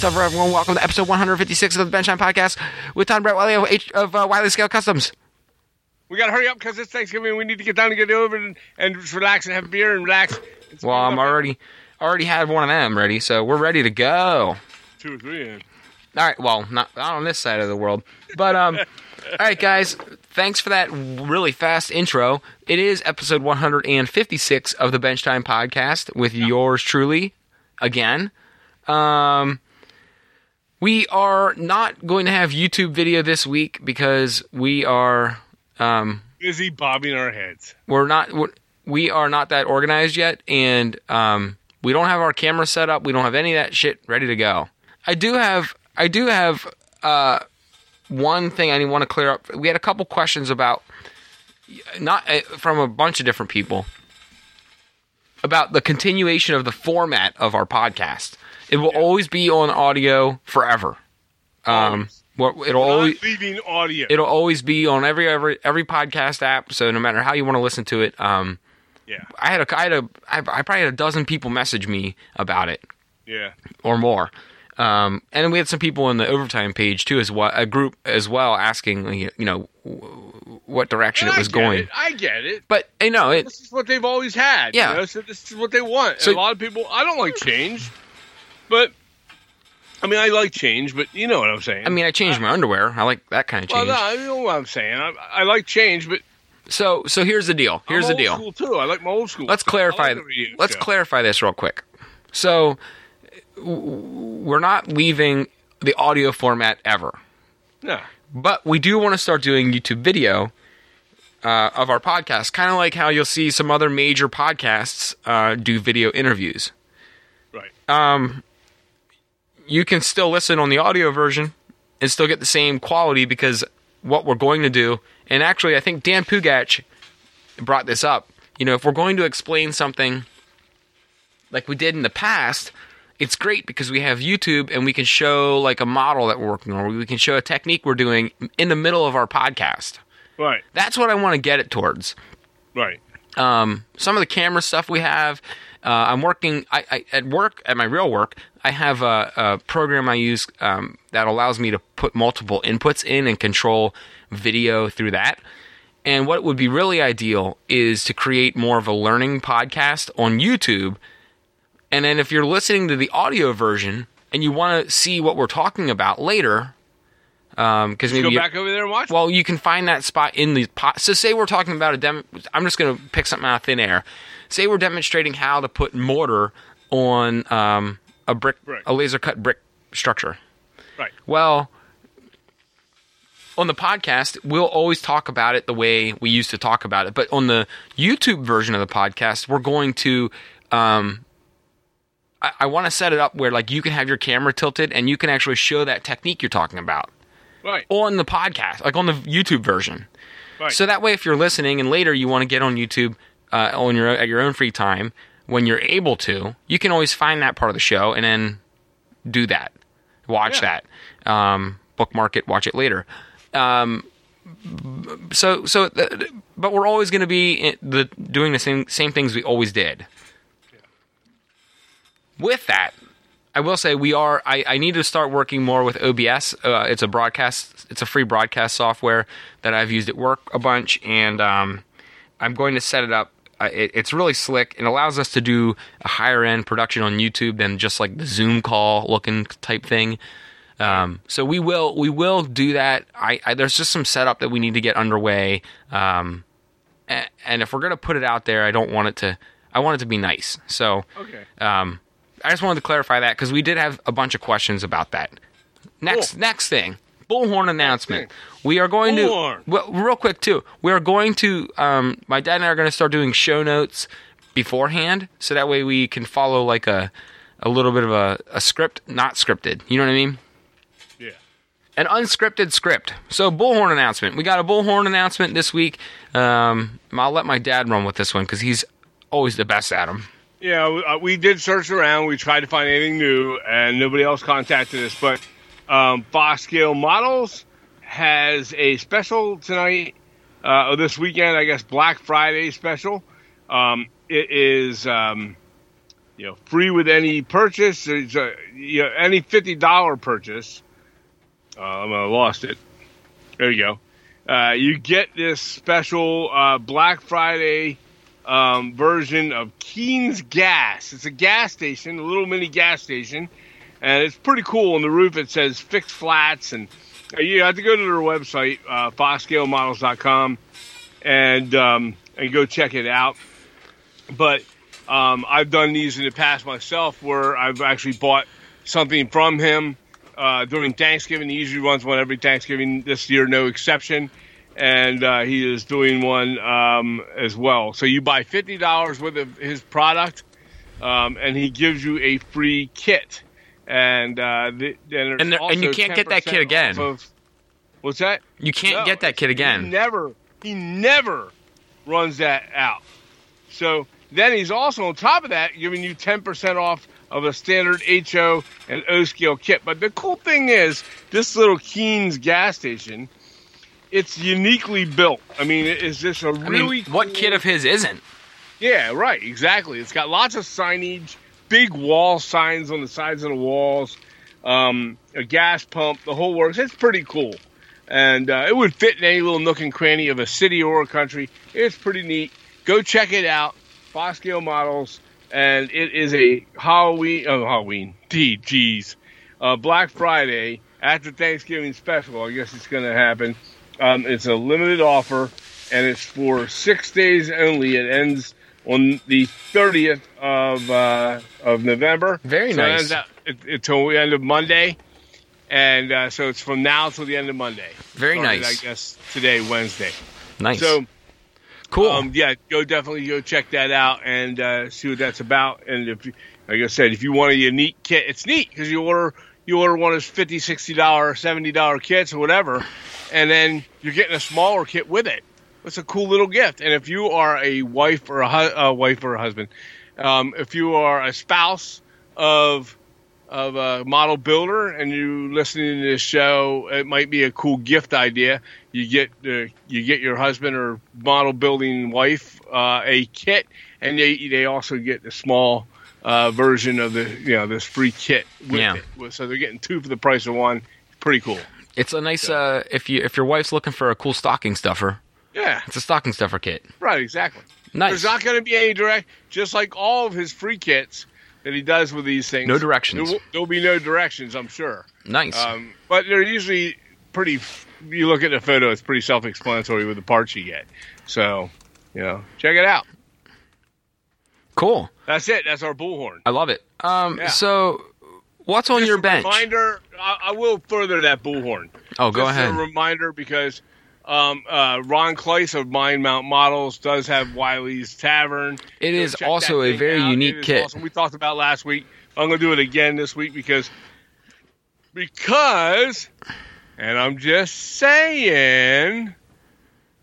What's up, everyone? Welcome to episode 156 of the Benchline Podcast with Tom Brett Wiley of, H- of uh, Wiley Scale Customs. We gotta hurry up because it's Thanksgiving. We need to get down and get over and, and just relax and have a beer and relax. It's Well, I'm already already had one of them ready, so we're ready to go. two or three in. All right, well, not, not on this side of the world, but um, all right, guys, thanks for that really fast intro. It is episode 156 of the Bench Time Podcast with yours truly, again. Um, we are not going to have YouTube video this week because we are um, Busy bobbing our heads. we're not we're, we are not that organized yet and um, we don't have our camera set up. We don't have any of that shit ready to go. I do have i do have uh, one thing i want to clear up. We had a couple questions about not uh, from a bunch of different people about the continuation of the format of our podcast it will always be on audio forever um well, it'll Not always leaving audio. it'll always be on every every every podcast app. So no matter how you want to listen to it, um, yeah, I had a I had a I, I probably had a dozen people message me about it yeah. or more. Um, and we had some people on the overtime page too, as well, a group as well, asking you know w- what direction And it was going. It. I get it. But you know, it This is what they've always had. Yeah. You know? So this is what they want. So- and a lot of people. I don't like change, but I mean, I like change. But you know what I'm saying. I mean, I changed my underwear. I like that kind of well, change. no, I know what I'm saying. I, I like change, but So so here's the deal. Here's the old deal. School too. I like my old school. Let's. Clarify. like let's show. clarify this real quick. So we're not leaving the audio format ever. No. But we do want to start doing YouTube video uh, of our podcast, kind of like how you'll see some other major podcasts uh, do video interviews. Right. Um, you can still listen on the audio version and still get the same quality because what we're going to do, and actually, I think Dan Pugach brought this up. You know, if we're going to explain something like we did in the past, it's great because we have YouTube and we can show like a model that we're working on, or we can show a technique we're doing in the middle of our podcast. Right. That's what I want to get it towards. Right. Um, some of the camera stuff we have. Uh, I'm working I, I, at work at my real work. I have a, a program I use um, that allows me to put multiple inputs in and control video through that. And what would be really ideal is to create more of a learning podcast on YouTube. And then if you're listening to the audio version and you want to see what we're talking about later, because Just maybe go you- back over there and watch. well, you can find that spot in the pot. So, say we're talking about a demo. I'm just going to pick something out of thin air. Say we're demonstrating how to put mortar on um, a brick, Brick. a laser cut brick structure. right. Well, on the podcast, we'll always talk about it the way we used to talk about it. But on the YouTube version of the podcast, we're going to. Um, I, I want to set it up where like you can have your camera tilted and you can actually show that technique you're talking about Right. on the podcast, like on the YouTube version. Right. So that way, if you're listening and later you want to get on YouTube uh, on your at your own free time, when you're able to, you can always find that part of the show and then do that, watch Yeah. that, um, bookmark it, watch it later. Um, so so, th- but we're always going to be the doing the same same things we always did. With that, I will say we are. I, I need to start working more with OBS. Uh, it's a broadcast. It's a free broadcast software that I've used at work a bunch, and um, I'm going to set it up. It, it's really slick and allows us to do a higher end production on YouTube than just like the Zoom call looking type thing. Um, so we will we will do that. I, I there's just some setup that we need to get underway. Um, and, and if we're gonna put it out there, I don't want it to. I want it to be nice. So Okay. um, I just wanted to clarify that because we did have a bunch of questions about that. Next, Cool. next thing, bullhorn announcement. We are going Bullhorn. to well, real quick too. We are going to. Um, my dad and I are going to start doing show notes beforehand, so that way we can follow like a a little bit of a, a script, not scripted. You know what I mean? Yeah. An unscripted script. So bullhorn announcement. We got a bullhorn announcement this week. Um, I'll let my dad run with this one because he's always the best at them. Yeah, we, uh, we did search around. We tried to find anything new, and nobody else contacted us. But um, Foscale Models has a special tonight, uh, or this weekend, I guess, Black Friday special. Um, it is um, you know, free with any purchase. There's a, you know, any fifty dollar purchase. Uh, I lost it. There you go. Uh, you get this special uh, Black Friday um, version of Keen's Gas. It's a gas station, a little mini gas station, and it's pretty cool. On the roof, it says fixed flats, and uh, you have to go to their website, uh, foscalemodels.com, and um, and go check it out. But um, I've done these in the past myself, where I've actually bought something from him uh, during Thanksgiving. He usually runs one every Thanksgiving. This year, no exception and uh, he is doing one um, as well. So you buy fifty dollars worth of his product, um, and he gives you a free kit. And uh, the, and, and, there, and, you can't get that kid again. Of, what's that? You can't no, get that kid again. He never, he never runs that out. So then he's also on top of that giving you ten percent off of a standard HO and O scale kit. But the cool thing is, this little Keen's gas station it's uniquely built. I mean, it's just a really. I mean, what cool... kit of his isn't? Yeah, right. Exactly. It's got lots of signage, big wall signs on the sides of the walls, um, a gas pump, the whole works. It's pretty cool, and uh, it would fit in any little nook and cranny of a city or a country. It's pretty neat. Go check it out. Foscale Models, and it is a Halloween. Oh, Halloween. Geez, uh, Black Friday after Thanksgiving special. I guess it's going to happen. Um, it's a limited offer, and it's for six days only. It ends on the 30th of uh, of November. Very so nice. It until the end of Monday, and uh, so it's from now till the end of Monday. Very Started, nice. I guess today, Wednesday. Nice. So cool. Um, yeah, go definitely go check that out and uh, see what that's about. And if, like I said, if you want a unique kit, it's neat because you order you order one of those 50 60 dollar 70 dollar kits or whatever and then you're getting a smaller kit with it. It's a cool little gift. And if you are a wife or a, hu- a wife or a husband, um, if you are a spouse of of a model builder and you listening to this show, it might be a cool gift idea. You get uh, you get your husband or model building wife uh, a kit, and they they also get the small uh, version of the you know this free kit with yeah. it. So they're getting two for the price of one. Pretty cool. It's a nice uh, if you if your wife's looking for a cool stocking stuffer. Yeah, it's a stocking stuffer kit. Right, exactly. Nice. There's not going to be any direct, just like all of his free kits that he does with these things. No directions. There will, be no directions, I'm sure. Nice. Um, but they're usually pretty. You look at the photo; it's pretty self-explanatory with the parts you get. So, you know, check it out. Cool. That's it. That's our bullhorn. I love it. Um, yeah. so What's on Just your bench? Reminder. I, I, will further that bullhorn. Oh, go Just ahead. A reminder because um, uh, Ron Kleiss of Mind Mount Models does have Wiley's Tavern. It is also a very out. unique kit. Awesome. We talked about last week. I'm going to do it again this week because because, and I'm just saying,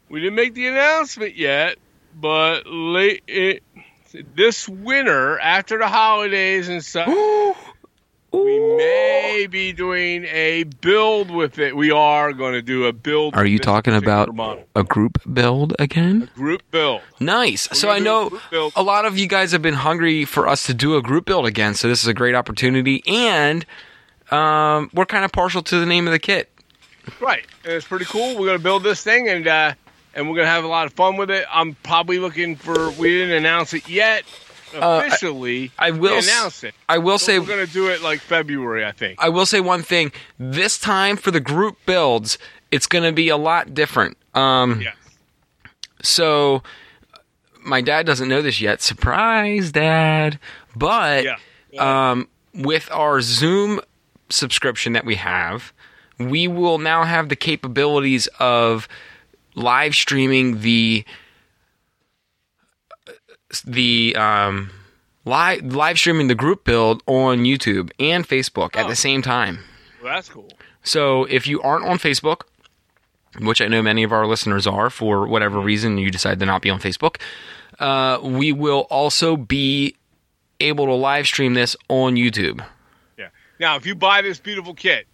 we didn't make the announcement yet, but late it, this winter after the holidays and stuff. We may be doing a build with it. We are going to do a build. Are you talking about model. a group build again? A group build. Nice. We're so I know a, a lot of you guys have been hungry for us to do a group build again. So this is a great opportunity, and um, we're kind of partial to the name of the kit. Right. And it's pretty cool. We're going to build this thing, and uh, and we're going to have a lot of fun with it. I'm probably looking for. We didn't announce it yet officially. Uh, I, I, will announce it. I will so say we're going to do it like February, I think. I will say one thing. This time for the group builds, it's going to be a lot different. Um, yes. So my dad doesn't know this yet. Surprise, Dad! But yeah. Yeah. Um, with our Zoom subscription that we have, we will now have the capabilities of live streaming the the um, live live streaming the group build on YouTube and Facebook oh. at the same time. Well, that's cool. So if you aren't on Facebook, which I know many of our listeners are for whatever reason you decide to not be on Facebook, uh, we will also be able to live stream this on YouTube. Yeah. Now, if you buy this beautiful kit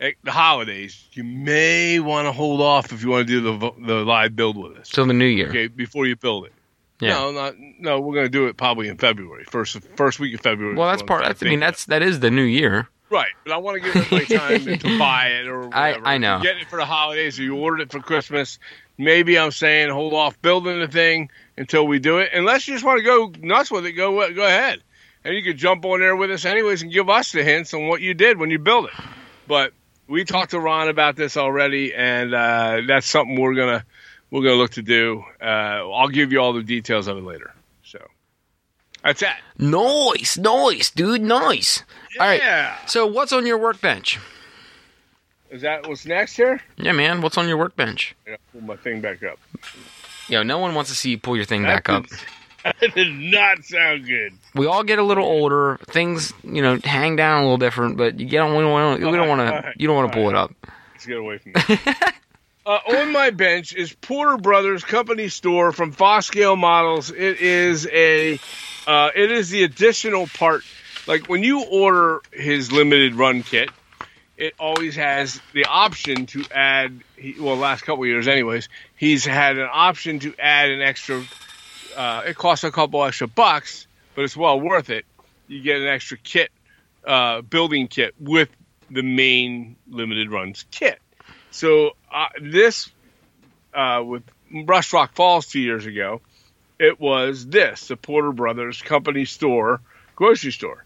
at the holidays, you may want to hold off if you want to do the the live build with us. Till the new year. Okay, before you build it. Yeah. No, not no. We're gonna do it probably in February, first first week of February. Well, that's part. That's, I mean, that's that is the new year. right. But I want to give everybody time to buy it or I- whatever. I know. You're it for the holidays, or you ordered it for Christmas. Maybe I'm saying hold off building the thing until we do it. Unless you just want to go nuts with it, go go ahead, and you could jump on there with us anyways and give us the hints on what you did when you built it. But we talked to Ron about this already, and uh, that's something we're gonna we're gonna look to do. Uh, I'll give you all the details of it later. So that's that. Nice, nice, dude, nice. All right. So, what's on your workbench? Is that what's next here? Yeah, man. What's on your workbench? Yeah, pull my thing back up. Yo, no one wants to see you pull your thing back up. That did not sound good. We all get a little older. Things, you know, hang down a little different. But you get on. We don't want. We don't want to. You don't want to pull it up. Let's get away from me. uh, on my bench is Porter Brothers Company Store from Foscale Models. It is a, uh, it is the additional part. Like when you order his limited run kit, it always has the option to add. Well, last couple years, anyways, he's had an option to add an extra. Uh, it costs a couple extra bucks, but it's well worth it. You get an extra kit, uh, building kit with the main limited runs kit. So uh, this uh, with Rush Rock Falls two years ago, it was this the Porter Brothers Company Store grocery store,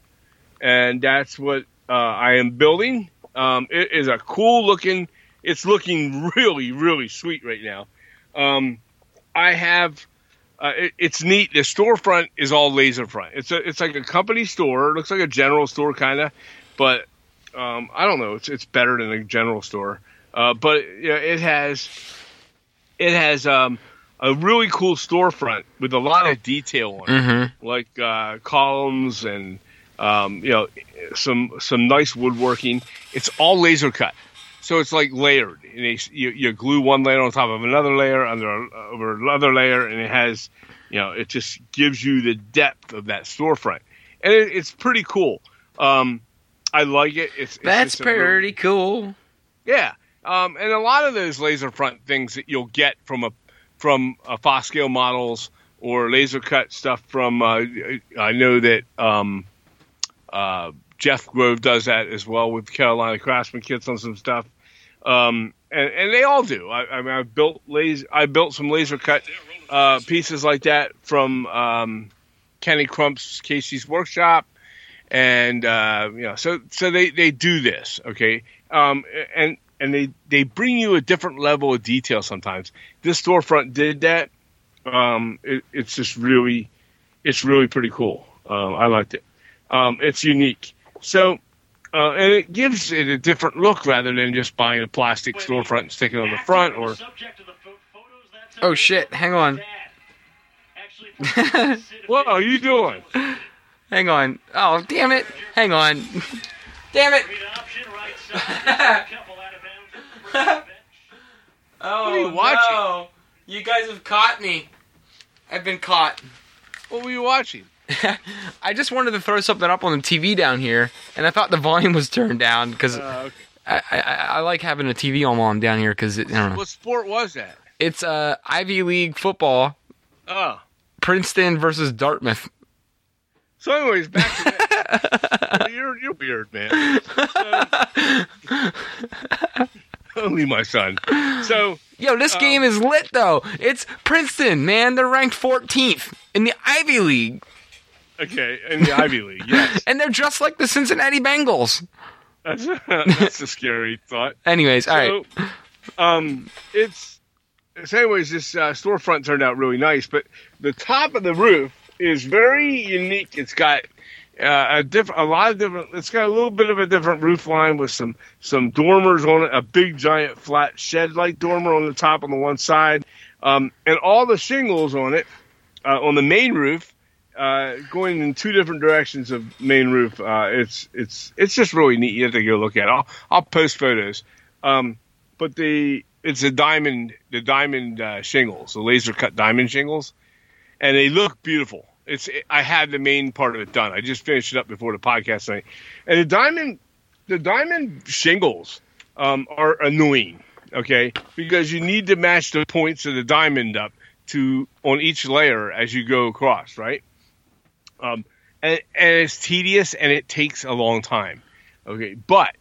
and that's what uh, I am building. Um, it is a cool looking. It's looking really really sweet right now. Um, I have. Uh, it, it's neat. The storefront is all laser front. It's a, it's like a company store. It looks like a general store kind of, but um, I don't know. It's it's better than a general store. Uh, but yeah, it has it has um, a really cool storefront with a lot of detail on it, Mm-hmm. like uh, columns and um, you know some some nice woodworking. It's all laser cut, so it's like layered. And they, you, you glue one layer on top of another layer under over another layer, and it has you know it just gives you the depth of that storefront, and it, it's pretty cool. Um, I like it. It's, it's That's just a real- pretty cool. yeah, um, and a lot of those laser front things that you'll get from a from a Foscale models or laser cut stuff from. Uh, I know that um, uh, Jeff Grove does that as well with Carolina Craftsman kits on some stuff, um, and, and they all do. I, I mean, I built laser. I built some laser cut uh, pieces like that from um, Kenny Crump's KC's Workshop and uh, you know, so so they they do this, okay, um, and and they they bring you a different level of detail sometimes. This storefront did that. Um, it, it's just really, it's really pretty cool. Um, I liked it. Um, it's unique. So. Uh, and it gives it a different look rather than just buying a plastic storefront and sticking it on the front or Oh shit! Hang on. what are you doing? Hang on. Oh damn it! Hang on. damn it! Oh What are you watching? no! You guys have caught me. I've been caught. What were you watching? I just wanted to throw something up on the TV down here, and I thought the volume was turned down because Uh, okay. I, I, I like having a TV on while I'm down here because it, I don't know. What sport was that? It's uh, Ivy League football, Oh, Princeton versus Dartmouth. So, anyways, back to that. you're you're weird, man. So- only my son. So, Yo, this game is lit though. It's Princeton, man. They're ranked 14th in the Ivy League, okay, in the Ivy League, yes, and they're just like the Cincinnati Bengals. that's that's a scary thought. Anyways, all right. So, um, it's so anyways, this uh, storefront turned out really nice, but the top of the roof is very unique. It's got uh, a different, a lot of different. It's got a little bit of a different roof line with some some dormers on it, a big giant flat shed like dormer on the top on the one side, um, and all the shingles on it uh, on the main roof. Uh, going in two different directions of main roof. Uh, it's it's it's just really neat. You have to go look at. it. I'll I'll post photos. Um, but the it's a diamond the diamond uh, shingles, the laser cut diamond shingles, and they look beautiful. It's I had the main part of it done. I just finished it up before the podcast tonight, and the diamond the diamond shingles um, are annoying. Okay, because you need to match the points of the diamond up to on each layer as you go across, right? Um, and, and it's tedious and it takes a long time. Okay, but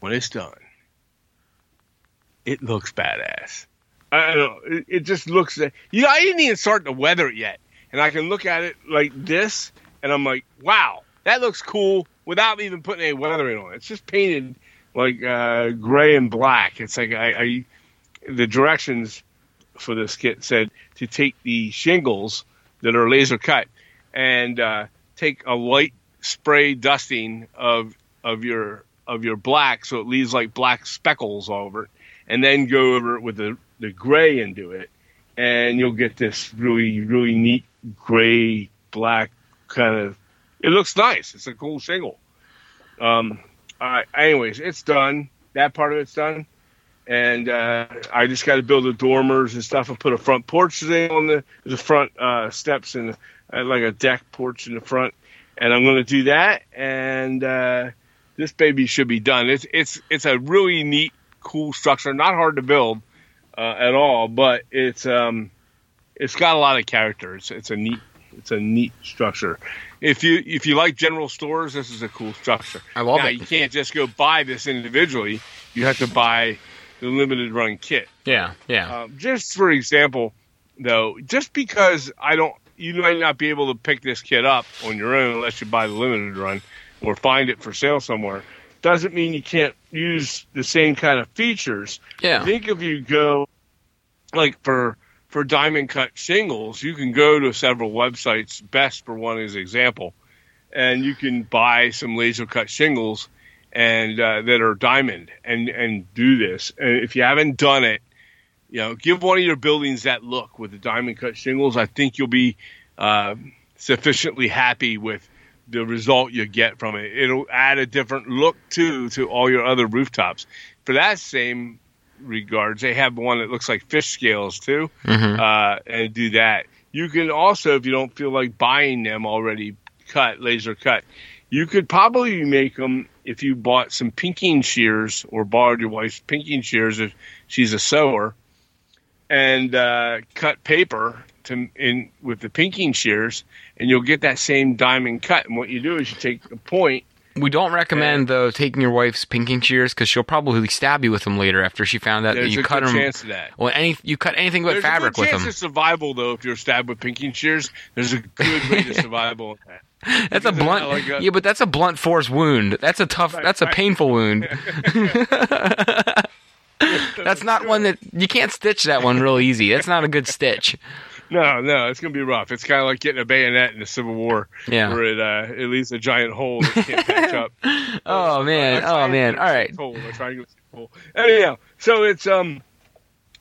when it's done, it looks badass. I don't know. It, it just looks. You know, I didn't even start to weather it yet, and I can look at it like this, and I'm like, wow, that looks cool without even putting any weathering on it. It's just painted like uh, gray and black. It's like I, I the directions for this kit said to take the shingles that are laser cut and uh, take a light spray dusting of of your of your black so it leaves like black speckles all over it and then go over it with the, the gray into it and you'll get this really really neat gray black kind of it looks nice it's a cool shingle um anyways it's done that part of it's done and uh, I just got to build the dormers and stuff and put a front porch thing on the the front uh, steps and uh, like a deck porch in the front, and I'm going to do that. And uh, this baby should be done. It's it's it's a really neat, cool structure. Not hard to build uh, at all, but it's um it's got a lot of character. It's, it's a neat it's a neat structure. If you if you like general stores, this is a cool structure. I love now, it. You can't just go buy this individually. You have to buy the limited run kit. Yeah, yeah. Um, just for example, though, just because I don't, you might not be able to pick this kit up on your own unless you buy the limited run or find it for sale somewhere. Doesn't mean you can't use the same kind of features. yeah. I think if you go, like for for diamond cut shingles, you can go to several websites. Best for one is example, and you can buy some laser cut shingles and uh, that are diamond and and do this. And if you haven't done it, you know, give one of your buildings that look with the diamond cut shingles. I think you'll be uh, sufficiently happy with the result you get from it. It'll add a different look too to all your other rooftops. For that same regards, they have one that looks like fish scales too, Mhm. uh, and do that. You can also, if you don't feel like buying them already cut, laser cut, you could probably make them if you bought some pinking shears or borrowed your wife's pinking shears if she's a sewer, and uh, cut paper to in with the pinking shears, and you'll get that same diamond cut. And what you do is you take a point. We don't recommend though taking your wife's pinking shears because she'll probably stab you with them later after she found out that you a cut good them. chance of that. Well, any you cut anything but There's fabric a good with chance them. of survival though if you're stabbed with pinking shears. There's a good way to survival. that. That's a blunt. like a- yeah, but that's a blunt force wound. That's a tough. Right, that's a right. painful wound. that's not one that you can't stitch that one real easy. That's not a good stitch. No, no, it's gonna be rough. It's kind of like getting a bayonet in the Civil War, Yeah. where it uh, it leaves a giant hole that you can't patch up. Oh man. Oh man. All right. Hole, a triangular hole. Anyhow, so it's um,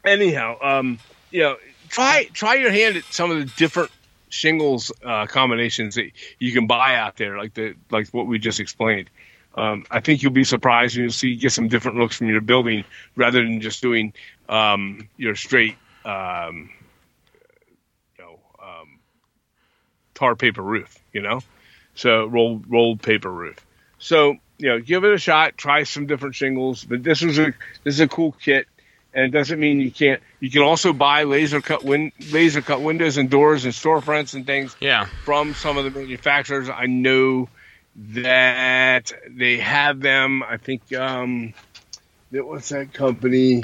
anyhow, um, you know, try try your hand at some of the different shingles uh, combinations that you can buy out there, like the like what we just explained. Um, I think you'll be surprised and you'll see get some different looks from your building rather than just doing um, your straight um, you know um, tar paper roof. You know, so rolled rolled paper roof. So you know, give it a shot. Try some different shingles. But this was a this is a cool kit, and it doesn't mean you can't. You can also buy laser cut win laser cut windows and doors and storefronts and things Yeah. from some of the manufacturers. I know that they have them. I think um, that what's that company?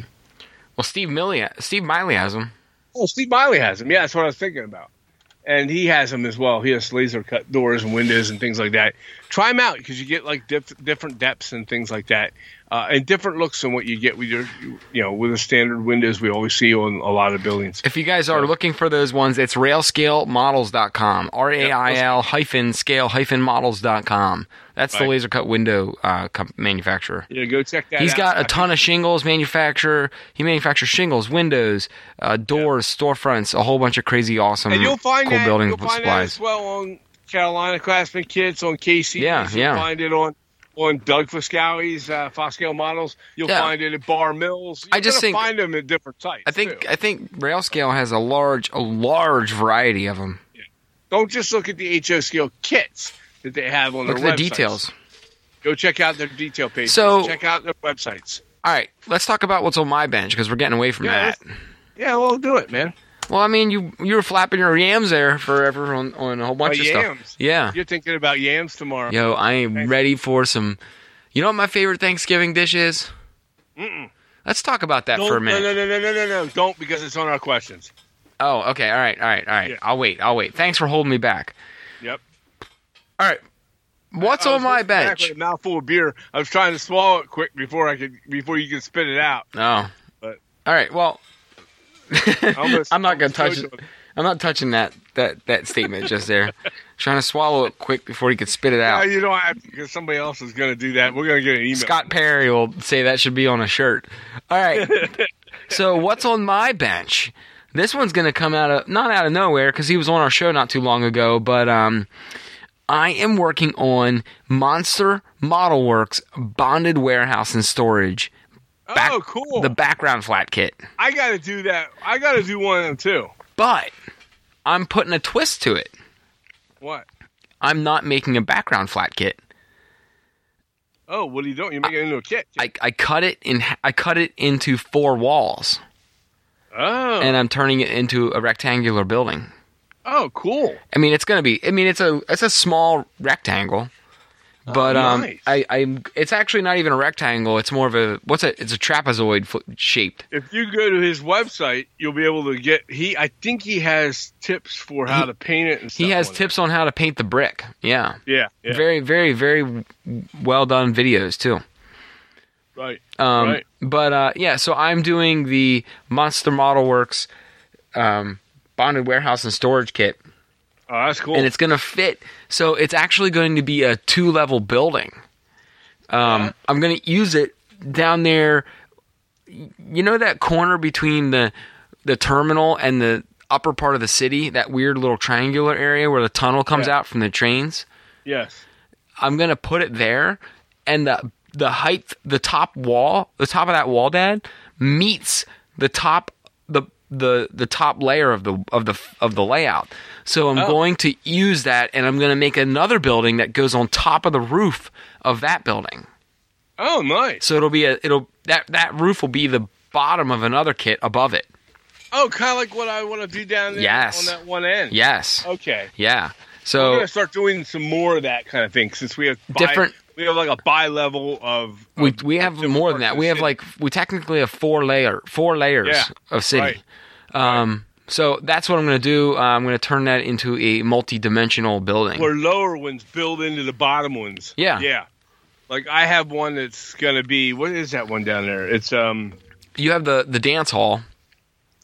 Well, Steve Millie, Steve Miley has them. Oh, Steve Miley has them. Yeah, that's what I was thinking about. And he has them as well. He has laser cut doors and windows and things like that. Try them out because you get like diff- different depths and things like that, uh, and different looks than what you get with your, you know, with the standard windows we always see on a lot of buildings. If you guys are looking for those ones, it's railscalemodels.com. R A I L hyphen scale hyphen models.com. That's the laser cut window uh, manufacturer. Yeah, go check that. He's out. got a ton of shingles manufacturer. He manufactures shingles, windows, uh, doors, storefronts, a whole bunch of crazy, awesome, and you'll find cool that building you'll find that as well on Carolina Craftsman Kits on KC. Yeah, you'll yeah. find it on on Doug Foscale's uh, Foscale models. You'll Yeah. find it at Bar Mills. You're I just think- find them at different sites. I think too. I think Railscale has a large a large variety of them. don't just look at the HO scale kits that they have on Look their at the websites. details. Go check out their detail pages. So- check out their websites. All right, let's talk about what's on my bench because we're getting away from Yeah, that. Yeah, well, do it, man. Well, I mean, you you were flapping your yams there forever on, on a whole bunch Oh, of yams. stuff. Yeah. You're thinking about yams tomorrow. Yo, I am ready for some. You know what my favorite Thanksgiving dish is? Mm-mm. Let's talk about that Don't, for a minute. No, no, no, no, no, no, no. Don't because it's on our questions. Oh, okay. All right. All right. All right. Yeah. I'll wait. I'll wait. Thanks for holding me back. Yep. All right. What's on my bench? A mouthful of beer. I was trying to swallow it quick before I could before you could spit it out. Oh. But- All right. Well, Almost- I'm not gonna touch it. I'm not touching that that that statement just there. Trying to swallow it quick before he could spit it No, out. you don't have to because somebody else is going to do that. We're going to get an email. Scott Perry will say that should be on a shirt. All right. so what's on my bench? This one's going to come out of not out of nowhere because he was on our show not too long ago, but um, I am working on Monster Model Works bonded warehouse and storage. Back- oh, cool. The background flat kit, I got to do that. I got to do one of them too. but I'm putting a twist to it. What? I'm not making a background flat kit. Oh, what are you doing? You're making it into a kit. I, I cut it in. I cut it into four walls, oh. and I'm turning it into a rectangular building. oh, cool. I mean, it's gonna be. I mean, it's a it's a small rectangle, but um, nice. I I it's actually not even a rectangle. It's more of a what's it? It's a trapezoid shaped. If you go to his website, you'll be able to get. He, I think he has tips for how He- to paint it. And stuff He has on it. tips on how to paint the brick. Yeah, Yeah, yeah, very very very well done videos too. right. Um, Right. But uh, yeah, so I'm doing the Monster Model Works um, bonded warehouse and storage kit. Oh, that's cool. and it's going to fit. So it's actually going to be a two level building. Um, Yeah. I'm going to use it down there. You know that corner between the the terminal and the upper part of the city, that weird little triangular area where the tunnel comes Yeah. out from the trains. yes. I'm going to put it there, and the the height, the top wall, the top of that wall, Dad, meets the top the the the top layer of the of the of the layout. So I'm Oh. going to use that, and I'm going to make another building that goes on top of the roof of that building. Oh, nice. So it'll be a it'll that that roof will be the bottom of another kit above it. Oh, kind of like what I want to do down there Yes. on that one end. Yes, Okay. yeah. So We're gonna start doing some more of that kind of thing since we have Different- We have like a bi level of. we of we have more than that. We the have city. like we technically have four layer four layers Yeah, of city. right. Um, so that's what I'm going to do. Uh, I'm going to turn that into a multi-dimensional building. where lower ones build into the bottom ones. Yeah. Yeah. Like I have one that's gonna be what is that one down there? It's um You have the the dance hall.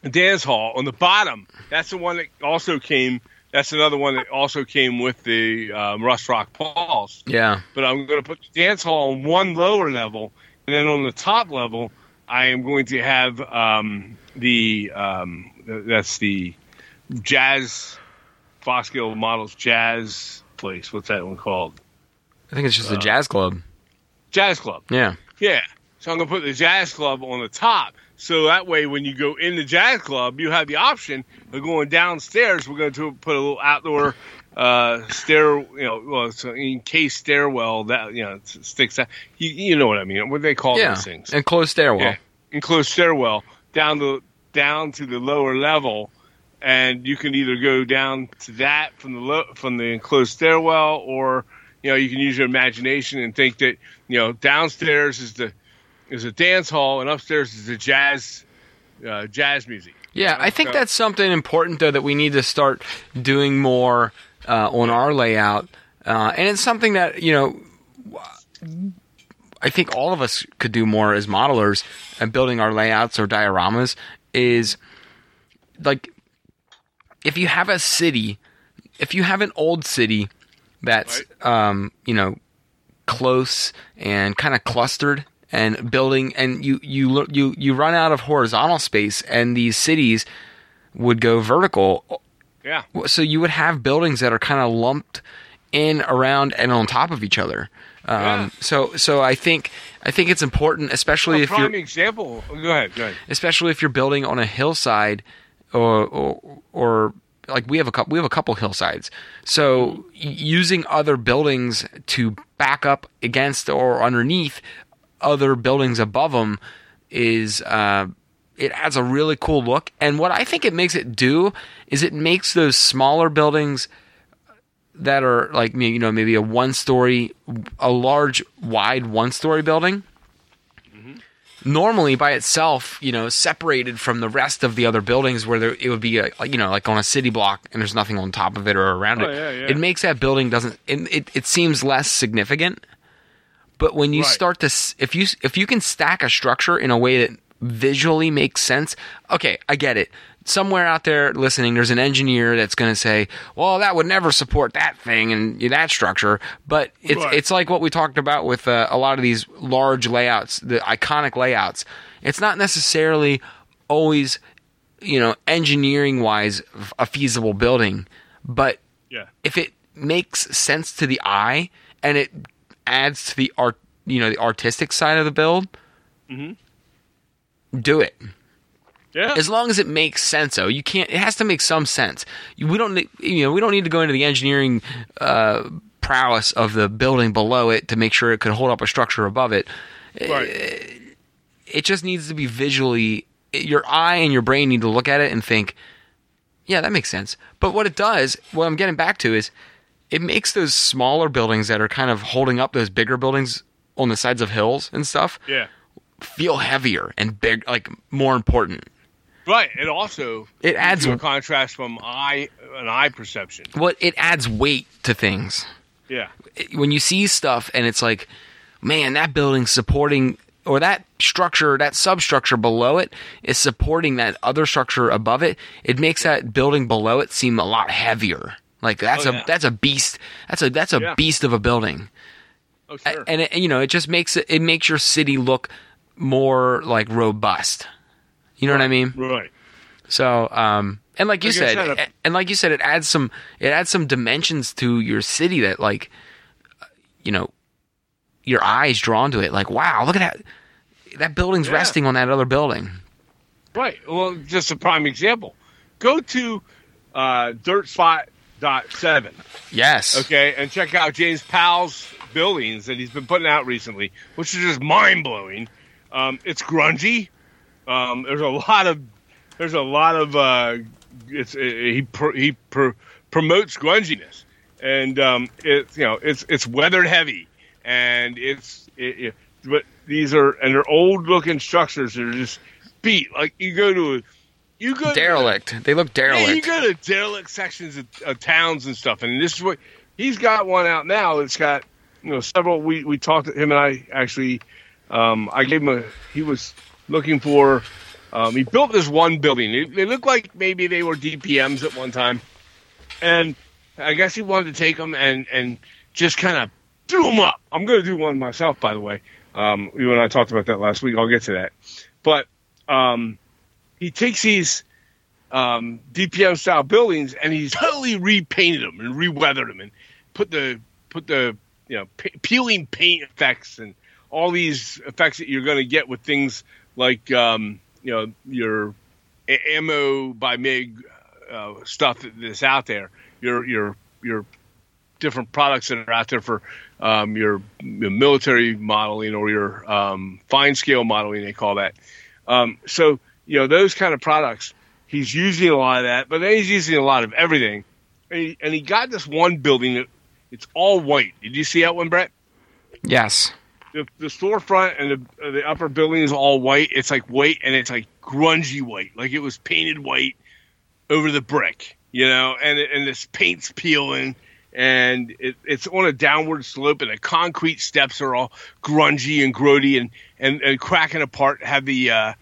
a dance hall on the bottom. That's the one that also came. That's another one that also came with the um, Rust Rock Falls. Yeah, But I'm going to put the dance hall on one lower level, and then on the top level, I am going to have um, the um, that's the jazz Foscale Models Jazz place. What's that one called? I think it's just Uh, a jazz club. Jazz Club. Yeah, Yeah. So I'm gonna put the jazz club on the top. So that way when you go in the jazz club, you have the option of going downstairs. We're going to put a little outdoor uh stair you know well an encased stairwell that you know sticks out you, you know what i mean what do they call yeah. those things Enclosed stairwell. yeah enclosed stairwell down the down to the lower level and you can either go down to that from the lo- from the enclosed stairwell or you know you can use your imagination and think that you know downstairs is the is a dance hall and upstairs is the jazz uh, jazz music Yeah, I think that's something important though that we need to start doing more uh, on our layout, uh, and it's something that you know. I think all of us could do more as modelers and building our layouts or dioramas is like if you have a city, if you have an old city that's um, you know close and kind of clustered and building and you you you you run out of horizontal space and these cities would go vertical. Yeah. So you would have buildings that are kind of lumped in around and on top of each other. Um, Yeah. so so I think I think it's important especially a if you're example. Go ahead go ahead. Especially if you're building on a hillside or or, or like we have a couple we have a couple hillsides. So using other buildings to back up against or underneath other buildings above them is uh, it adds a really cool look. And what I think it makes it do is it makes those smaller buildings that are like you know maybe a one story, a large wide one story building. Normally, by itself, you know, separated from the rest of the other buildings, where there, it would be, a, you know, like on a city block, and there's nothing on top of it or around Oh, it. yeah, yeah. It makes that building doesn't. It, it, it seems less significant. But when you Right. start to, if you if you can stack a structure in a way that visually makes sense, okay, I get it. Somewhere out there listening, there's an engineer that's going to say, "Well, that would never support that thing and that structure." But it's Right. it's like what we talked about with uh, a lot of these large layouts, the iconic layouts. It's not necessarily always, you know, engineering wise, a feasible building, but Yeah. if it makes sense to the eye and it adds to the art, you know, the artistic side of the build, do it. Yeah. As long as it makes sense, though, you can't. It has to make some sense. We don't, need- you know, we don't need to go into the engineering uh, prowess of the building below it to make sure it can hold up a structure above it. right. It just needs to be visually. Your eye and your brain need to look at it and think, yeah, that makes sense. But what it does, what I'm getting back to is, it makes those smaller buildings that are kind of holding up those bigger buildings on the sides of hills and stuff Yeah. feel heavier and big, like more important. Right. It also It adds- a contrast from eye an eye perception. Well, it adds weight to things. Yeah. When you see stuff and it's like, man, that building's supporting or that structure, that substructure below it is supporting that other structure above it. It makes that building below it seem a lot heavier. Like that's Oh, a yeah. that's a beast. That's a that's a Yeah. beast of a building. Oh sure. and it, you know it just makes it it makes your city look more like robust you know what i mean right. so um and like you said, and like you said it adds some it adds some dimensions to your city that like you know your eyes drawn to it like wow look at that that building's Yeah. resting on that other building Right. Well, just a prime example. Go to uh, dirtspot.7, yes. Okay, and check out James Powell's buildings that he's been putting out recently, which is just mind blowing. Um, it's grungy. Um, there's a lot of there's a lot of uh, it's he pr- he pr- promotes grunginess, and um, it's you know it's it's weathered heavy, and it's it, it, but these are and they're old looking structures that are just beat. Like you go to a you go to- derelict they look yeah, you go to derelict sections of, of towns and stuff, and this is what he's got one out now. It's got you know several. We we talked to him and I actually. Um, I gave him a. He was looking for. Um, he built this one building. They, they looked like maybe they were DPMs at one time, and I guess he wanted to take them and and just kind of do them up. I'm going to do one myself, by the way. Um, you and I talked about that last week. I'll get to that, but um, he takes these um, DPM style buildings and he's totally repainted them and reweathered them and put the put the you know pe- peeling paint effects and all these effects that you're going to get with things like um, you know your a- ammo by Mig uh, stuff that's out there. Your your your different products that are out there for um, your, your military modeling or your um, fine scale modeling, they call that. Um, so, you know, those kind of products, he's using a lot of that, but then he's using a lot of everything. And he, and he got this one building that it's all white. Did you see that one, Brett? yes The, the storefront and the, the upper building is all white. It's like white and it's like grungy white, like it was painted white over the brick, you know, and and this paint's peeling and it, it's on a downward slope and the concrete steps are all grungy and grody and, and, and cracking apart, have the uh,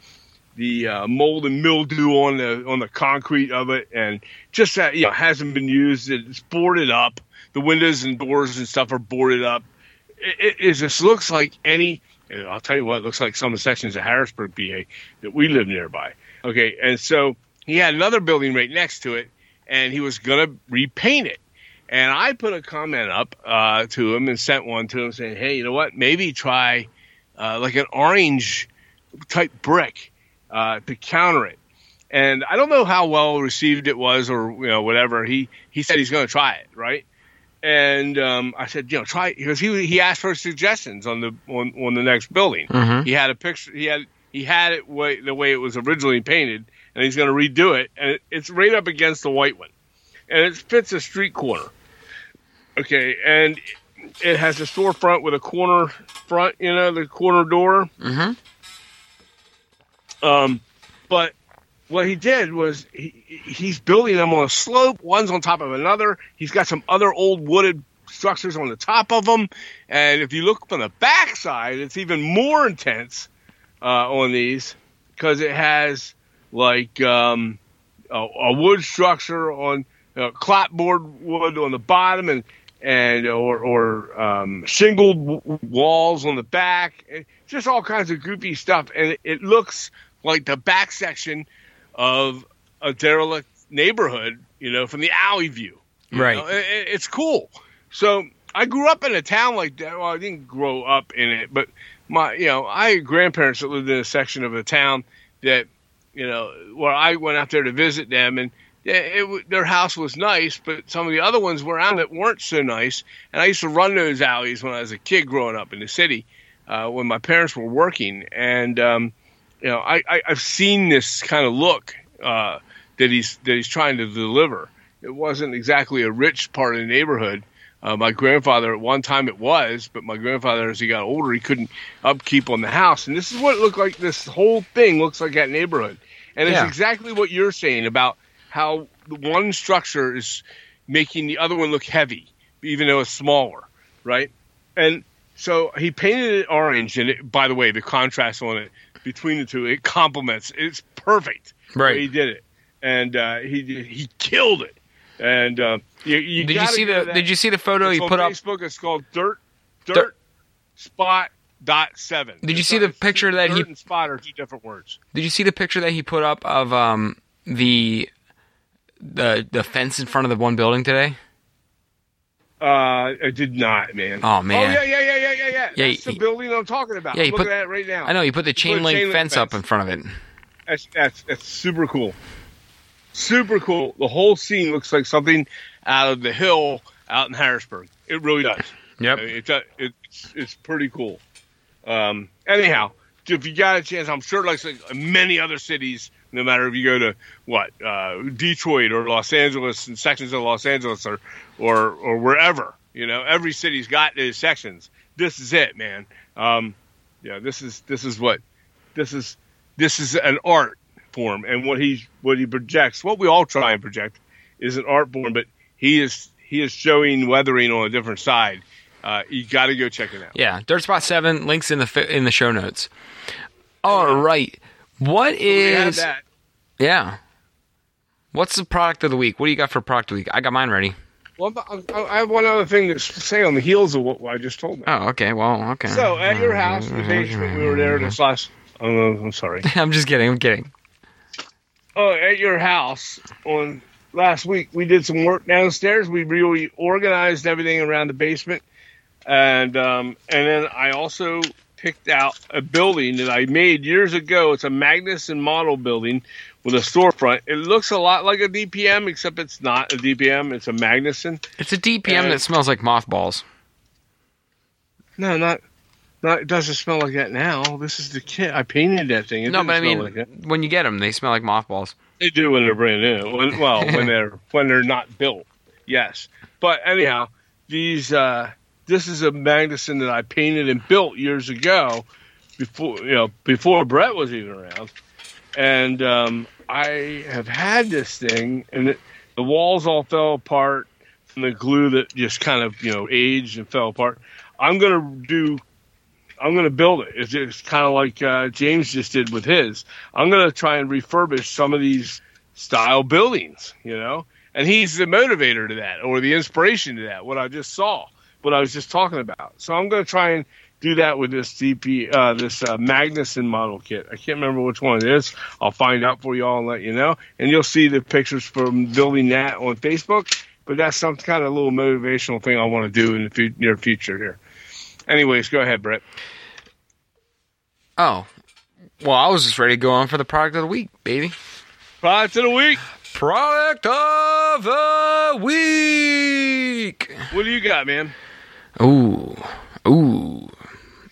the uh, mold and mildew on the on the concrete of it, and just that you know hasn't been used. It's boarded up. The windows and doors and stuff are boarded up. It, it, it just looks like any. I'll tell you what, it looks like some of the sections of Harrisburg, PA, that we live nearby. Okay, and so he had another building right next to it, and he was gonna repaint it. And I put a comment up uh, to him and sent one to him saying, "Hey, you know what? Maybe try uh, like an orange type brick uh, to counter it." And I don't know how well received it was, or you know, whatever. He he said he's going to try it, right? And um, I said, you know, try it because he he asked for suggestions on the on, on the next building. Mhm. He had a picture. He had he had it way, the way it was originally painted, and he's going to redo it, and it, it's right up against the white one, and it fits a street corner. Okay, and it has a storefront with a corner front, you know, the corner door. Mm-hmm. Um, but what he did was he, he's building them on a slope. One's on top of another. He's got some other old wooded structures on the top of them. And if you look from the back side, it's even more intense uh, on these because it has like um, a, a wood structure on uh, clapboard wood on the bottom and and or, or um, shingled w- walls on the back, just all kinds of goofy stuff, and it, it looks like the back section of a derelict neighborhood, you know, from the alley view. Right. It- it- it's cool. So I grew up in a town like that. Well, I didn't grow up in it, but my, you know, I had grandparents that lived in a section of a town that, you know, where I went out there to visit them, and it, it, their house was nice, but some of the other ones around it weren't so nice. And I used to run those alleys when I was a kid growing up in the city, uh, when my parents were working, and um, you know, I, I I've seen this kind of look uh, that he's that he's trying to deliver. It wasn't exactly a rich part of the neighborhood. Uh, my grandfather at one time it was, but my grandfather as he got older he couldn't upkeep on the house, and this is what it looked like. This whole thing looks like that neighborhood, and it's Yeah. exactly what you're saying about how one structure is making the other one look heavy, even though it's smaller, right? And so he painted it orange, and it, by the way, the contrast on it between the two it complements. It's perfect. Right. he did it, and uh, he he killed it. And uh, you, you Did you see the Did you see the photo he put up? Facebook. It's called Dirt Dirt, Dirt- Spot dot seven. Did you It's see the picture that he- and spot are two different words. Did you see the picture that he put up of um the the the fence in front of the one building today? Uh, I did not, man. Oh, man. Oh yeah, yeah, yeah, yeah, yeah, yeah. Yeah, That's the building I'm talking about. Yeah, he Look put- at that right now. I know he put the chain put link chain link fence up in front of it. That's that's that's super cool. Super cool. The whole scene looks like something out of the hill out in Harrisburg. It really does. Yep. I mean, It's a, it's it's pretty cool. Um, anyhow, if you got a chance, I'm sure like many other cities, no matter if you go to what uh, Detroit or Los Angeles and sections of Los Angeles or or or wherever, you know, every city's got these sections. This is it, man. Um, yeah, this is this is what this is this is an art form, and what he what he projects, what we all try and project, is an art form. But he is he is showing weathering on a different side. Uh, you got to go check it out. Yeah, Dirt Spot Seven links in the in the show notes. All right, what We that. yeah? What's the product of the week? What do you got for product of the week? I got mine ready. Well, I I have one other thing to say on the heels of what I just told. You. Oh, okay. Well, okay. So at your house, the basement, we were there this last. Oh, I'm sorry. I'm just kidding. I'm kidding. Oh, at your house on last week, we did some work downstairs. We really organized everything around the basement, and um, and then I also picked out a building that I made years ago. It's a Magnuson model building with a storefront. It looks a lot like a DPM, except it's not a DPM. It's a Magnuson. It's a DPM And- that smells like mothballs. No, not. Not, it doesn't smell like that now. This is the kit. I painted that thing. It no, but I mean, like when you get them, they smell like mothballs. They do when they're brand new. When, well, when they're when they're not built, yes. But anyhow, these uh, this is a Magnuson that I painted and built years ago, before you know before Brett was even around, and um, I have had this thing, and it, the walls all fell apart from the glue that just kind of you know aged and fell apart. I'm gonna do I'm going to build it. It's just kind of like uh, James just did with his. I'm going to try and refurbish some of these style buildings, you know. And he's the motivator to that, or the inspiration to that. What I just saw, what I was just talking about. So I'm going to try and do that with this DP, uh, this uh, Magnuson model kit. I can't remember which one it is. I'll find out for y'all and let you know. And you'll see the pictures from building that on Facebook. But that's some kind of little motivational thing I want to do in the near future here. Anyways, go ahead, Brett. Oh, well, I was just ready to go on for the product of the week, baby. Product of the week. Product of the week. What do you got, man? Ooh, ooh.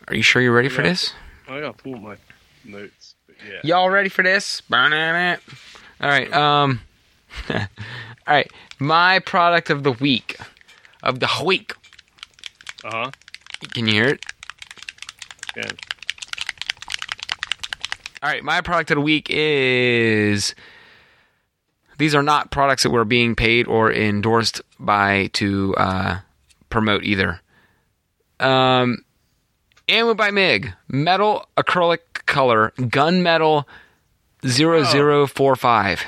Are you sure you're ready for Yeah. this? I gotta pull my notes. But yeah. Y'all ready for this? Burning it. All right. Um. all right. My product of the week, of the week. Uh huh. Can you hear it? Yeah. All right. My product of the week is. These are not products that we're being paid or endorsed by to uh, promote either. Um, Ammo by Mig, metal acrylic color, gunmetal 0045.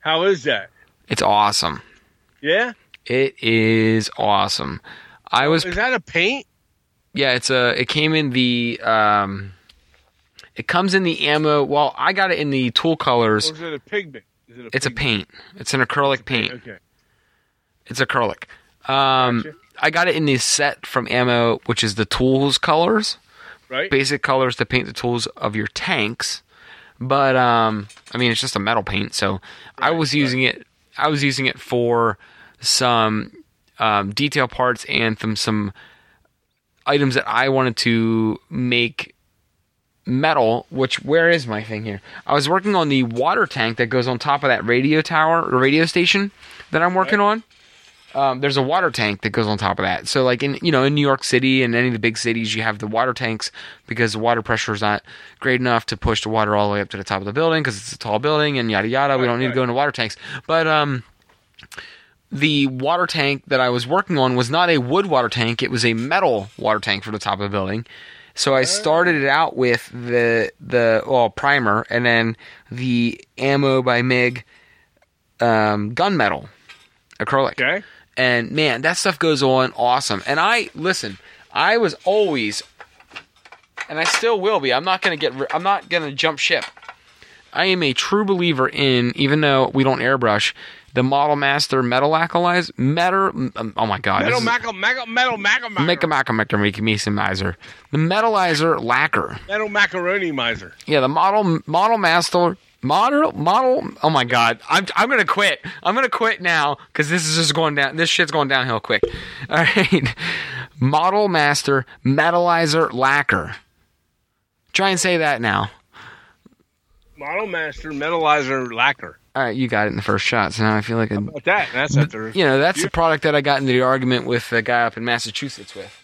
How is that? It's awesome. Yeah. It is awesome. I was Is that a paint? yeah, it's a it came in the um it comes in the ammo. Well, I got it in the tool Or colors. is it a pigment? Is it a It's a paint. It's an acrylic paint. Okay. It's acrylic. Um Gotcha. I got it in the set from ammo, which is the tools colors. Right. basic colors to paint the tools of your tanks. But um, I mean, it's just a metal paint. So I was using it. I was using it for some um, detail parts and some some items that I wanted to make metal. Which where is my thing here? I was working on the water tank that goes on top of that radio tower radio station that I'm working on um, there's a water tank that goes on top of that. So like in you know in New York City and any of the big cities, you have the water tanks because the water pressure is not great enough to push the water all the way up to the top of the building because it's a tall building and yada yada. we don't need to go into water tanks, but um. The water tank that I was working on was not a wood water tank; it was a metal water tank for the top of the building. So I started it out with the the well primer, and then the ammo by Mig um, gunmetal acrylic Okay. And man, that stuff goes on awesome. And I listen, I was always, and I still will be. I'm not gonna get. I'm not gonna jump ship. I am a true believer in, even though we don't airbrush, the Model Master Metal Acolyze. Metal. um, Oh my God. Metal this metal metal maca Make a maca make me some miser. The metalizer lacquer. metal macaroni miser. Yeah, the model model master model model. Oh my god, I'm I'm gonna quit. I'm gonna quit now because this is just going down. This shit's going downhill quick. All right, model master metalizer lacquer. Try and say that now. Model Master Metalizer Lacquer. All right, you got it in the first shot. So now I feel like a, How about that? That's after. you know that's the product that I got into the argument with the guy up in Massachusetts with.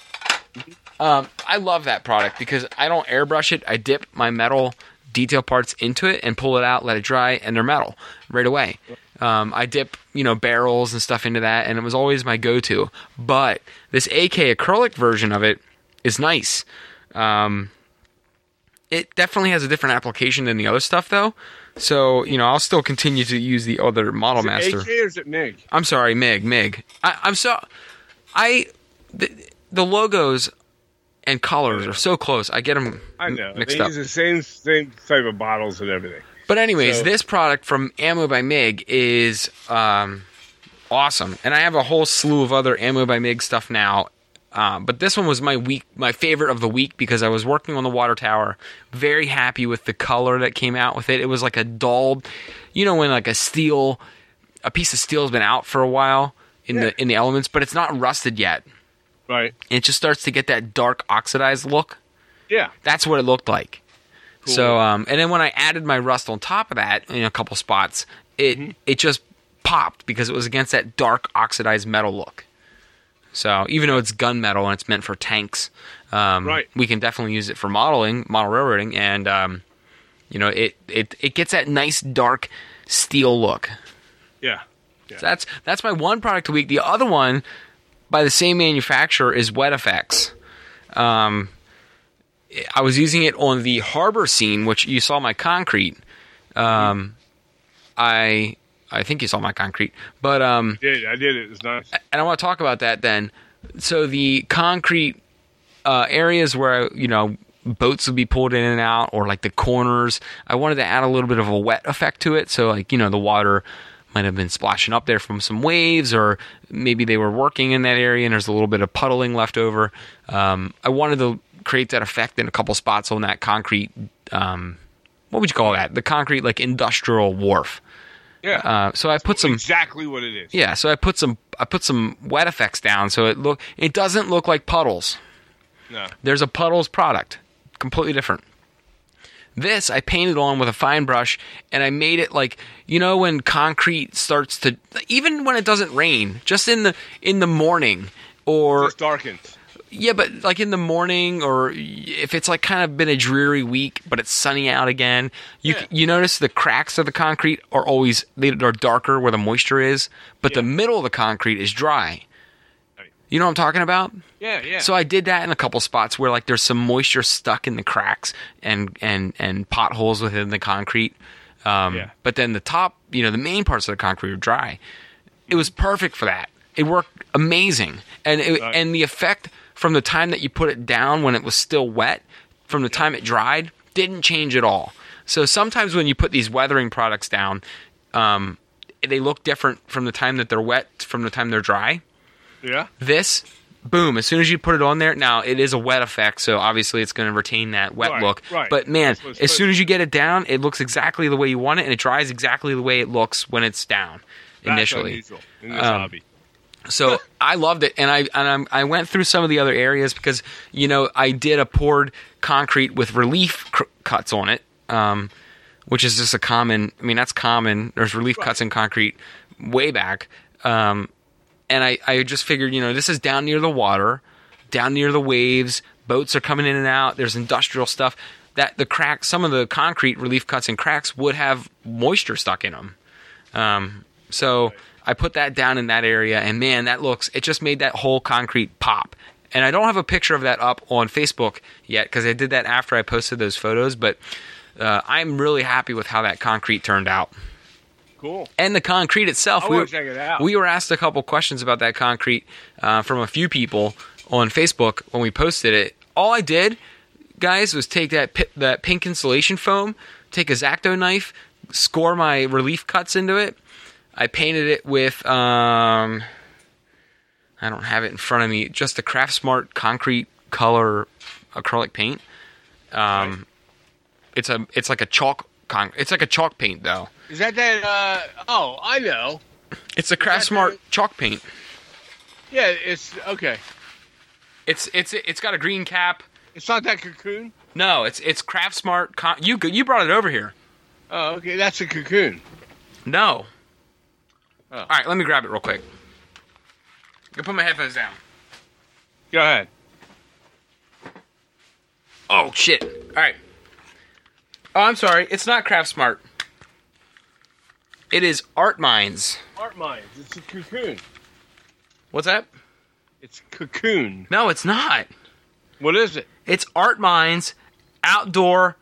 Um, I love that product because I don't airbrush it. I dip my metal detail parts into it and pull it out, let it dry, and they're metal right away. Um, I dip, you know, barrels and stuff into that, and it was always my go-to. But this AK acrylic version of it is nice. Um, it definitely has a different application than the other stuff, though. So you know, I'll still continue to use the other Model Is it Master. AK or is it MIG? I'm sorry, Mig. Mig. I, I'm so. I the, the logos and colors are so close. I get them I know. mixed they up. use the same same type of bottles and everything. But anyways, So- this product from Ammo by Mig is um, awesome, and I have a whole slew of other Ammo by Mig stuff now. Um, but this one was my week, my favorite of the week because I was working on the water tower. Very happy with the color that came out with it. It was like a dull, you know, when like a steel, a piece of steel has been out for a while in Yeah. the in the elements, but it's not rusted yet. Right. It just starts to get that dark oxidized look. Yeah. That's what it looked like. Cool. So, um, and then when I added my rust on top of that in a couple spots, it Mm-hmm. it just popped because it was against that dark oxidized metal look. So even though it's gunmetal and it's meant for tanks, um, Right. we can definitely use it for modeling, model railroading, and um, you know it, it it gets that nice dark steel look. Yeah. So that's that's my one product a week. The other one by the same manufacturer is Wet Effects. Um, I was using it on the harbor scene, which you saw my concrete. Um, I I think you saw my concrete, but um, Did I did it? It was nice. and I want to talk about that then. So the concrete uh, areas where you know boats would be pulled in and out, or like the corners, I wanted to add a little bit of a wet effect to it. So like you know the water might have been splashing up there from some waves, or maybe they were working in that area and there's a little bit of puddling left over. Um, I wanted to create that effect in a couple spots on that concrete. Um, what would you call that? The concrete like industrial wharf. Yeah. Uh, so I put some exactly what it is. yeah, so I put some I put some wet effects down so it look it doesn't look like puddles. No. There's a puddles product, completely different. This I painted on with a fine brush, and I made it like you know when concrete starts to even when it doesn't rain, just in the in the morning or Just darkened. yeah, but like in the morning, or if it's like kind of been a dreary week, but it's sunny out again, you Yeah. you notice the cracks of the concrete are always they are darker where the moisture is, but the middle of the concrete is dry. You know what I'm talking about? Yeah, yeah. So I did that in a couple spots where like there's some moisture stuck in the cracks and and and potholes within the concrete. Um, Yeah. But then the top, you know, the main parts of the concrete are dry. It was perfect for that. It worked amazing, and it, Right. and the effect from the time that you put it down when it was still wet, from the time it dried, didn't change at all. So sometimes when you put these weathering products down, um, they look different from the time that they're wet from the time they're dry yeah. this boom as soon as you put it on there now it is a wet effect so obviously it's going to retain that wet Right, look right. but man as soon as you get it down it looks exactly the way you want it and it dries exactly the way it looks when it's down That's initially unusual in this Um, so I loved it, and I and I'm, I went through some of the other areas because you know I did a poured concrete with relief cr- cuts on it, um, which is just a common. I mean that's common. There's relief cuts in concrete way back, um, and I I just figured you know this is down near the water, down near the waves. Boats are coming in and out. There's industrial stuff. That the cracks, some of the concrete relief cuts and cracks would have moisture stuck in them. Um, so I put that down in that area, and man, that looks. It just made that whole concrete pop. And I don't have a picture of that up on Facebook yet because I did that after I posted those photos. But uh, I'm really happy with how that concrete turned out. Cool. And the concrete itself, I we, wanna check it out. we were asked a couple questions about that concrete uh, from a few people on Facebook when we posted it. All I did, guys, was take that pi- that pink insulation foam, take a X-Acto knife, score my relief cuts into it. I painted it with um, I don't have it in front of me, just the Craft Smart concrete color acrylic paint. Um, it's a it's like a chalk con- it's like a chalk paint though. Is that that? Uh, oh, I know. It's a Craft that Smart chalk paint. Yeah, it's okay. It's it's it's got a green cap. It's not that cocoon. No, it's it's Craft Smart. Con- you you brought it over here. Oh, okay. That's a cocoon. No. Oh. All right, let me grab it real quick. I put my headphones down. Go ahead. Oh shit! All right. Oh, I'm sorry. It's not Craft Smart. It is Art Minds. Art mines. It's a cocoon. What's that? It's cocoon. No, it's not. What is it? It's Art Minds outdoor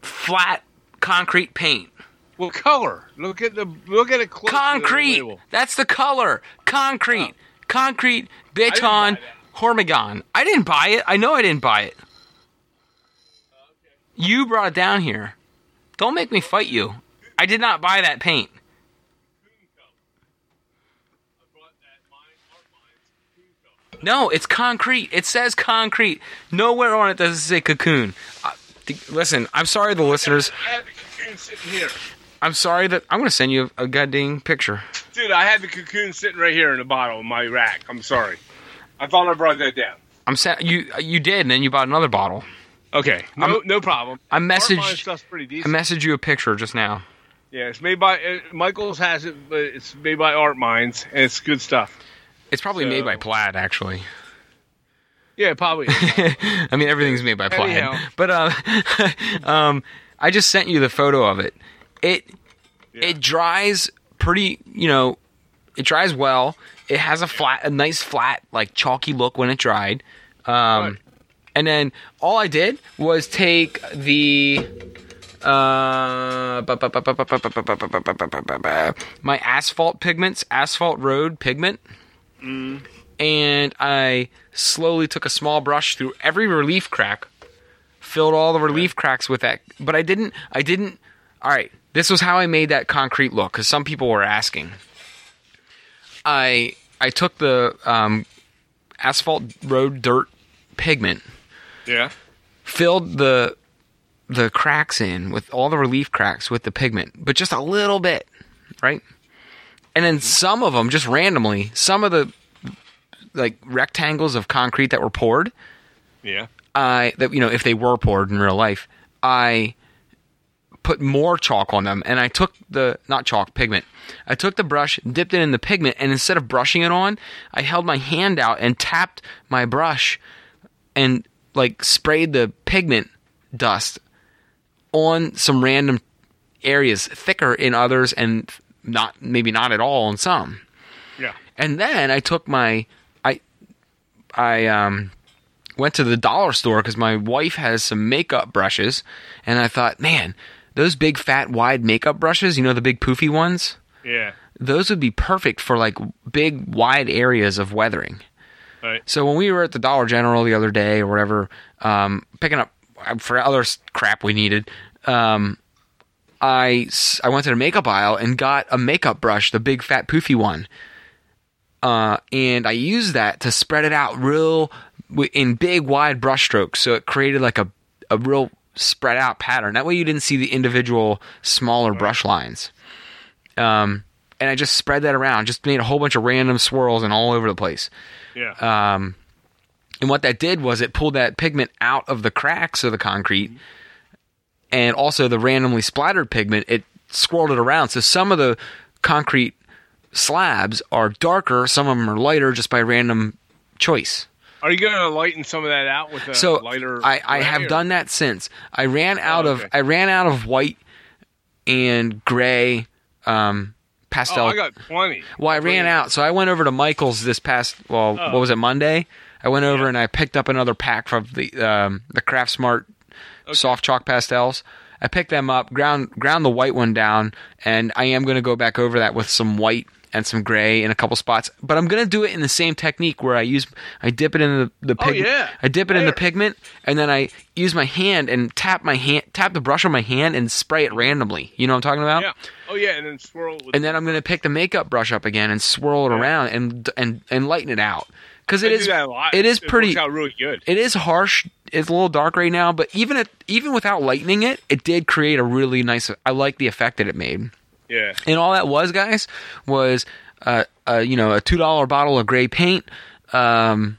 flat concrete paint. What color? Look at the look at it close. the Concrete. label. That's the color. Concrete. Concrete. buy Beton. Hormigon. I didn't buy it. I know I didn't buy it. Uh, you brought it down here. Don't make me fight you. I did not buy that paint. No, it's concrete. It says concrete. Nowhere on it does it say cocoon. Th- listen, I'm sorry, the listeners. I have the cocoon sitting here, I'm sorry that I'm going to send you a, a goddamn picture. dude. I have the cocoon sitting right here in the bottle of my rack. I'm sorry. I thought I brought that down. I'm sa- you you did, and then you bought another bottle. Okay, no, I'm- no problem. I messaged I messaged you a picture just now. Yeah, it's made by uh, Michaels has it, but it's made by Art Minds, and it's good stuff. It's probably So- made by Plaid, actually. Yeah, probably. I mean, everything's made by Plaid. Anyhow. But uh, um, I just sent you the photo of it. It Yeah. it dries pretty. You know, it dries well. It has a flat, a nice flat, like chalky look when it dried. Um, Right. And then all I did was take the my asphalt pigments, asphalt road pigment. Mm. And I slowly took a small brush through every relief crack, filled all the relief cracks with that. But I didn't, I didn't, all right, this was how I made that concrete look because some people were asking. I I took the um, asphalt road dirt pigment. Yeah. Filled the the cracks in with all the relief cracks with the pigment, but just a little bit, right? And then some of them just randomly, some of the like rectangles of concrete that were poured, Yeah. I that you know if they were poured in real life, I put more chalk on them, and I took the not chalk pigment. I took the brush, dipped it in the pigment, and instead of brushing it on, I held my hand out and tapped my brush, and like sprayed the pigment dust on some random areas, thicker in others, and not maybe not at all on some. Yeah. And then I took my I I um went to the dollar store because my wife has some makeup brushes, and I thought, man, those big fat wide makeup brushes, you know the big poofy ones, Yeah. those would be perfect for like big wide areas of weathering. Right. So when we were at the Dollar General the other day or whatever, um, picking up for other crap we needed, um, I I went to the makeup aisle and got a makeup brush, the big fat poofy one, uh, and I used that to spread it out real in big wide brush strokes, so it created like a a real spread out pattern. That way you didn't see the individual smaller brush lines. Um, and I just spread that around, just made a whole bunch of random swirls and all over the place. Yeah. Um, and what that did was it pulled that pigment out of the cracks of the concrete, and also the randomly splattered pigment. It swirled it around, so some of the concrete slabs are darker, some of them are lighter, just by random choice. Are you going to lighten some of that out with a So lighter? I, I have or- done that since. I ran out of okay. I ran out of white and gray um, pastel Oh, I got plenty. Well, I ran out, so I went over to Michael's this past. Well, Oh. what was it Monday? I went over Yeah. and I picked up another pack from the um, the Craft Smart soft chalk pastels. I picked them up, ground ground the white one down, and I am going to go back over that with some white and some gray in a couple spots. But I'm going to do it in the same technique where I use I dip it in the the Oh, pigment. yeah. I dip it in the pigment, and then I use my hand and tap my hand tap the brush on my hand and spray it randomly. You know what I'm talking about? Yeah. Oh yeah, and then swirl and then I'm gonna pick the makeup brush up again and swirl it around and and and lighten it out because it is that a lot. it is It pretty works out really good. it is harsh it's a little dark right now but even it even without lightening it it did create a really nice I like the effect that it made Yeah. and all that was guys was uh, uh you know a two dollar bottle of gray paint um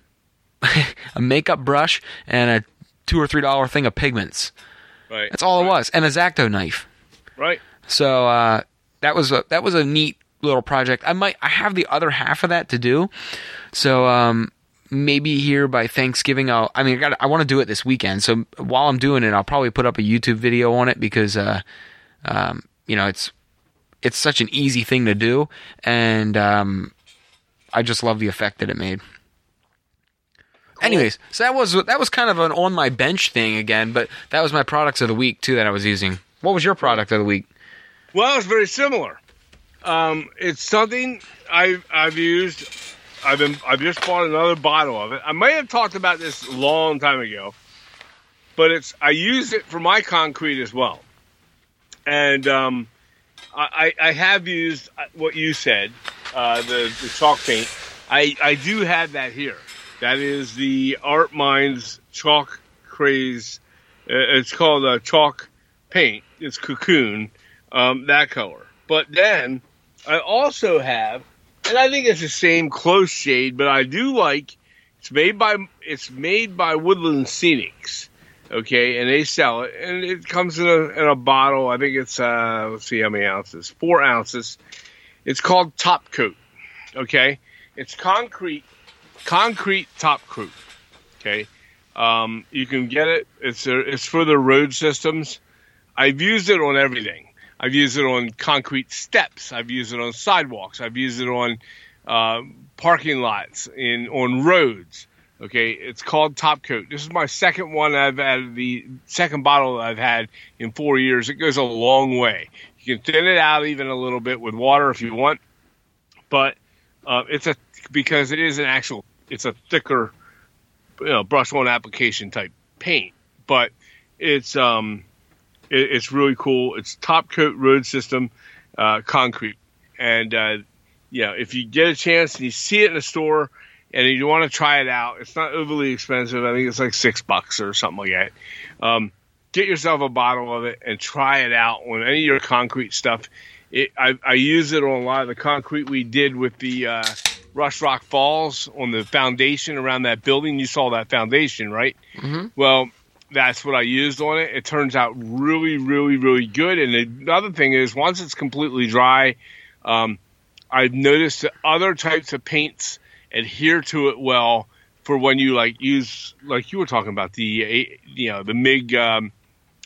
a makeup brush and a two or three dollar thing of pigments Right. that's all it was and a X-Acto knife Right. so uh, that was a that was a neat little project. I might I have the other half of that to do. So um, maybe here by Thanksgiving I'll I mean I got I want to do it this weekend. So while I'm doing it, I'll probably put up a YouTube video on it because uh, um, you know it's it's such an easy thing to do, and um, I just love the effect that it made. Anyways, so that was that was kind of an on my bench thing again, but that was my products of the week too that I was using. What was your product of the week? Well, it's very similar. Um, it's something I've I've used. I've been I've just bought another bottle of it. I may have talked about this a long time ago, but it's I use it for my concrete as well, and um, I, I have used what you said, uh, the the chalk paint. I I do have that here. That is the Art Minds Chalk Craze. Uh, It's called uh, chalk paint. It's cocoon, um, that color. But then I also have, and I think it's the same close shade, but I do like. It's made by it's made by Woodland Scenics, okay, and they sell it, and it comes in a in a bottle. I think it's uh, let's see how many ounces, four ounces. It's called Top Coat, okay. It's concrete, concrete top coat, okay. Um, you can get it. It's a, it's for the road systems. I've used it on everything. I've used it on concrete steps. I've used it on sidewalks. I've used it on uh, parking lots in on roads. Okay, it's called Top Coat. This is my second one I've had. The second bottle I've had in four years. It goes a long way. You can thin it out even a little bit with water if you want, but uh, it's a because it is an actual. It's a thicker, you know, brush on application type paint, but it's um it, it's really cool. It's top coat road system uh, concrete, and uh, yeah, if you get a chance and you see it in a store and you want to try it out, it's not overly expensive. I think it's like six bucks or something like that. Um, get yourself a bottle of it and try it out on any of your concrete stuff. It, I, I use it on a lot of the concrete we did with the uh, Rush Rock Falls on the foundation around that building. You saw that foundation, right? Mhm. Well, that's what I used on it. It turns out really, really, really good. And another thing is, once it's completely dry, um, I've noticed that other types of paints adhere to it well for when you like use, like you were talking about the, you know, the MIG, um,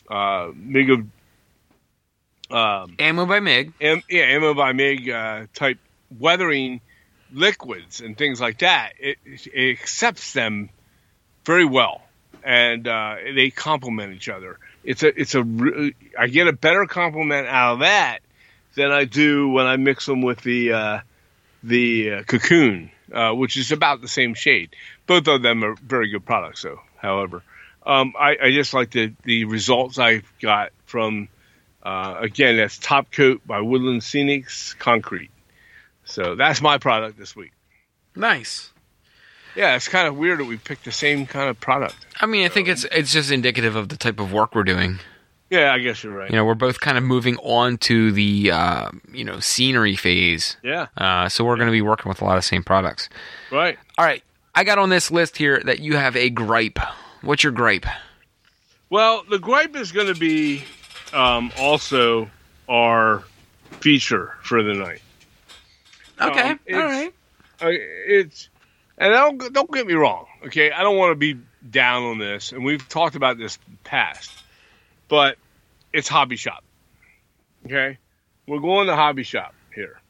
uh, MIG of, um, Ammo by MIG. am, yeah, ammo by MIG uh, type weathering liquids and things like that. It, it accepts them very well, and uh, they complement each other. It's a it's a I get a better compliment out of that than I do when I mix them with the uh, the uh, cocoon, uh, which is about the same shade. Both of them are very good products, though. However, um, I, I just like the the results I got from. Uh, again, that's Top Coat by Woodland Scenics Concrete. So that's my product this week. Nice. Yeah, it's kind of weird that we picked the same kind of product. I mean, I think it's it's just indicative of the type of work we're doing. Yeah, I guess you're right. You know, we're both kind of moving on to the uh, you know scenery phase. Yeah, Uh, so we're going to be working with a lot of same products. right. All right, I got on this list here that you have a gripe. What's your gripe? Well, the gripe is going to be um, also our feature for the night. Okay, Um, all right. Uh, it's and don't don't get me wrong. Okay, I don't want to be down on this, and we've talked about this past, but it's hobby shop. Okay, we're going to hobby shop here,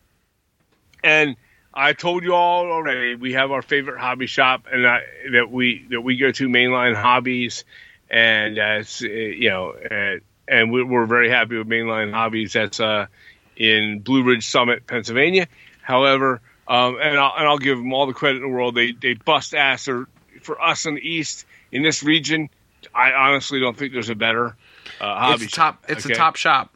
and I told you all already. We have our favorite hobby shop, and I, that we that we go to Mainline Hobbies, and it's uh, you know, uh, and we, we're very happy with Mainline Hobbies. That's uh, in Blue Ridge Summit, Pennsylvania. However, um, and I'll and I'll give them all the credit in the world. They they bust ass. Or for us in the east in this region, I honestly don't think there's a better uh, hobby It's top. It's okay? a top shop.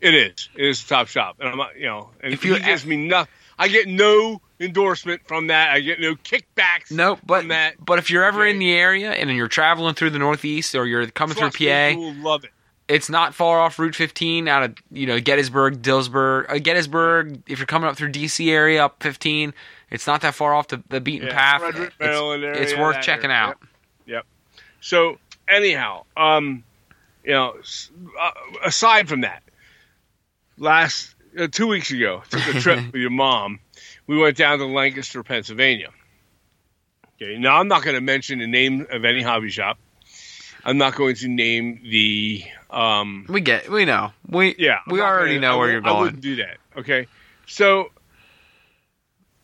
It is. It is a top shop, and I'm not, you know, and If if you he gives me nothing, I get no endorsement from that. I get no kickbacks. No, but from that. but if you're ever in the area and you're traveling through the Northeast or you're coming Trust through PA, you will love it. It's not far off Route 15 out of you know Gettysburg, Dillsburg, uh, Gettysburg. If you're coming up through DC area up 15, it's not that far off the, the beaten Yeah, path. Frederick, it's, area, it's worth checking area. out. So anyhow, um, you know, uh, aside from that, last uh, two weeks ago, took a trip with your mom. We went down to Lancaster, Pennsylvania. Okay, now I'm not going to mention the name of any hobby shop. I'm not going to name the um, We get, we know, we yeah, we already gonna- know where you're going. I wouldn't do that. Okay, so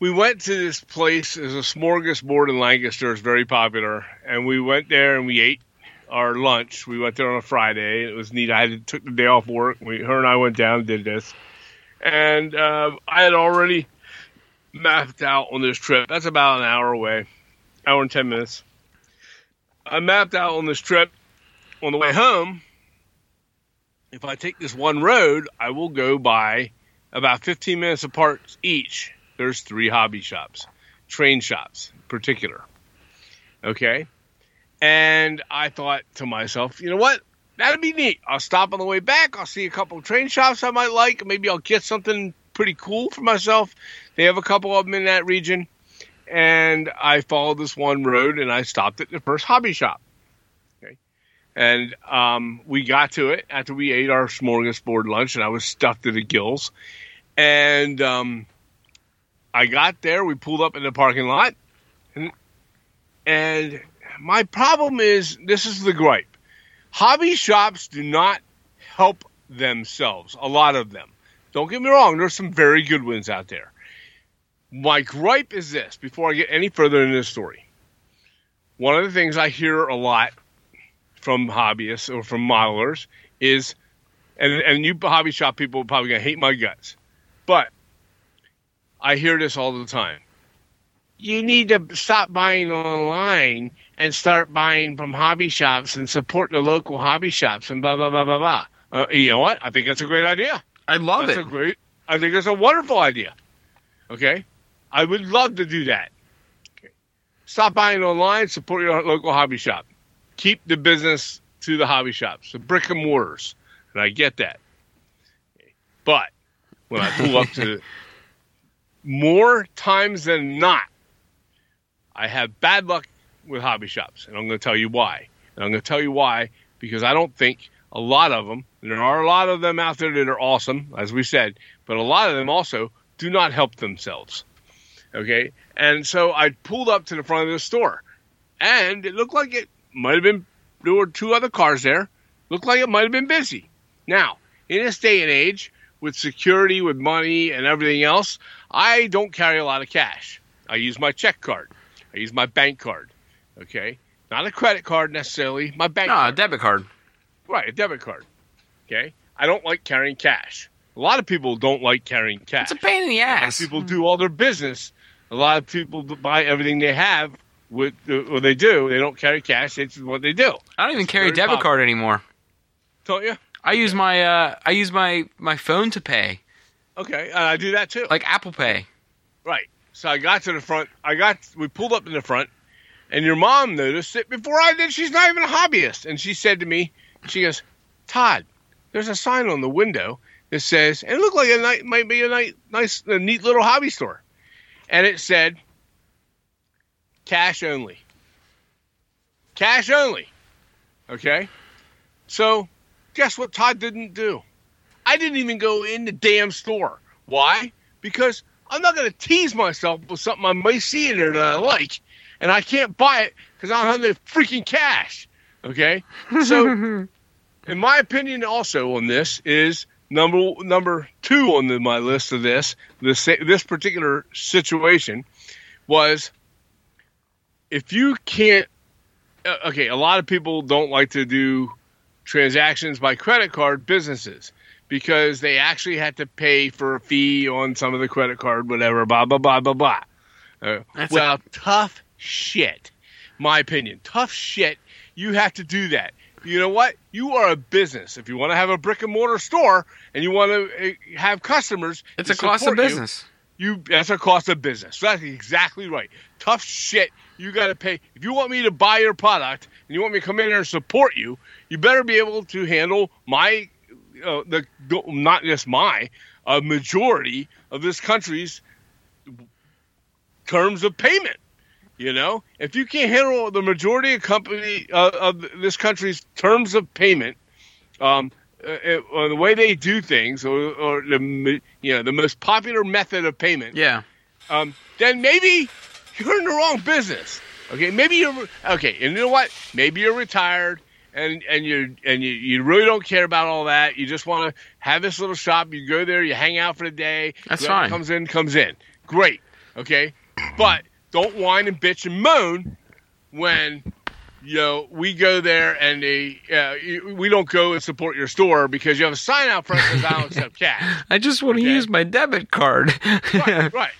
we went to this place. There's a smorgasbord in Lancaster. It's very popular, and we went there and we ate our lunch. We went there on a Friday. It was neat. I had took the day off work. We, her and I went down and did this, and uh, I had already mapped out on this trip. That's about an hour away, hour and ten minutes. I mapped out on this trip on the way home if I take this one road, I will go by about 15 minutes apart each. There's three hobby shops, train shops in particular. Okay. And I thought to myself, you know what? That'd be neat. I'll stop on the way back. I'll see a couple of train shops I might like. Maybe I'll get something pretty cool for myself. They have a couple of them in that region. And I followed this one road and I stopped at the first hobby shop. And um, we got to it after we ate our smorgasbord lunch, and I was stuffed to the gills. And um, I got there. We pulled up in the parking lot, and, and my problem is this is the gripe: hobby shops do not help themselves. A lot of them. Don't get me wrong. There's some very good ones out there. My gripe is this: before I get any further in this story, one of the things I hear a lot from hobbyists or from modelers is, and and you hobby shop people are probably gonna hate my guts, but I hear this all the time. You need to stop buying online and start buying from hobby shops and support the local hobby shops and blah blah blah blah blah. Uh, you know what? I think that's a great idea. I love That's it. a great. I think it's a wonderful idea. Okay, I would love to do that. Okay. Stop buying online. Support your local hobby shop. Keep the business to the hobby shops, the brick and mortars, and I get that. But when I pull up to more times than not, I have bad luck with hobby shops, and I'm going to tell you why. And I'm going to tell you why, because I don't think a lot of them, there are a lot of them out there that are awesome, as we said, but a lot of them also do not help themselves. Okay. And so I pulled up to the front of the store and it looked like it might have been, there were two other cars there. Looked like it might have been busy. Now, in this day and age, with security, with money, and everything else, I don't carry a lot of cash. I use my check card. I use my bank card. Okay, not a credit card necessarily. My bank. No, a debit card. Right, a debit card. Okay, I don't like carrying cash. A lot of people don't like carrying cash. It's a pain in the A lot of ass. people do all their business. A lot of people buy everything they have with or they do. They don't carry cash. It's what they do. I don't even carry a debit popular. card anymore. Don't you? I use my uh, I use my my phone to pay, Okay, and I do that too. like Apple Pay. Right. So I got to the front. I got we pulled up in the front, and your mom noticed it before I did. She's not even a hobbyist, and she said to me, she goes, "Todd, there's a sign on the window that says, and it looked like a nice, might be a nice, nice, a neat little hobby store, and it said, cash only, cash only. Okay. So, guess what? Todd didn't do. I didn't even go in the damn store. Why? Because I'm not going to tease myself with something I may see in there that I like, and I can't buy it because I don't have the freaking cash. Okay, so in my opinion, also on this is number number two on the, my list of this this this particular situation was if you can't. Uh, okay, a lot of people don't like to do transactions by credit card businesses because they actually had to pay for a fee on some of the credit card, whatever, blah, blah, blah, blah, blah. Uh, That's well, tough shit. My opinion. Tough shit. You have to do that. You know what? You are a business. If you want to have a brick and mortar store and you want to uh, have customers, It's a cost of support you, business. you that's a cost of business. That's exactly right. Tough shit. You got to pay. If you want me to buy your product and you want me to come in here and support you, you better be able to handle my uh, the not just my a majority of this country's terms of payment. You know, if you can't handle the majority of company uh, of this country's terms of payment, um, uh, or the way they do things, or, or the you know the most popular method of payment, Yeah. um, then maybe you're in the wrong business. Okay, maybe you're okay. And you know what? Maybe you're retired and and you and you, you really don't care about all that. You just want to have this little shop. You go there, you hang out for the day. That's Whoever fine. Comes in, comes in. Great. Okay, but don't whine and bitch and moan when you know we go there and they uh, we don't go and support your store because you have a sign out front that says I don't accept cash I just want to Okay. use my debit card. right, right.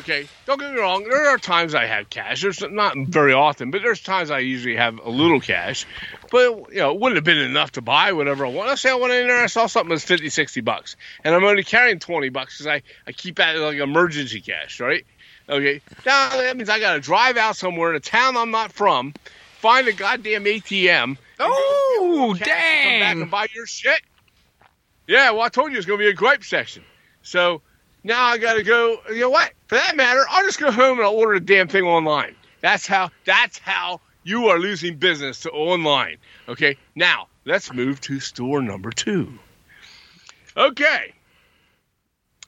Okay, don't get me wrong. There are times I have cash. There's not very often, but there's times I usually have a little cash. But you know, it wouldn't have been enough to buy whatever I want. Let's say I went in there, I saw something that's 50, 60 bucks, and I'm only carrying 20 bucks because I, I keep that like emergency cash, right? Okay, now that means I got to drive out somewhere in a town I'm not from, find a goddamn ATM. oh, to Come back dang. and buy your shit. Yeah, well, I told you it's going to be a gripe section. So now I got to go. You know what? For that matter, I'll just go home and I'll order the damn thing online. That's how. That's how you are losing business to online. Okay. Now let's move to store number two. Okay.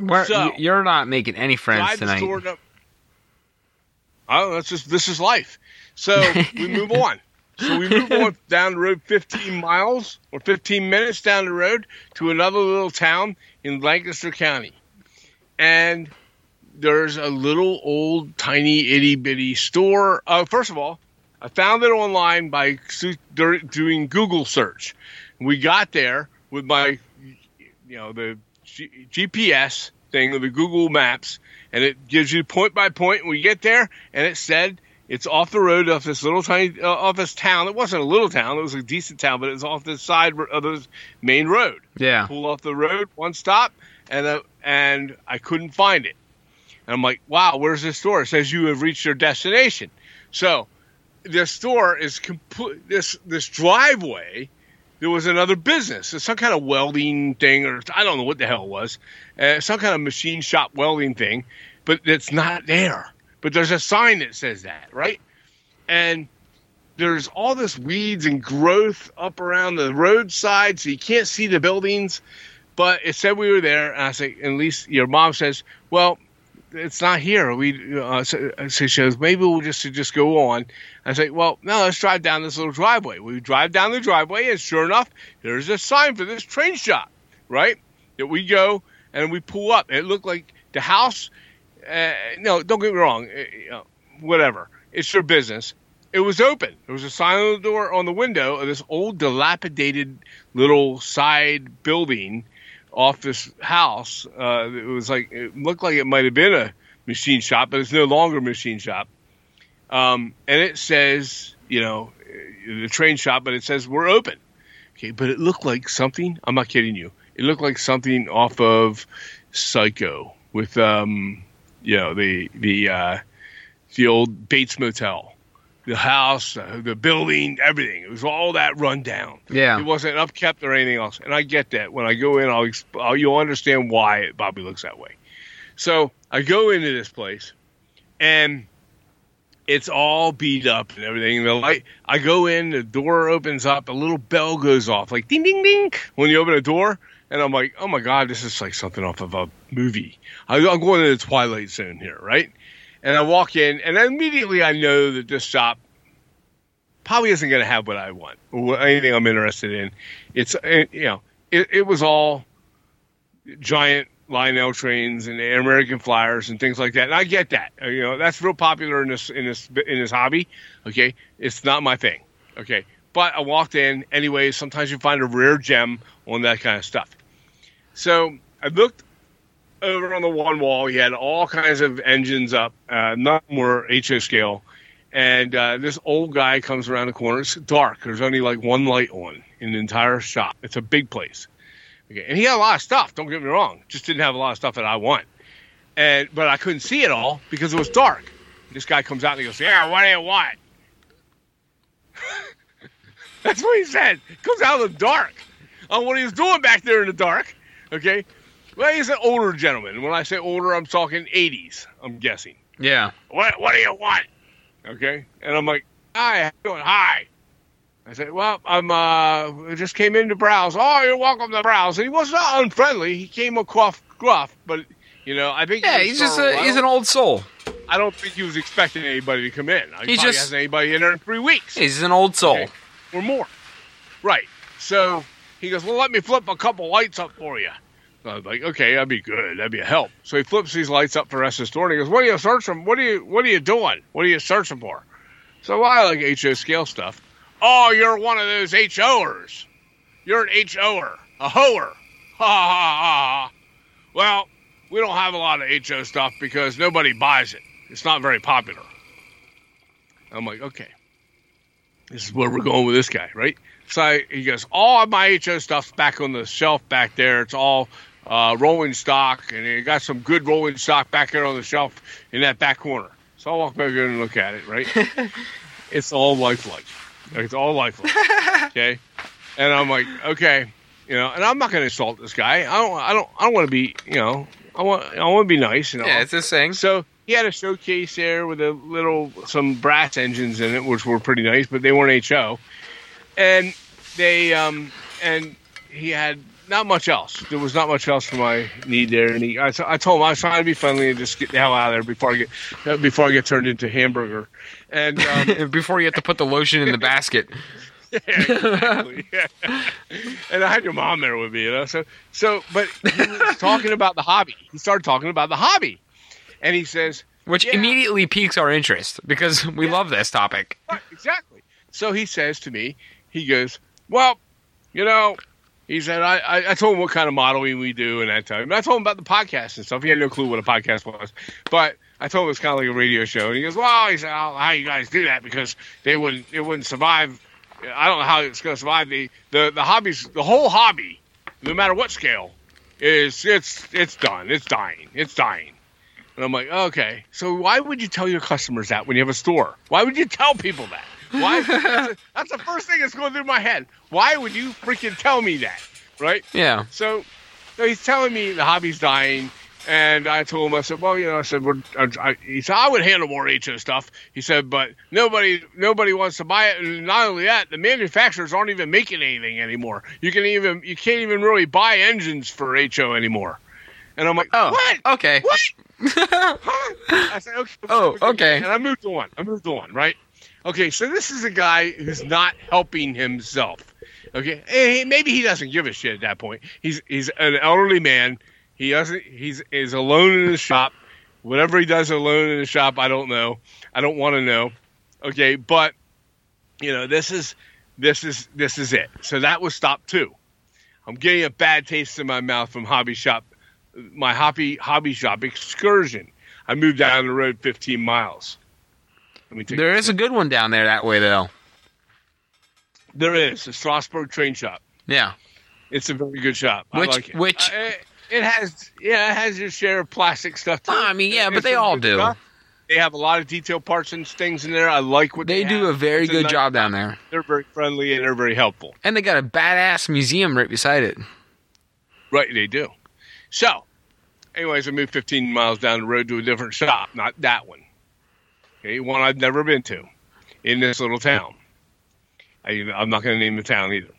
Where, So- you're not making any friends to tonight. num- oh, that's just this is life. So we move on. So we move on down the road 15 miles or 15 minutes down the road to another little town in Lancaster County. And there's a little old tiny itty bitty store. Uh, first of all, I found it online by doing Google search. We got there with my, you know, the G- GPS thing of the Google Maps, and it gives you point by point. And we get there, and it said it's off the road off this little tiny uh, off this town. It wasn't a little town; it was a decent town, but it was off the side of the main road. Yeah. Pull off the road, one stop, and uh, and I couldn't find it. And I'm like, wow, where's this store? It says you have reached your destination. So this store is complete. This this driveway. There was another business, It's some kind of welding thing, or I don't know what the hell it was, uh, some kind of machine shop welding thing, but it's not there. But there's a sign that says that, right? And there's all this weeds and growth up around the roadside, so you can't see the buildings. But it said we were there, and I say, at least your mom says, well, it's not here. We uh, so, so she goes, maybe we'll just just go on. I say, well, no, let's drive down this little driveway. We drive down the driveway, and sure enough, there's a sign for this train shop, right? That we go and we pull up. It looked like the house. Uh, no, don't get me wrong. Uh, you know, whatever, it's your business. It was open. There was a sign on the door on the window of this old dilapidated little side building off this house. Uh, it was like it looked like it might have been a machine shop, but it's no longer a machine shop. Um, and it says, you know, the train shop, but it says we're open. Okay, but it looked like something. I'm not kidding you. It looked like something off of Psycho with, um, you know, the the uh, the old Bates Motel, the house, uh, the building, everything. It was all that rundown. Yeah. It wasn't upkept or anything else. And I get that. When I go in, I'll, exp- I'll you'll understand why Bobby looks that way. So I go into this place, and it's all beat up and everything. The light. I go in, the door opens up, a little bell goes off, like ding ding ding, when you open a door. And I'm like, oh my god, this is like something off of a movie. I, I'm going to the Twilight Zone here, right? And I walk in, and immediately I know that this shop probably isn't going to have what I want or anything I'm interested in. It's uh, you know, it, it was all giant Lionel trains and American flyers and things like that. And I get that. Uh, You know, that's real popular in this in this in this hobby. Okay, it's not my thing. Okay, but I walked in anyway. Sometimes you find a rare gem on that kind of stuff. So I looked over on the one wall. He had all kinds of engines up. Uh, none were HO scale. And uh, this old guy comes around the corner. It's dark. There's only like one light on in the entire shop. It's a big place. Okay. And he had a lot of stuff. Don't get me wrong. Just didn't have a lot of stuff that I want. And but I couldn't see it all because it was dark. This guy comes out and he goes, "Yeah, what do you want?" That's what he said. Comes out of the dark on what he was doing back there in the dark. Okay. Well, he's an older gentleman. When I say older, I'm talking 80s. I'm guessing. Yeah. What What do you want? Okay. And I'm like, Hi, how you doing? Hi. I said, Well, I'm uh I just came in to browse. Oh, you're welcome to browse. And he was not unfriendly. He came across gruff, but you know, I think Yeah, he's just a, he's an old soul. I don't think he was expecting anybody to come in. He He's just- hasn't anybody in there in three weeks He's an old soul. Okay. or more. Right. So he goes, Well, let me flip a couple lights up for you. I was like, Okay, that'd be good. That'd be a help. So he flips these lights up for rest of the he goes, What are you searching? What are you what are you doing? What are you searching for? So I like HO scale stuff. Oh, you're one of those HOers. You're an HOer. A hoer. Ha ha ha. Well, we don't have a lot of HO stuff because nobody buys it. It's not very popular. I'm like, okay. This is where we're going with this guy, right? So I, he goes, all my HO stuff's back on the shelf back there. It's all uh, rolling stock, and he got some good rolling stock back there on the shelf in that back corner. So I'll walk back in and look at it, right? it's all lifelike. It's all lifelike. Okay, and I'm like, okay, you know, and I'm not going to insult this guy. I don't, I don't, I don't want to be, you know, I want, I want to be nice, you know. Yeah, it's this thing. So he had a showcase there with a little some brass engines in it, which were pretty nice, but they weren't HO. And they um and he had not much else. There was not much else for my need there. And he, I, told him I was trying to be friendly and just get the hell out of there before I get before I get turned into hamburger. And um, Before you have to put the lotion in the basket. yeah, exactly. Yeah. And I had your mom there with me, you know. So, so, but he was talking about the hobby. He started talking about the hobby, and he says, Which Yeah. immediately piques our interest because we love this topic. Right, exactly. So he says to me, he goes, "Well, you know," he said, I, I, I told him what kind of modeling we do and that time. And I told him about the podcast and stuff. He had no clue what a podcast was, but I told him it was kind of like a radio show. And he goes, "Well," he said, I don't know how you guys do that because they wouldn't, it wouldn't survive. I don't know how it's going to survive. The, the the hobbies, the whole hobby, no matter what scale, is it's it's done. It's dying. It's dying. And I'm like, okay. So why would you tell your customers that when you have a store? Why would you tell people that? Why? that's, the first thing that's going through my head. Why would you freaking tell me that? Right? Yeah. So, so he's telling me the hobby's dying. And I told him, I said, well, you know, I said, we're, I, I, he said, I would handle more HO stuff. He said, but nobody, nobody wants to buy it. And not only that, the manufacturers aren't even making anything anymore. You can even, you can't even really buy engines for HO anymore. And I'm like, Oh, what? okay. What? Huh? I said, okay. Oh, okay. And I moved on. I moved on, right? Okay, so this is a guy who's not helping himself. Okay, and maybe he doesn't give a shit at that point. He's he's an elderly man. He doesn't. He's is alone in the shop. Whatever he does alone in the shop, I don't know. I don't want to know. Okay, but you know this is this is this is it. So that was stop two. I'm getting a bad taste in my mouth from hobby shop, my hobby hobby shop excursion. I moved down the road 15 miles. Let me take There is a good one down there that way, though. There is a Strasburg train shop. Yeah. It's a very good shop. I Which- like it. which- Uh, it, it has yeah, it has your share of plastic stuff too. I mean, yeah, but they all do. stuff. They have a lot of detail parts and things in there. I like what They they, do have. a very It's good nice- job down there. They're very friendly and they're very helpful. And they got a badass museum right beside it. Right, they do. So, anyways, I moved 15 miles down the road to a different shop, not that one. Okay, one I've never been to in this little town. I, I'm not going to name the town either.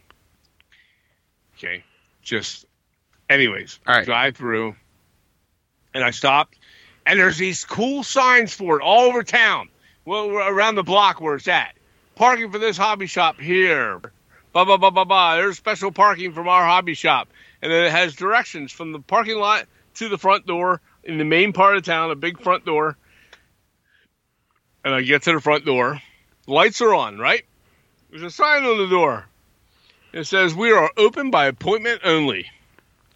Okay, just, anyways, All right. drive through, and I stopped, and there's these cool signs for it all over town. Well, around the block where it's at. Parking for this hobby shop here. Blah blah blah blah blah. There's special parking from our hobby shop, and then it has directions from the parking lot to the front door in the main part of town, a big front door. And I get to the front door. Lights are on, right? There's a sign on the door. It says we are open by appointment only.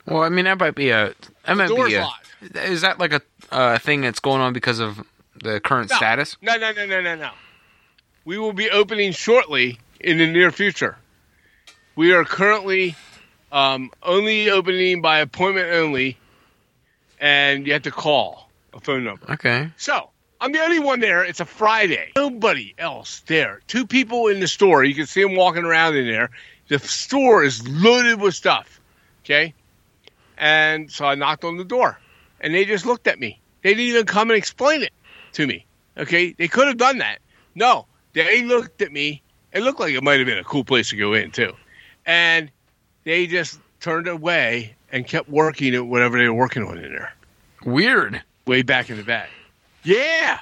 Well, I mean, that might be a. That might Door's be a. locked. Is that like a uh, thing that's going on because of the current No. status? No, no, no, no, no, no. We will be opening shortly in the near future. We are currently um, only opening by appointment only, and you have to call a phone number. Okay. So I'm the only one there. It's a Friday. Nobody else there. Two people in the store. You can see them walking around in there. The store is loaded with stuff. Okay. And so I knocked on the door, and they just looked at me. They didn't even come and explain it to me. Okay. They could have done that. No, they looked at me. It looked like it might have been a cool place to go in too, and they just turned away and kept working at whatever they were working on in there Weird. way back in the back. Yeah,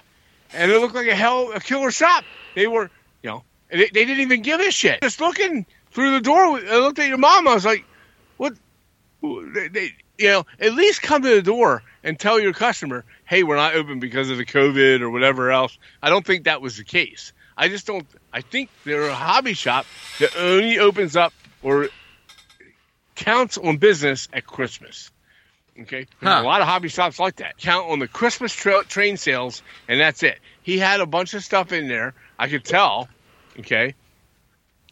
and it looked like a hell a killer shop. They were, you know, they, they didn't even give a shit. Just looking through the door, I looked at your mom. I was like, "What?" They, they, you know, at least come to the door and tell your customer, "Hey, we're not open because of the COVID or whatever else." I don't think that was the case. I just don't. I think they're a hobby shop that only opens up or counts on business at Christmas. Okay, Huh. a lot of hobby shops like that. Count on the Christmas tra- train sales, and that's it. He had a bunch of stuff in there. I could tell. Okay,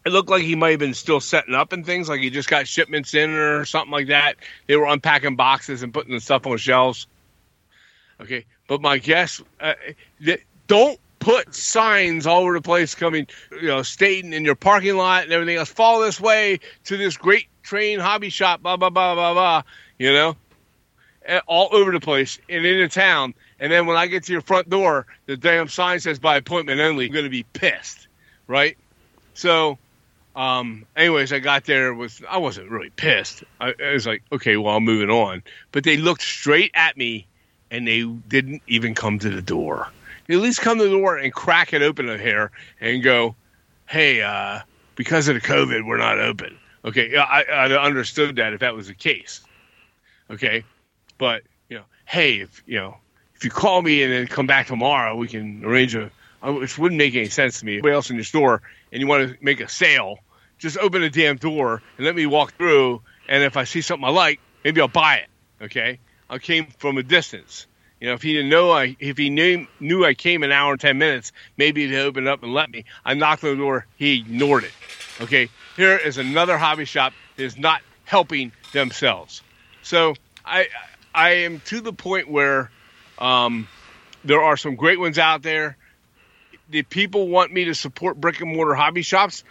it looked like he might have been still setting up and things, like he just got shipments in or something like that. They were unpacking boxes and putting the stuff on shelves. Okay, but my guess, uh, th- don't put signs all over the place coming, you know, stating in your parking lot and everything else. Follow this way to this great train hobby shop. Blah blah blah blah blah. You know, all over the place and in the town. And then when I get to your front door, the damn sign says by appointment only. I'm going to be pissed, right? So, um, anyways, I got there with I wasn't really pissed. I, I was like, okay, well, I'm moving on. But they looked straight at me, and they didn't even come to the door. They at least come to the door and crack it open a hair and go, hey, uh, because of the COVID, we're not open. Okay, I, I understood that if that was the case. Okay, but you know, hey, if you know, if you call me and then come back tomorrow, we can arrange a. uh, Which wouldn't make any sense to me. Anybody else in your store and you want to make a sale, just open the damn door and let me walk through. And if I see something I like, maybe I'll buy it. Okay, I came from a distance. You know, if he didn't know I, if he knew knew I came an hour and ten minutes, maybe he'd open up and let me. I knocked on the door, he ignored it. Okay, here is another hobby shop that is not helping themselves. So I I am to the point where um, there are some great ones out there. The people want me to support brick and mortar hobby shops.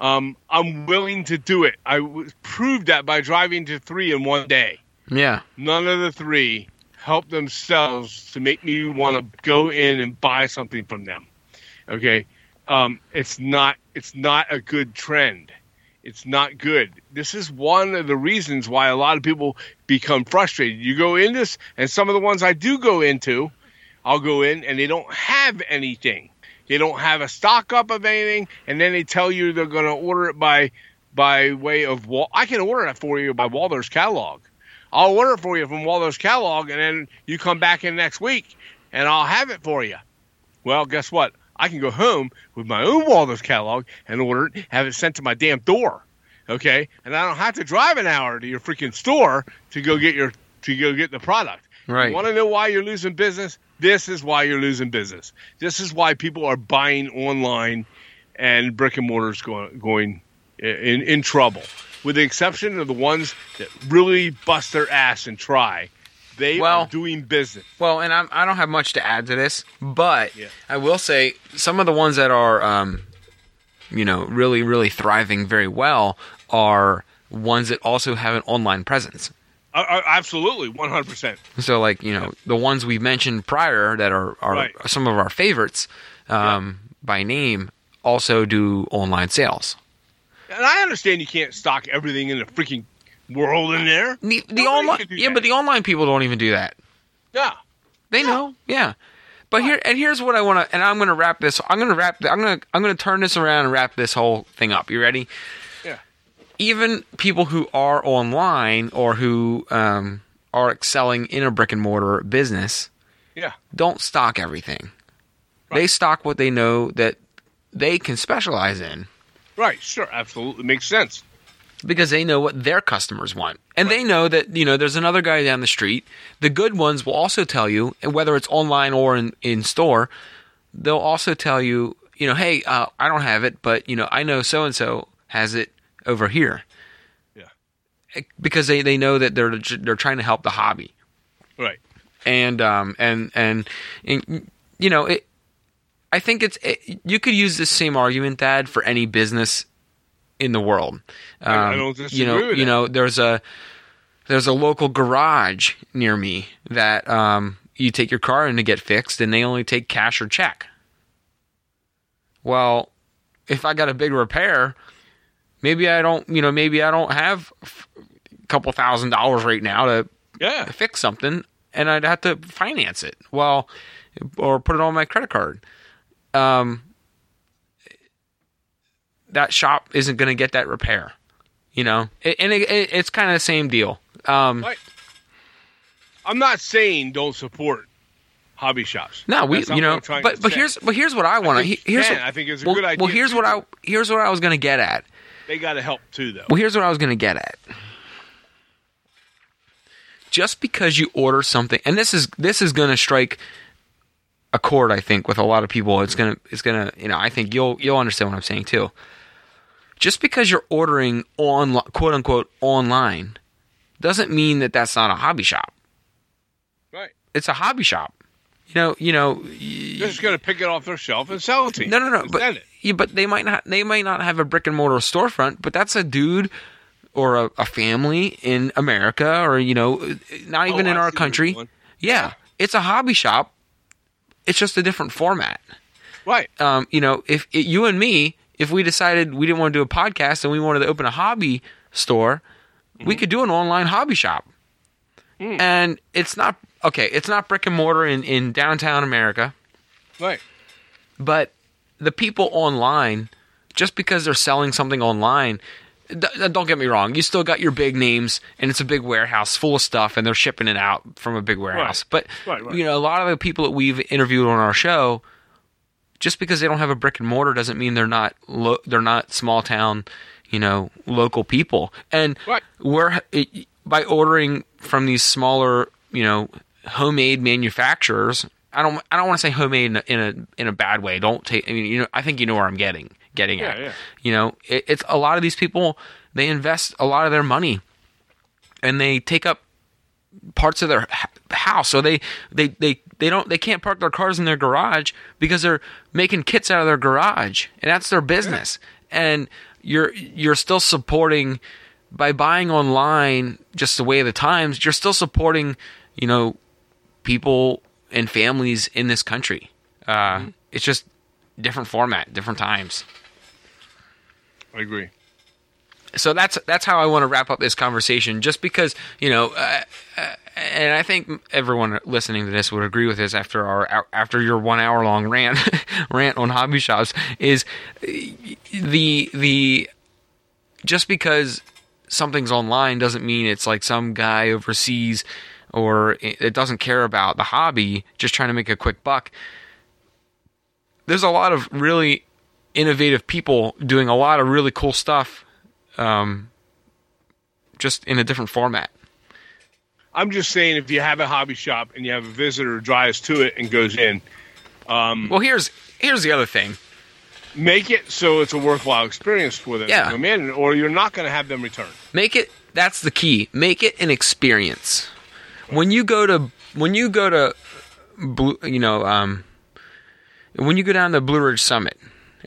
Um, I'm willing to do it. I w- proved that by driving to three in one day. Yeah. None of the three help themselves to make me want to go in and buy something from them. Okay, um, it's not it's not a good trend. It's not good. This is one of the reasons why a lot of people become frustrated. You go in this, and some of the ones I do go into, I'll go in and they don't have anything. They don't have a stock up of anything, and then they tell you they're going to order it by by way of Wal- I can order it for you by Walthers catalog. I'll order it for you from Walthers catalog, and then you come back in next week, and I'll have it for you. Well, guess what? I can go home with my own Walthers catalog and order it, have it sent to my damn door. Okay, and I don't have to drive an hour to your freaking store to go get your to go get the product. Right. You want to know why you're losing business? This is why you're losing business. This is why people are buying online, and brick and mortars going going in in trouble. With the exception of the ones that really bust their ass and try, they Well- are doing business. Well, and I'm, I don't have much to add to this, but Yeah. I will say some of the ones that are, um, you know, really, really thriving very well are ones that also have an online presence. Uh, uh, absolutely, one hundred percent. So, like, you know, the ones we mentioned prior that are, are Right. some of our favorites um, by name also do online sales. And I understand you can't stock everything in the freaking world in there. The, the online, yeah, that. but the online people don't even do that. Yeah. They know, yeah. But here and here's what I want to, and I'm going to wrap this. I'm going to wrap. I'm going to I'm going to turn this around and wrap this whole thing up. You ready? Yeah. Even people who are online or who um, are excelling in a brick and mortar business Yeah. don't stock everything. They stock what they know that they can specialize in Right. Sure. Absolutely makes sense. Because they know what their customers want. And they know that, you know, there's another guy down the street. The good ones will also tell you, and whether it's online or in, in store, they'll also tell you, you know, hey, uh, I don't have it, but, you know, I know so and so has it over here. Yeah. Because they, they know that they're they're trying to help the hobby. Right. And um and and, and you know, it I think it's it, you could use this same argument dad for any business in the world. I- I Um, don't disagree you know, you know, there's a there's a local garage near me that um, you take your car in to get fixed, and they only take cash or check. Well, if I got a big repair, maybe I don't, you know, maybe I don't have a couple thousand dollars right now to Yeah. fix something, and I'd have to finance it. Well, or put it on my credit card. Um, that shop isn't going to get that repair, you know, It- and it, it, it's kind of the same deal. Um, Right. I'm not saying don't support hobby shops. no, we, you know, but but say. here's but here's what I want to. Here's what, I think it's a well, good idea Well, here's what I here's what I was going to get at. they got to help too, though. Well, here's what I was going to get at. Just because you order something, and this is this is going to strike a chord, I think, with a lot of people. It's gonna it's gonna you know I think you'll you'll understand what I'm saying too. Just because you're ordering on quote unquote online doesn't mean that that's not a hobby shop. Right. It's a hobby shop. You know, you know, They're just going to pick it off their shelf and sell it to you. no, no, no. But it. yeah, but they might not. They might not have a brick and mortar storefront. But that's a dude or a, a family in America, or you know, not even Oh, in I our country. Yeah, it's a hobby shop. It's just a different format. Right. Um, you know, if it, you and me, if we decided we didn't want to do a podcast and we wanted to open a hobby store, we Mm-hmm. could do an online hobby shop. Mm. And it's not okay. It's not brick and mortar in, in downtown America. Right. But the people online, just because they're selling something online, d- don't get me wrong, you still got your big names, and it's a big warehouse full of stuff, and they're shipping it out from a big warehouse. But Right, right. you know, a lot of the people that we've interviewed on our show, just because they don't have a brick and mortar doesn't mean they're not lo- they're not small town, you know, local people. And Right. we're it, by ordering from these smaller, you know, homemade manufacturers. I don't I don't want to say homemade in a, in a in a bad way. Don't take I mean, you know, I think you know where I'm getting getting Yeah, at. yeah. You know, it, it's a lot of these people they invest a lot of their money and they take up parts of their house so they they they they don't they can't park their cars in their garage because they're making kits out of their garage and that's their business and you're you're still supporting by buying online just the way of the times you're still supporting you know people and families in this country. Uh, It's just different format, different times. I agree. so that's that's how I want to wrap up this conversation. Just because you know, uh, uh, and I think everyone listening to this would agree with this after our after your one hour long rant rant on hobby shops is the the just because something's online doesn't mean it's like some guy overseas or it doesn't care about the hobby just trying to make a quick buck. There's a lot of really innovative people doing a lot of really cool stuff um, just in a different format I'm just saying, if you have a hobby shop and you have a visitor drives to it and goes in, well here's here's the other thing make it so it's a worthwhile experience for them Yeah. to come in, or you're not going to have them return. make it that's the key make it an experience when you go to when you go to blue you know um when you go down to blue ridge summit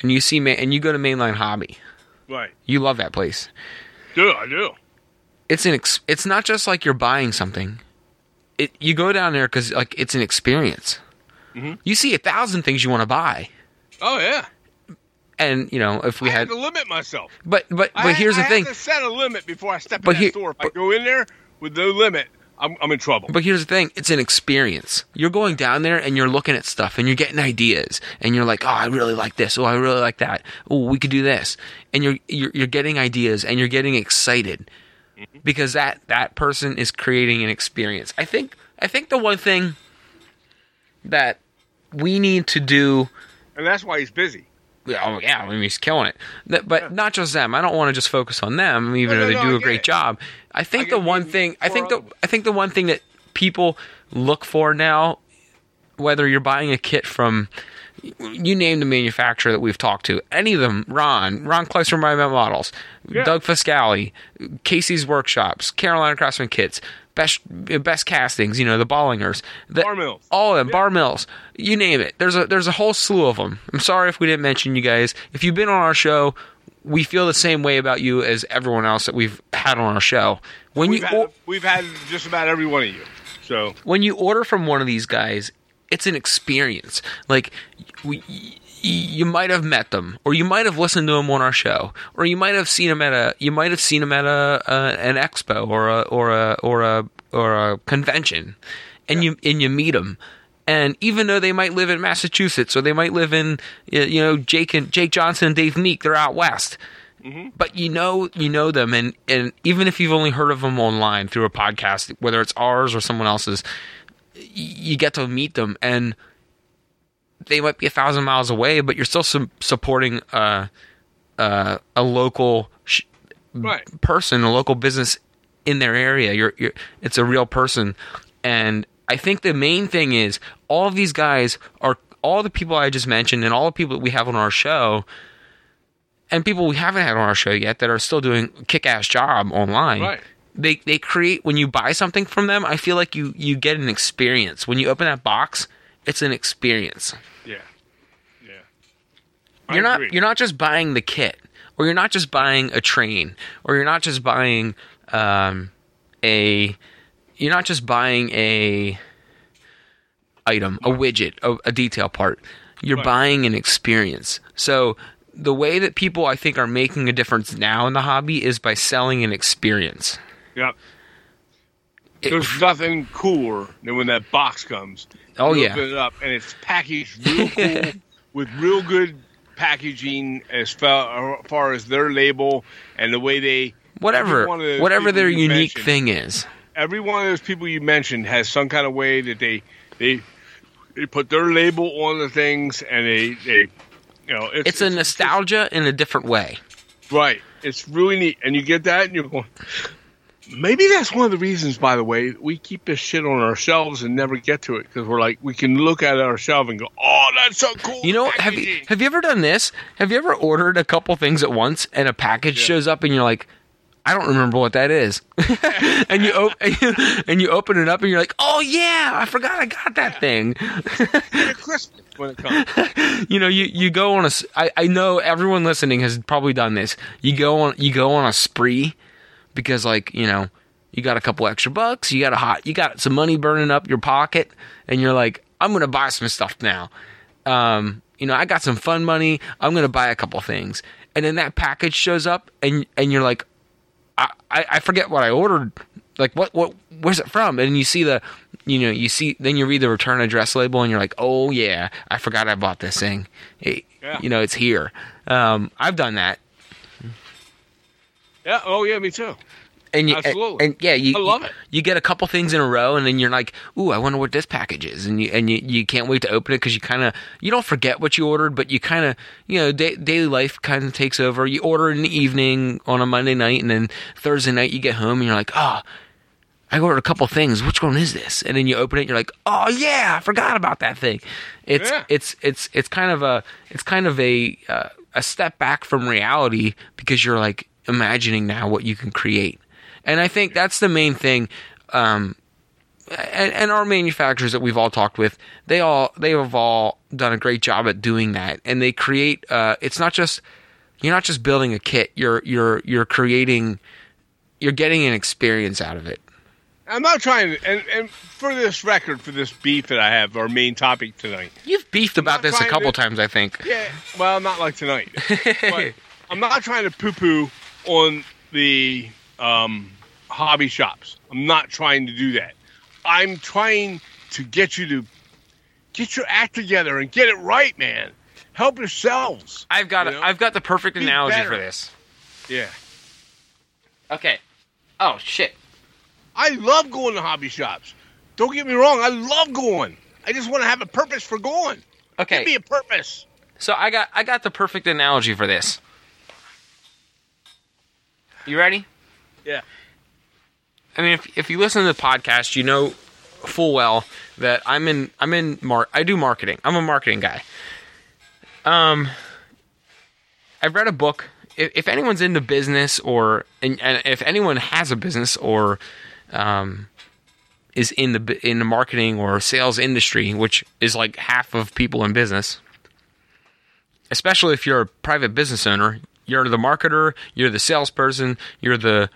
and you see and you go to mainline hobby Right. you love that place Do I do? It's an ex- it's not just like you're buying something it you go down there because like it's an experience Mhm. you see a thousand things you want to buy Oh yeah. and you know if we I had to limit myself. but but I, but here's I the thing have to set a limit before I step But in here- store. If but- I go in there with no limit, I'm, I'm in trouble. But here's the thing, it's an experience. You're going down there and you're looking at stuff and you're getting ideas and you're like, "Oh, I really like this. Oh, I really like that. Oh, we could do this." And you're you're, you're getting ideas and you're getting excited Mm-hmm. because that that person is creating an experience. I think I think the one thing that we need to do and that's why he's busy. yeah, oh yeah, I mean he's killing it. That- But not just them. I don't want to just focus on them, even No, though they no, do I a great it. job. I think I the one thing I think the. I think the one thing that people look for now, whether you're buying a kit from you name the manufacturer that we've talked to, any of them, Ron, Ron Kleister My Models, Yeah. Doug Foscale, KC's Workshops, Carolina Craftsman Kits, Best Best Castings, you know, the Ballingers, the, Bar Mills. all of them, Bar Mills, you name it. There's a there's a whole slew of them. I'm sorry if we didn't mention you guys. If you've been on our show, we feel the same way about you as everyone else that we've had on our show. When We've you had, we've had just about every one of you. So when you order from one of these guys, it's an experience. Like we, you might have met them, or you might have listened to them on our show, or you might have seen them at a you might have seen them at a, a an expo or a or a or a or a convention, and you and you meet them. And even though they might live in Massachusetts or they might live in, you know, Jake and Jake Johnson and Dave Meek, they're out west mm-hmm. but you know you know them and and even if you've only heard of them online through a podcast whether it's ours or someone else's you get to meet them and they might be a thousand miles away but you're still su- supporting uh, uh, a local sh- right. person, a local business in their area. You're, you're it's a real person, and I think the main thing is all of these guys are all the people I just mentioned, and all the people that we have on our show, and people we haven't had on our show yet that are still doing kick ass job online. Right. They they create when you buy something from them. I feel like you you get an experience when you open that box. It's an experience. Yeah. Yeah. I You're not you're not just buying the kit, or you're not just buying a train, or you're not just buying um, a you're not just buying a item, a widget, a, a detail part. You're Right. buying an experience. So the way that people I think are making a difference now in the hobby is by selling an experience. Yep. There's nothing cooler than when that box comes. oh You yeah, Open it up and it's packaged real cool with real good packaging as far, as far as their label and the way they. whatever one of those whatever their unique thing is. Every one of those people you mentioned has some kind of way that they they they put their label on the things and they they you know it's, It's a nostalgia in a different way. Right. It's really neat. And you get that and you're going, maybe that's one of the reasons, by the way, we keep this shit on our shelves and never get to it because we're like, we can look at our shelf and go, oh, that's so cool. You know, have you have you ever done this? Have you ever ordered a couple things at once and a package Yeah. shows up and you're like, I don't remember what that is, and you op- and you open it up and you're like, oh yeah, I forgot I got that thing. Christmas when it comes. you know, you, you go on a. I, I know everyone listening has probably done this. You go on you go on a spree because like you know you got a couple extra bucks, you got a hot, you got some money burning up your pocket, and you're like, I'm gonna buy some stuff now. Um, you know, I got some fun money. I'm gonna buy a couple things, and then that package shows up, and and you're like, I, I, I forget what I ordered. Like what what where's it from? And you see the you know you see then you read the return address label and you're like oh yeah I forgot I bought this thing. It, Yeah. You know it's here. Um, I've done that. Yeah. Oh yeah, me too. And you, Absolutely. and, yeah, you I love you, it. You get a couple things in a row, and then you're like, "Ooh, I wonder what this package is," and you and you, you can't wait to open it because you kind of you don't forget what you ordered, but you kind of you know da- daily life kind of takes over. You order in the evening on a Monday night, and then Thursday night you get home and you're like, "Oh, I ordered a couple things. Which one is this?" And then you open it, and you're like, "Oh yeah, I forgot about that thing." It's Yeah. it's it's it's kind of a it's kind of a uh, a step back from reality because you're like imagining now what you can create. And I think that's the main thing. Um, and, and our manufacturers that we've all talked with, they all they have all done a great job at doing that. And they create. Uh, it's not just you're not just building a kit. You're you're you're creating. You're getting an experience out of it. I'm not trying to, and, and for this record, for this beef that I have, our main topic tonight. You've beefed about this a couple to- times, I think. Yeah, well, not like tonight. but I'm not trying to poo-poo on the um, hobby shops. I'm not trying to do that. I'm trying to get you to get your act together and get it right, man. Help yourselves. I've got You know? I've got the perfect Be analogy better. for this. Yeah. Okay. Oh shit. I love going to hobby shops. Don't get me wrong. I love going. I just want to have a purpose for going. Okay. Give me a purpose. So I got I got the perfect analogy for this. You ready? Yeah. I mean, if if you listen to the podcast, you know full well that I'm in I'm in mar I do marketing. I'm a marketing guy. Um, I've read a book. If, if anyone's into business or and, and if anyone has a business or um is in the in the marketing or sales industry, which is like half of people in business, especially if you're a private business owner, you're the marketer, you're the salesperson, you're the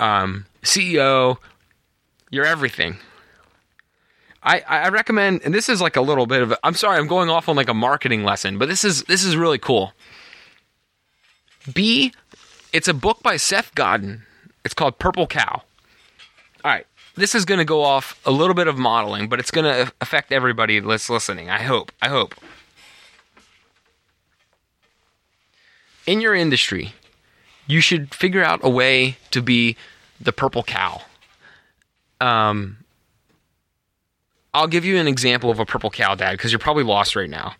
um, CEO, you're everything. I, I recommend, and this is like a little bit of. I'm sorry, I'm going off on like a marketing lesson, but this is this is really cool. B, it's a book by Seth Godin. It's called Purple Cow. All right, this is going to go off a little bit of modeling, but it's going to affect everybody that's listening. I hope. I hope. In your industry, you should figure out a way to be the purple cow. Um, I'll give you an example of a purple cow, Dad, because you're probably lost right now.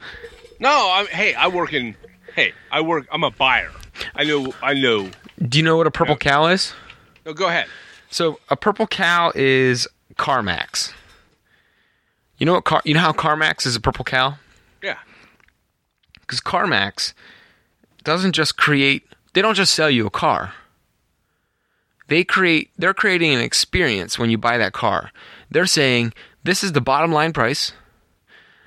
No, I'm, hey, I work in. Hey, I work. I'm a buyer. I know. I know. Do you know what a purple cow is? No, go ahead. So a purple cow is CarMax. You know what? Car, you know how CarMax is a purple cow? Yeah. Because CarMax doesn't just create. They don't just sell you a car. They create. They're creating an experience when you buy that car. They're saying this is the bottom line price.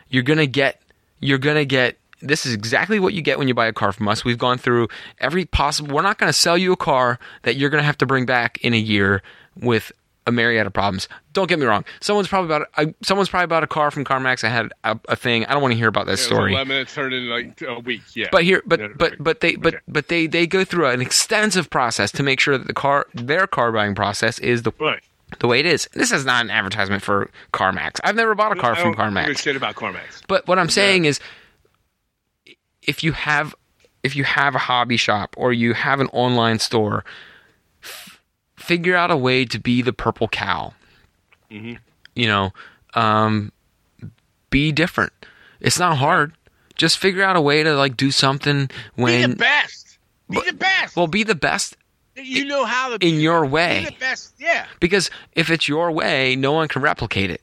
You're gonna get. You're gonna get. This is exactly what you get when you buy a car from us. We've gone through every possible. We're not going to sell you a car that you're going to have to bring back in a year with a myriad of problems. Don't get me wrong. Someone's probably bought. I, someone's probably bought a car from CarMax. I had a, a thing. I don't want to hear about this It was story. Eleven minutes turned in like a week. Yeah. But here, but Yeah, but but they but Okay. but they they go through an extensive process to make sure that the car their car buying process is the Right. the way it is. This is not an advertisement for CarMax. I've never bought a car from don't give CarMax. shit about CarMax. But what I'm saying is, if you have if you have a hobby shop or you have an online store, figure out a way to be the purple cow. Mhm. You know, um, be different. It's not hard. Just figure out a way to like do something when Be when the best. Be the best. well be the best you know how to in be, your be way the best. Yeah. because if it's your way, no one can replicate it.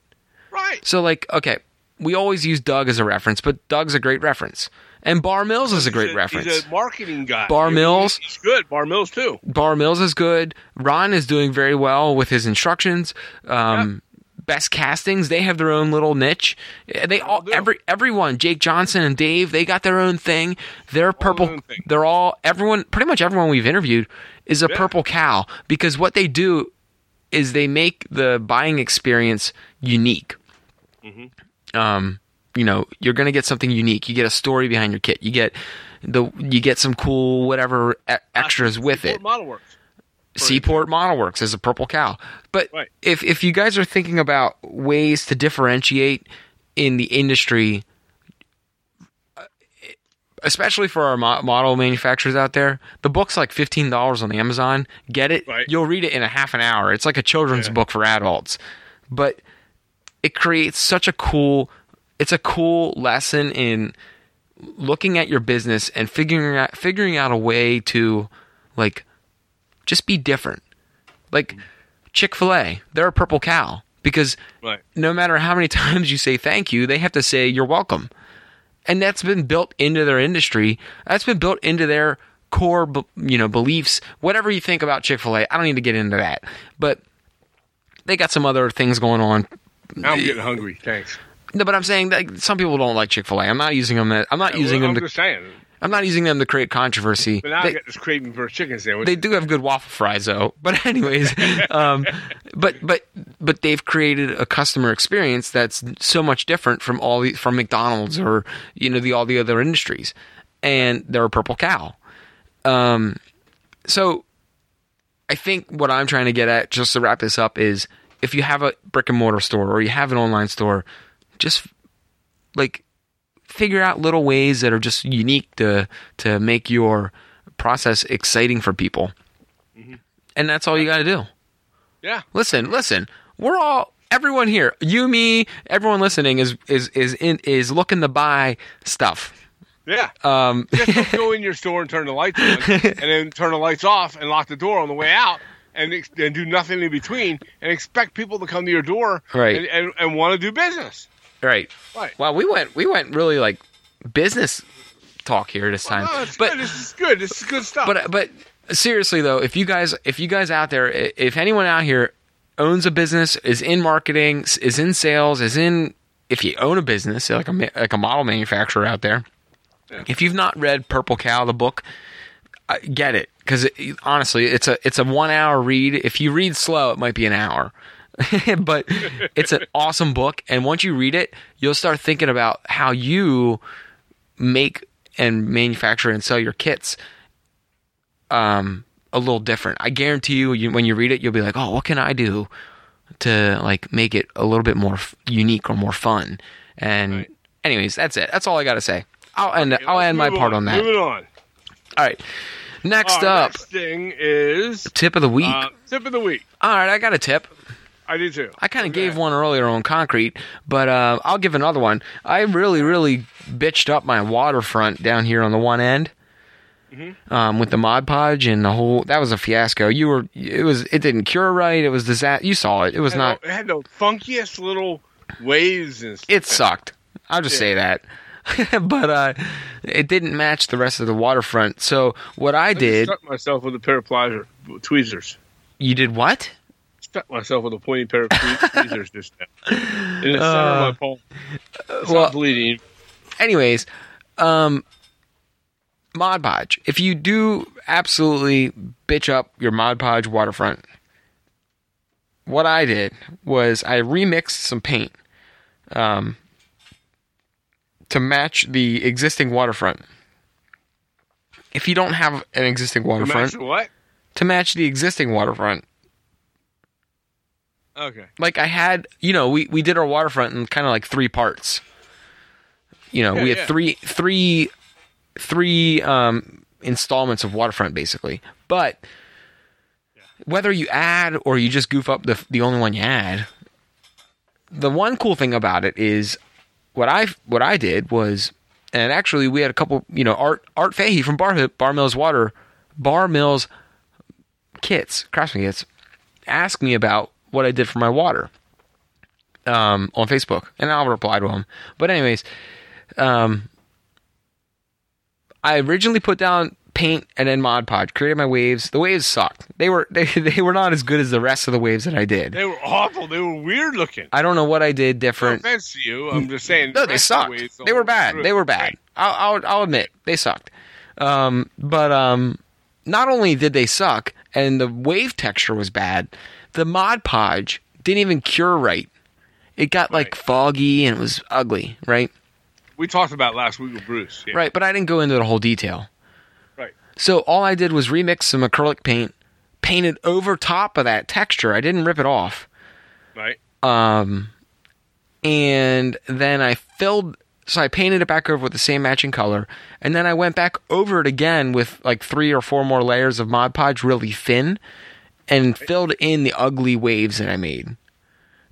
Right. So like, okay, we always use Doug as a reference, but Doug's a great reference. And Bar Mills is a great he's reference. He's a marketing guy. Bar Mills? He's good. Bar Mills too. Bar Mills is good. Ron is doing very well with his instructions. Um, Best castings, they have their own little niche. They all do. every everyone, Jake Johnson and Dave, they got their own thing. They're purple. own thing. They're all everyone. Pretty much everyone we've interviewed is a Yeah. purple cow because what they do is they make the buying experience unique. Um, you know, you're going to get something unique. You get a story behind your kit. You get the you get some cool whatever e- extras with it. Seaport Model Works. Seaport Model Works is a purple cow. But Right. if if you guys are thinking about ways to differentiate in the industry, uh, especially for our model manufacturers out there, the book's like fifteen dollars on Amazon. Get it? Right. You'll read it in a half an hour. It's like a children's Yeah. book for adults, but it creates such a cool. It's a cool lesson in looking at your business and figuring out figuring out a way to like just be different. Like Chick Fil A, they're a purple cow because Right. no matter how many times you say thank you, they have to say you're welcome, and that's been built into their industry. That's been built into their core, you know, beliefs. Whatever you think about Chick Fil A, I don't need to get into that, but they got some other things going on. Now I'm getting hungry. Thanks. No, but I'm saying that some people don't like Chick Fil A. I'm not using them. I'm not using Well, them I'm to. just saying. I'm not using them to create controversy. But now I They- get this craving for a chicken sandwich. they do have good waffle fries though but anyways um, but but but they've created a customer experience that's so much different from all the from mcdonald's or you know the all the other industries and they're a purple cow um, so i think what i'm trying to get at just to wrap this up is if you have a brick and mortar store or you have an online store just like figure out little ways that are just unique to to make your process exciting for people. And that's all you got to do. yeah. Listen, listen. We're all everyone here, you, me, everyone listening is is is in, is looking to buy stuff. Yeah. Um, Just go in your store and turn the lights on, and then turn the lights off and lock the door on the way out, and ex- and do nothing in between, and expect people to come to your door Right. and, and, and want to do business. right. Right. Well, we went we went really like business talk here this time. Oh, it's but good. This is good. This is good stuff. but but seriously though, if you guys if you guys out there, if anyone out here owns a business, is in marketing, is in sales, is in if you own a business like a like a model manufacturer out there, Yeah. if you've not read Purple Cow the book, get it because it, honestly, it's a it's a one hour read. If you read slow, it might be an hour. but it's an awesome book and once you read it you'll start thinking about how you make and manufacture and sell your kits um a little different. I guarantee you, you when you read it, you'll be like, "Oh, what can I do to like make it a little bit more f- unique or more fun?" And Right. anyways, that's it. That's all I got to say. I'll end. Okay, I'll end my part on, that. Moving on. All right. Next Our up, next thing is tip of the week. uh, tip of the week. all right, I got a tip. I do too. I kind of Okay. gave one earlier on concrete, but uh, I'll give another one. I really, really bitched up my waterfront down here on the one end. Mm-hmm. Um, with the Mod Podge and the whole, that was a fiasco. You were, it was, it didn't cure right. It was disaster. You saw it. It was It not. it had the funkiest little waves and stuff. It sucked. I'll just say that. but uh, it didn't match the rest of the waterfront. So what I I did, stuck myself with a pair of pliers, tweezers. you did what? Stuck myself with a pointy pair of tweezers just now. In the center of my palm. It's well- not bleeding. anyways, um, Mod Podge. If you do absolutely bitch up your Mod Podge waterfront, what I did was I remixed some paint um, to match the existing waterfront. If you don't have an existing waterfront, Match what? to match the existing waterfront, Okay. like I had, you know, we, we did our waterfront in kind of like three parts. You know, Yeah, we had yeah. three three three um installments of waterfront basically. But whether you add or you just goof up the the only one you add, the one cool thing about it is what I what I did was and actually we had a couple, you know, Art Art Fahie from Bar Bar Mills Water Bar Mills kits, craftsman kits, asked me about what I did for my water um, on Facebook, and I'll reply to him. But anyways, um, I originally put down paint and then Mod Podge, created my waves. The waves sucked. They were they, they were not as good as the rest of the waves that I did. They were awful. They were weird looking. I don't know what I did No different. offense to you. I'm just saying. No, the they of the sucked. They were bad. They were bad. I'll, I'll, I'll admit they sucked. Um, but um, not only did they suck, and the wave texture was bad. The Mod Podge didn't even cure right. It got like foggy and it was ugly, right? We talked about last week with Bruce. Yeah. Right, but I didn't go into the whole detail. Right. So all I did was remix some acrylic paint, painted over top of that texture. I didn't rip it off. Right. Um, and then I filled, so I painted it back over with the same matching color, and then I went back over it again with like three or four more layers of Mod Podge, really thin, and filled in the ugly waves that I made.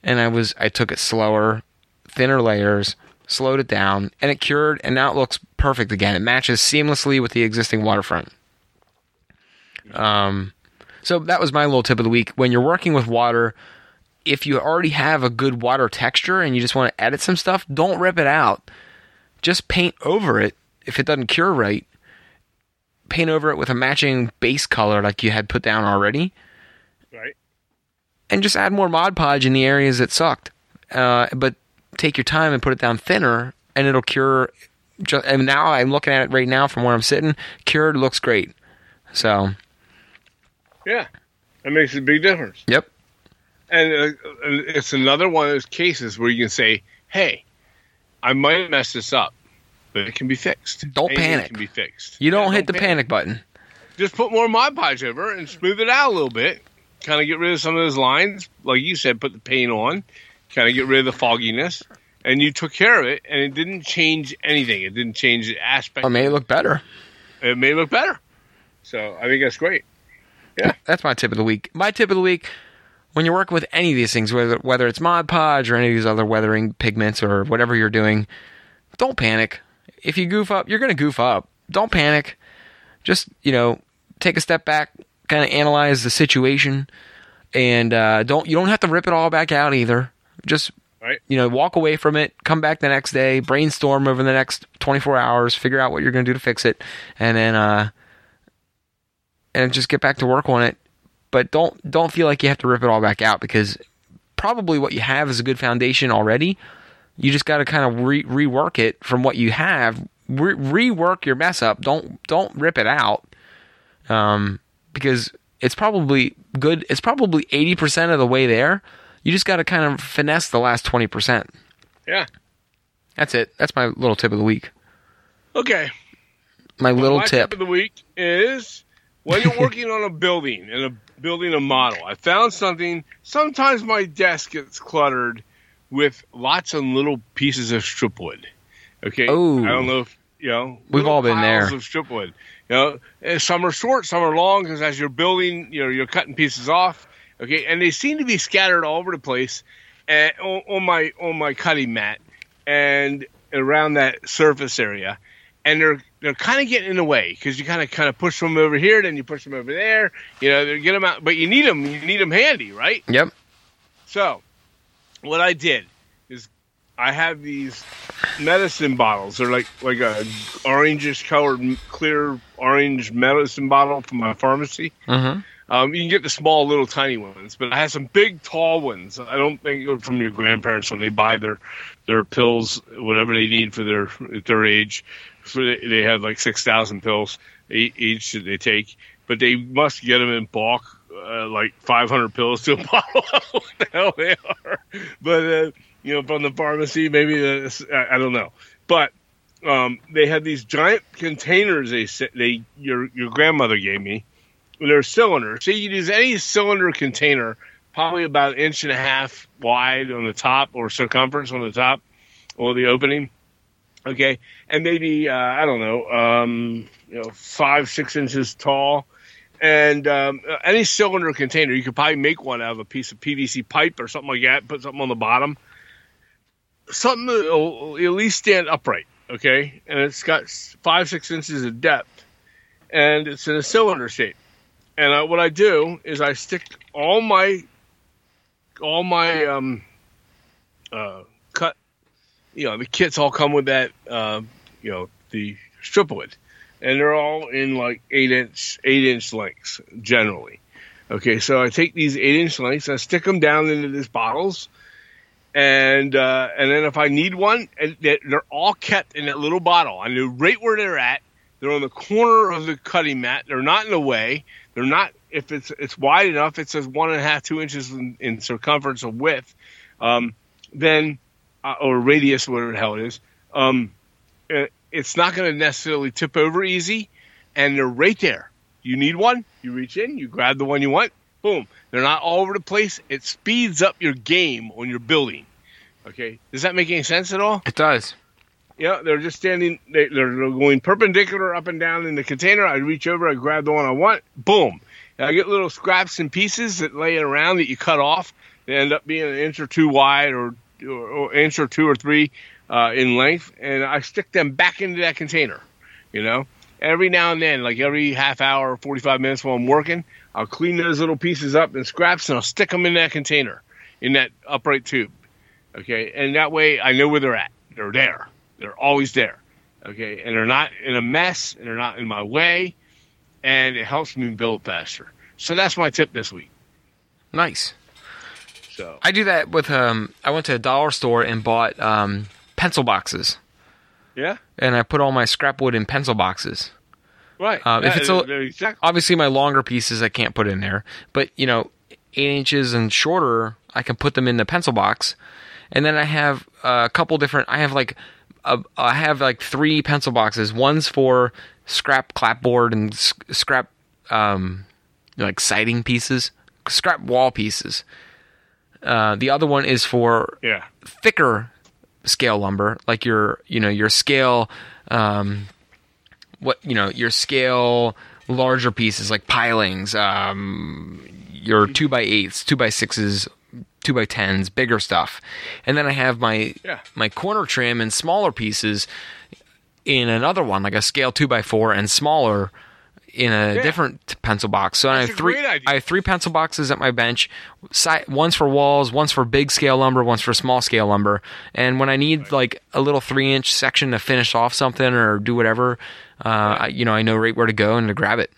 And I was, I took it slower, thinner layers, slowed it down, and it cured, and now it looks perfect again. It matches seamlessly with the existing waterfront. Um, so that was my little tip of the week. When you're working with water, if you already have a good water texture and you just want to edit some stuff, don't rip it out. Just paint over it if it doesn't cure right. Paint over it with a matching base color like you had put down already, Right. and just add more Mod Podge in the areas that sucked. Uh, but take your time and put it down thinner, and it'll cure. Just, and now I'm looking at it right now from where I'm sitting. Cured looks great. So, Yeah. That makes a big difference. yep. And uh, it's another one of those cases where you can say, "Hey, I might mess this up, but it can be fixed. Don't Anything panic. Can be fixed. You don't Yeah, hit the panic button. Just put more Mod Podge over it and smooth it out a little bit. Kind of get rid of some of those lines, like you said. Put the paint on. Kind of get rid of the fogginess, and you took care of it. And it didn't change anything. It didn't change the aspect. It look better. it may look better. So I think that's great. That's my tip of the week. My tip of the week: when you're working with any of these things, whether whether it's Mod Podge or any of these other weathering pigments or whatever you're doing, don't panic. If you goof up, you're gonna goof up. Don't panic. Just you know, take a step back, kind of analyze the situation, and uh, don't you don't have to rip it all back out either. Just Right. you know, walk away from it, come back the next day, brainstorm over the next 24 hours, figure out what you're going to do to fix it, and then uh and just get back to work on it. But don't don't feel like you have to rip it all back out because probably what you have is a good foundation already. You just got to kind of re- rework it from what you have. Re- rework your mess up. Don't don't rip it out. Um, because it's probably good. It's probably eighty percent of the way there. You just got to kind of finesse the last twenty percent. Yeah. That's it. That's my little tip of the week. Okay. My little my tip. of the week is when you're working on a building and a building a model. I found something. Sometimes my desk gets cluttered with lots of little pieces of strip wood. Okay. Oh. I don't know if you know. We've all been there. Of strip wood. You know, eh, some are short, some are long. Because as you're building, you know, you're cutting pieces off. Okay, and they seem to be scattered all over the place, and on, on my on my cutting mat and around that surface area and they're they're kind of getting in the way because you kind of kind of push them over here, then you push them over there. You know, they get them out, but you need them. You need them handy, right? Yep. So, what I did is I have these medicine bottles. They're like like a orangish colored, clear orange medicine bottle from my pharmacy. Mm-hmm. Um, you can get the small, little, tiny ones, but I have some big, tall ones. I don't think from your grandparents when they buy their their pills, whatever they need for their at their age. So they, have like six thousand pills each that they take, but they must get them in bulk, uh, like five hundred pills to a bottle. what the hell they are? But uh, you know, from the pharmacy, maybe I, I don't know, but. Um, they had these giant containers. They they your your grandmother gave me, they're cylinders. So you can use any cylinder container, probably about an inch and a half wide on the top or circumference on the top or the opening. Okay, and maybe uh, I don't know, um, you know, five six inches tall. And um, any cylinder container, you could probably make one out of a piece of PVC pipe or something like that. Put something on the bottom, something that will at least stand upright. Okay, and it's got five six inches of depth, and it's in a cylinder shape and uh, what I do is I stick all my all my um uh you know the kits all come with that uh you know the strip wood. And they're all in like eight inch eight inch lengths generally. Okay so I take these eight inch lengths I stick them down into these bottles and uh, and then if I need one and they- they're all kept in that little bottle. I know right where they're at. They're on the corner of the cutting mat. They're not in the way. They're not if it's it's wide enough, it says one and a half, two inches in, in circumference or width, um, then uh, or radius, whatever the hell it is. Um, it, it's not going to necessarily tip over easy, and they're right there. You need one, you reach in, you grab the one you want, boom. They're not all over the place. It speeds up your game on your building. Okay, does that make any sense at all? It does. Yeah, they're just standing. They, they're going perpendicular up and down in the container. I reach over, I grab the one I want. Boom. And I get little scraps and pieces that lay around that you cut off. They end up being an inch or two wide, or, or, inch or two or three uh, in length, and I stick them back into that container. You know, every now and then, like every half hour, forty five minutes while I'm working, I'll clean those little pieces up and scraps, and I'll stick them in that container, in that upright tube. Okay, and that way I know where they're at. They're there. They're always there. Okay, and they're not in a mess, and they're not in my way, and it helps me build faster. So that's my tip this week. Nice. So I do that with um. I went to a dollar store and bought um pencil boxes, yeah, and I put all my scrap wood in pencil boxes. right. Uh, if it's a- they're exact- Obviously, my longer pieces I can't put in there, but you know, eight inches and shorter, I can put them in the pencil box. And then I have a couple different. I have like, a, I have like three pencil boxes. One's for scrap clapboard and s- scrap, um, like siding pieces, scrap wall pieces. Uh, the other one is for yeah, thicker scale lumber, like your you know your scale, um, what you know your scale larger pieces like pilings, um, your two by eights, two by sixes, two by tens, bigger stuff, and then I have my Yeah. my corner trim and smaller pieces in another one, like a scale two by four and smaller. In a Yeah. different pencil box, so I have three. I have three pencil boxes at my bench. Si- one's for walls, one's for big scale lumber, one's for small scale lumber. And when I need like a little three inch section to finish off something or do whatever, uh, I, you know, I know right where to go and to grab it.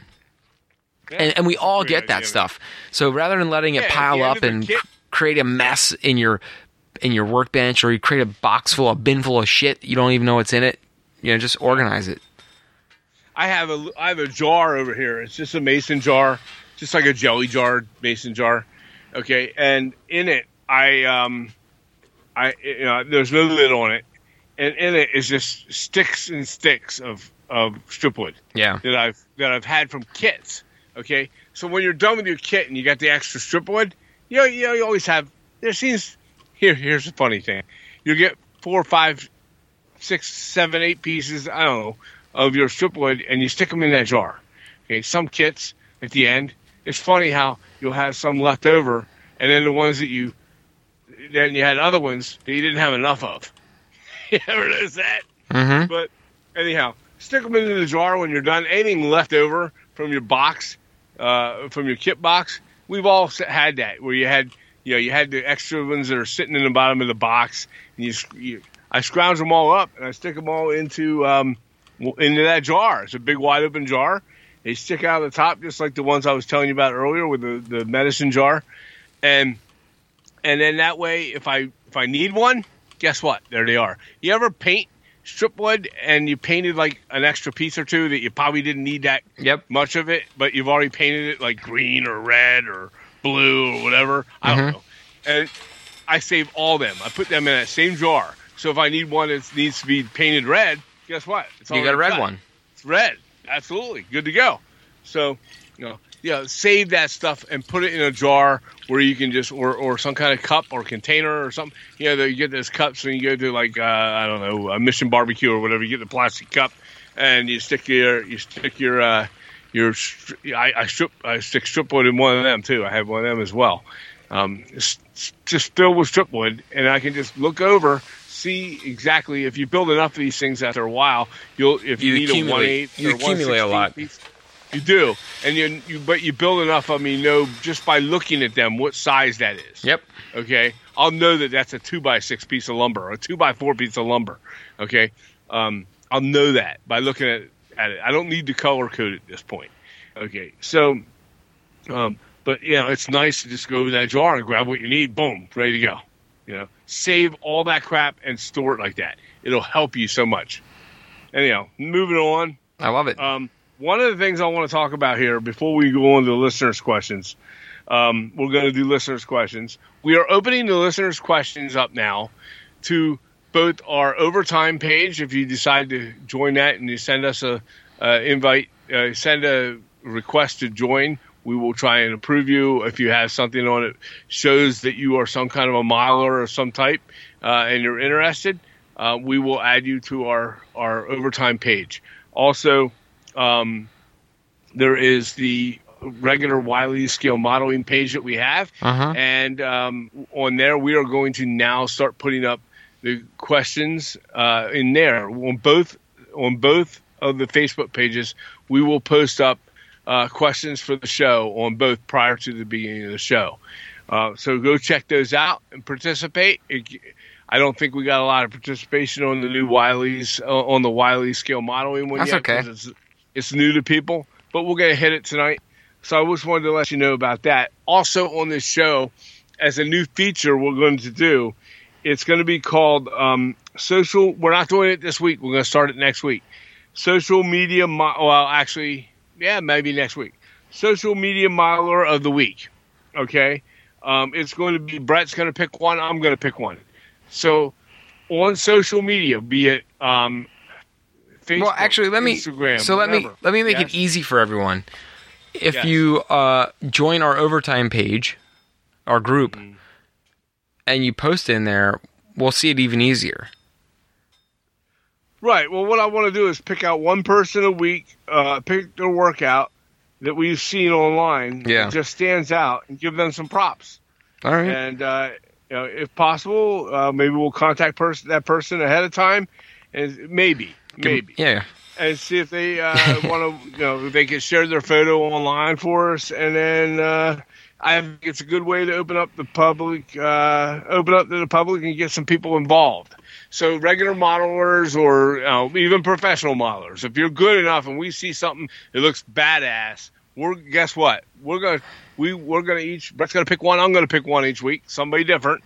Yeah, And, and we that's all get that idea, stuff. So rather than letting it Yeah, at pile up and kit- create a mess in your in your workbench, or you create a box full, a bin full of shit, you don't even know what's in it. You know, just organize it. I have a I have a jar over here. It's just a mason jar, just like a jelly jar, mason jar. Okay, and in it, I um, I you know, there's no lid on it, and in it is just sticks and sticks of of strip wood Yeah. that I've that I've had from kits. Okay, so when you're done with your kit and you got the extra strip wood, you know, you know, you always have. There seems here. Here's the funny thing: you get four, five, six, seven, eight pieces. I don't know of your strip wood, and you stick them in that jar. Okay, some kits at the end. It's funny how you'll have some left over, and then the ones that you then you had other ones that you didn't have enough of. you ever notice that? Mm-hmm. But anyhow, stick them into the jar when you're done. Anything left over from your box, uh, from your kit box, we've all had that where you had, you know, you had the extra ones that are sitting in the bottom of the box, and you, you I scrounge them all up and I stick them all into um, into that jar. It's a big wide open jar. They stick out of the top just like the ones I was telling you about earlier with the, the medicine jar, and and then that way if I if I need one, guess what? There they are. You ever paint strip wood and you painted like an extra piece or two that you probably didn't need that Yep. much of it, but you've already painted it like green or red or blue or whatever. I don't Mhm. know. And I save all them. I put them in that same jar. So if I need one that needs to be painted red, guess what? It's You got a red cut. one. It's red. Absolutely. Good to go. So, you know, yeah, save that stuff and put it in a jar where you can just, or, or some kind of cup or container or something. You know, you get those cups and you go to like, uh, I don't know, a Mission Barbecue or whatever. You get the plastic cup and you stick your, you stick your, uh, your, I, I strip, I stick strip wood in one of them too. I have one of them as well. Um, just filled with strip wood and I can just look over, see exactly if you build enough of these things after a while, you'll, if you, You need a one eighth you accumulate a 1/16 lot. piece, you do, and you, you but you build enough of them, you know just by looking at them what size that is. Yep. Okay, I'll know that that's a two by six piece of lumber or a two by four piece of lumber. Okay, um, I'll know that by looking at, at it. I don't need to color code at this point. Okay, so, um, but you know, it's nice to just go to that jar and grab what you need. Boom, ready to go. You know, save all that crap and store it like that. It'll help you so much. Anyhow, moving on I love it. um, one of the things I want to talk about here before we go on to the listeners' questions, um, we're going to do listeners' questions. We are opening the listeners' questions up now to both our overtime page. If you decide to join that and you send us a uh, invite, uh, send a request to join. We will try and approve you if you have something on it shows that you are some kind of a miler or some type, uh, and you're interested. Uh, we will add you to our our overtime page. Also, um, there is the regular Wiley scale modeling page that we have, Uh-huh. and um, on there we are going to now start putting up the questions uh, in there on both on both of the Facebook pages. We will post up uh, questions for the show on both prior to the beginning of the show. Uh, so go check those out and participate. It, I don't think we got a lot of participation on the new Wiley's uh, on the Wiley scale modeling one That's yet. okay. It's, it's new to people, but we're going to hit it tonight. So I just wanted to let you know about that. Also on this show, as a new feature we're going to do, it's going to be called um, social. We're not doing it this week. We're going to start it next week. Social media. Mo- well, actually, yeah, maybe next week. Social media modeler of the week. Okay, um, it's going to be Brett's going to pick one. I'm going to pick one. So on social media, be it um, Facebook, well, actually, let me. Instagram. so let me let me make Yes? it easy for everyone. If Yes. you uh, join our overtime page, our group, Mm-hmm. and you post in there, we'll see it even easier. Right. Well, what I want to do is pick out one person a week, uh, pick their workout that we've seen online Yeah. that just stands out, and give them some props. All right. And uh, you know, if possible, uh, maybe we'll contact person that person ahead of time, and maybe, maybe, Yeah. and see if they uh, want to, you know, if they can share their photo online for us, and then. Uh, I think it's a good way to open up the public, uh, open up to the public and get some people involved. So regular modelers or know, even professional modelers, if you're good enough and we see something that looks badass, we're guess what? We're gonna we we're gonna each Brett's gonna pick one. I'm gonna pick one each week, somebody different,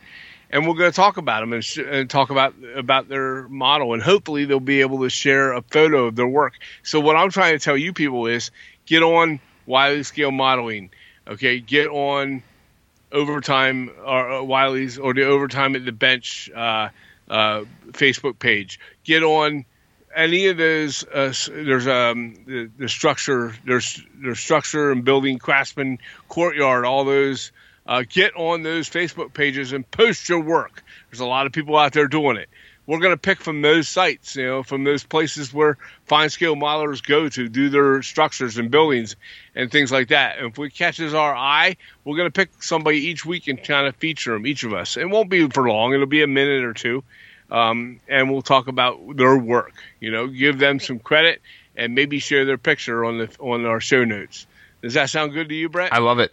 and we're gonna talk about them and, sh- and talk about about their model, and hopefully they'll be able to share a photo of their work. So what I'm trying to tell you people is get on Wiley Scale Modeling. Okay, get on overtime or uh, Wiley's or the overtime at the bench uh, uh, Facebook page. Get on any of those. Uh, there's um the, the structure. There's there's structure and building craftsman courtyard. All those. Uh, get on those Facebook pages and post your work. There's a lot of people out there doing it. We're going to pick from those sites, you know, from those places where fine scale modelers go to do their structures and buildings and things like that. And if it catches our eye, we're going to pick somebody each week and kind of feature them, each of us. It won't be for long; it'll be a minute or two, um, and we'll talk about their work. You know, give them some credit and maybe share their picture on the on our show notes. Does that sound good to you, Brett? I love it.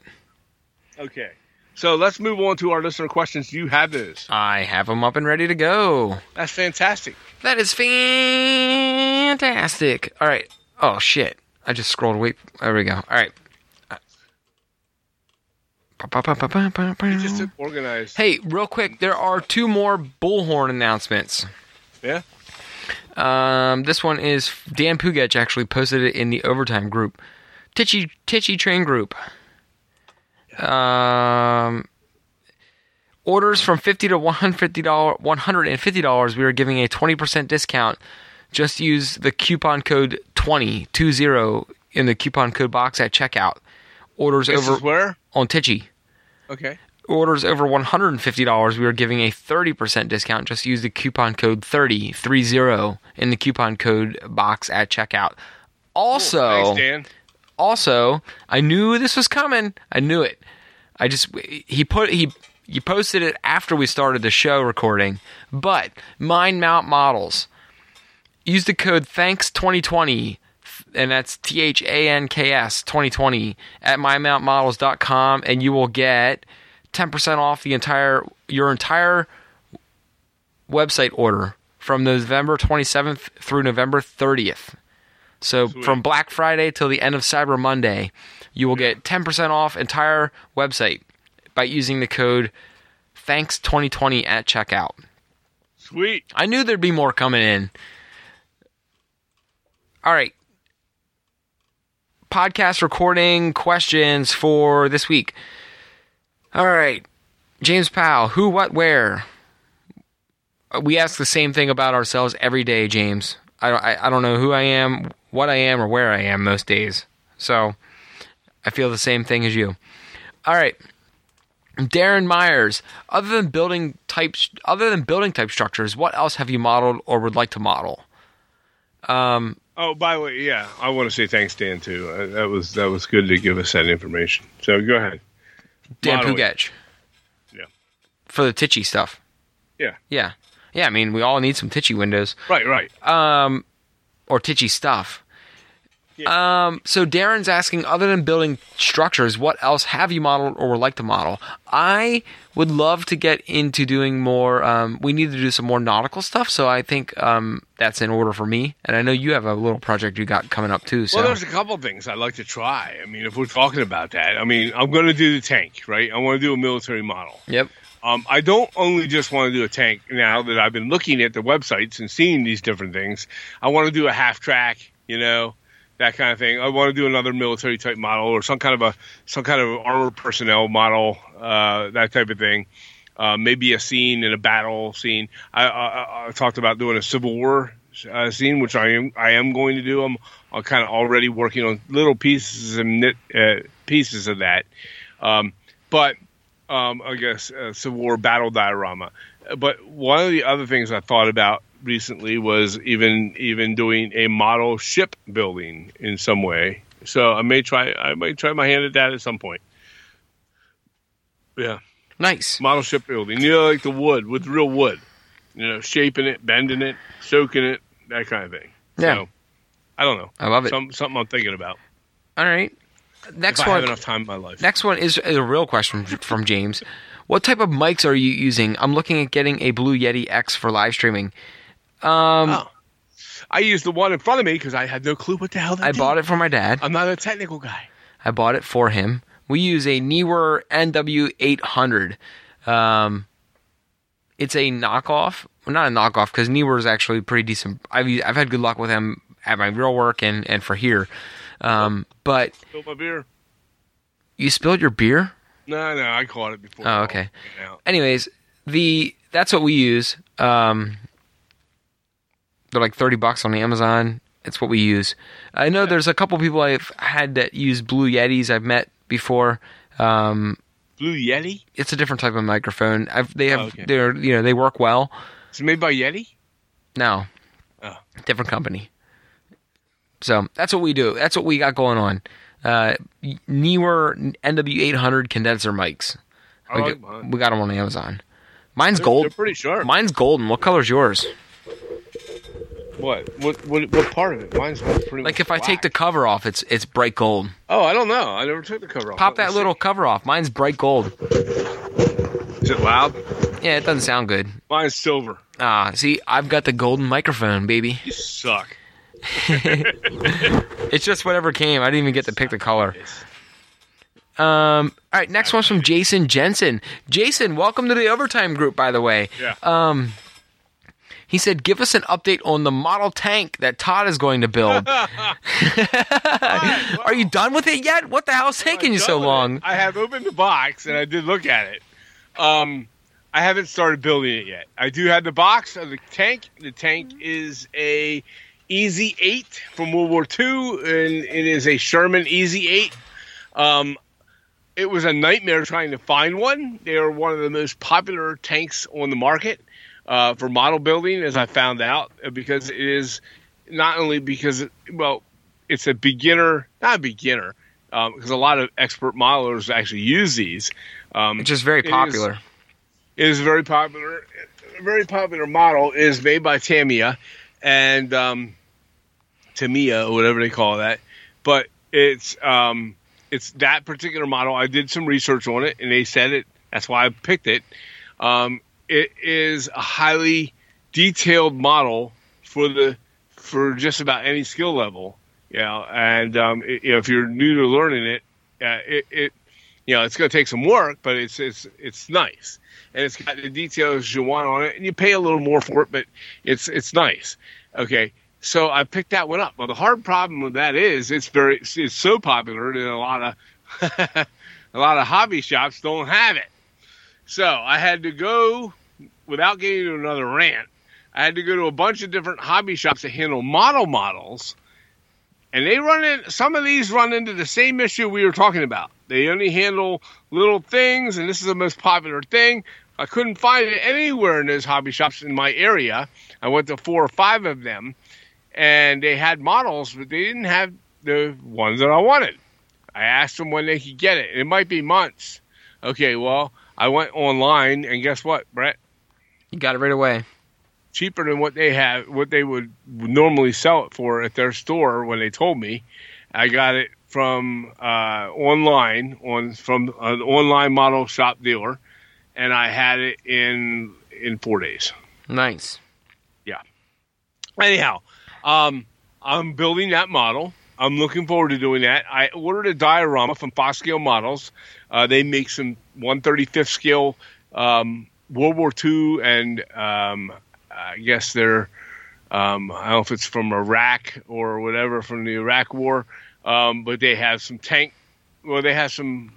okay. So let's move on to our listener questions. Do you have those? I have them up and ready to go. That's fantastic. That is fantastic. All right. Oh shit! I just scrolled. away. There we go. All right. Just organized. Hey, real quick, there are two more bullhorn announcements. Yeah. Um, this one is Dan Pugach actually posted it in the overtime group, Tichy Tichy Train Group. Um, orders from fifty to one hundred fifty dollars, one hundred and fifty dollars. We are giving a twenty percent discount. Just use the coupon code 20, 20 in the coupon code box at checkout. Orders This over where? on Tichy Okay. orders over $150, we are giving a 30% discount. Just use the coupon code 30, 30 in the coupon code box at checkout. Also, Thanks, Dan. Also, I knew this was coming. I knew it. I just he put he you posted it after we started the show recording, but Mind Mount Models use the code thanks 2020 and that's T H A N K S 2020 at mymountmodels.com and you will get 10% off the entire your entire website order from November 27th through November 30th. So from Black Friday till the end of Cyber Monday, you will get 10% off entire website by using the code thanks 2020 at checkout. Sweet. I knew there'd be more coming in. All right. podcast recording questions for this week. All right. James Powell, who, what, where? We ask the same thing about ourselves every day, James. I I, I don't know who I am, what I am, or where I am most days. So I feel the same thing as you. All right. Darren Myers, other than building types, other than building type structures, what else have you modeled or would like to model? Um, Oh, by the way, yeah, I want to say thanks, Dan. Too. Uh, that was that was good to give us that information. So go ahead. Dan Modeling. Pugach. Yeah. For the Tichy stuff. Yeah. Yeah. Yeah, I mean, we all need some Tichy windows. Right. Right. Um, or Tichy stuff. Um, so Darren's asking, other than building structures, what else have you modeled or would like to model? I would love to get into doing more. Um, we need to do some more nautical stuff, so I think um, that's in order for me. And I know you have a little project you got coming up too. So Well, there's a couple things I'd like to try. I mean, if we're talking about that, I mean, I'm going to do the tank, right? I want to do a military model. yep. Um, I don't only just want to do a tank now that I've been looking at the websites and seeing these different things. I want to do a half track, you know, that kind of thing. I want to do another military type model or some kind of a some kind of armored personnel model, uh, that type of thing. Uh, maybe a scene in a battle scene. I, I, I talked about doing a Civil War uh, scene, which I am I am going to do. I'm, I'm kind of already working on little pieces and knit, uh, pieces of that. Um, but um, I guess uh, Civil War battle diorama. But one of the other things I thought about recently was even even doing a model ship building in some way. So I may try I may try my hand at that at some point. Yeah, Nice. model ship building. You know, like the wood with real wood. You know, shaping it, bending it, soaking it, that kind of thing. Yeah. So, I don't know. I love it. Some, something I'm thinking about. All right. Next if I have one. enough time in my life. Next one is, a real question from, James. What type of mics are you using? I'm looking at getting a Blue Yeti X for live streaming. Um, Oh. I used the one in front of me because I had no clue what the hell that I did. bought it for my dad. I'm not a technical guy. I bought it for him. We use a Neewer NW800. Um, it's a knockoff. Well, not a knockoff because Neewer is actually pretty decent. I've I've had good luck with them at my real work and, and for here. Um, but Spill my beer. you spilled your beer. No, no, I caught it before. Oh, okay. Anyways, the that's what we use. Um, they're like thirty bucks on Amazon. It's what we use. I know there's a couple people I've had that use Blue Yetis. I've met before. Um, Blue Yeti. it's a different type of microphone. I've, they have Oh, okay. they're you know they work well. It's made by Yeti. No, Oh. different company. So that's what we do. That's what we got going on. Uh, Neewer NW800 condenser mics. We, like got, we got them on Amazon. Mine's They're- gold. They're pretty sharp. Mine's golden. What color's yours? What? What? What? What part of it? Mine's pretty. Like if I take the cover off, it's it's bright gold. Oh, I don't know. I never took the cover off. Pop that little cover off. Mine's bright gold. Is it loud? Yeah, it doesn't sound good. Mine's silver. Ah, see, I've got the golden microphone, baby. You suck. It's just whatever came. I didn't even get to pick the color. Um. All right, next one's from Jason Jensen. Jason, welcome to the overtime group. By the way, Yeah. um, he said, "Give us an update on the model tank that Todd is going to build." Are you done with it yet? What the hell's taking you so long? it. I have opened the box and I did look at it. Um, I haven't started building it yet. I do have the box of the tank. The tank is a Easy Eight from World War II, and it is a Sherman Easy Eight. Um, it was a nightmare trying to find one. They are one of the most popular tanks on the market uh, for model building, as I found out, because it is not only because, it, well, it's a beginner, not a beginner, because a lot of expert modelers actually use these. Um, It's just very popular. it is very popular. A very popular model is made by Tamiya and um, Tamiya or whatever they call that. But it's um, it's that particular model. I did some research on it, and they said it. That's why I picked it. Um, it is a highly detailed model for the for just about any skill level. Yeah, and um, it, you know, if you're new to learning it, uh, it, it you know it's going to take some work, but it's it's it's nice, and it's got the details you want on it, and you pay a little more for it, but it's it's nice. Okay, So I picked that one up. Well, the hard problem with that is it's very it's so popular that a lot of a lot of hobby shops don't have it. So I had to go without getting into another rant. I had to go to a bunch of different hobby shops that handle model models, and they run in. Some of these run into the same issue we were talking about. They only handle little things, and this is the most popular thing. I couldn't find it anywhere in those hobby shops in my area. I went to four or five of them, and they had models, but they didn't have the ones that I wanted. I asked them when they could get it. It might be months. Okay, well, I went online, and guess what, Brett? You got it right away. Cheaper than what they have, what they would normally sell it for at their store when they told me. I got it from uh, online on from an online model shop dealer, and I had it in in four days. Nice. Yeah. Anyhow, um, I'm building that model. I'm looking forward to doing that. I ordered a diorama from Foscale Models. Uh, they make some 135th scale um, World War II, and um, I guess they're um, I don't know if it's from Iraq or whatever from the Iraq War, um, but they have some tank. Well, they have some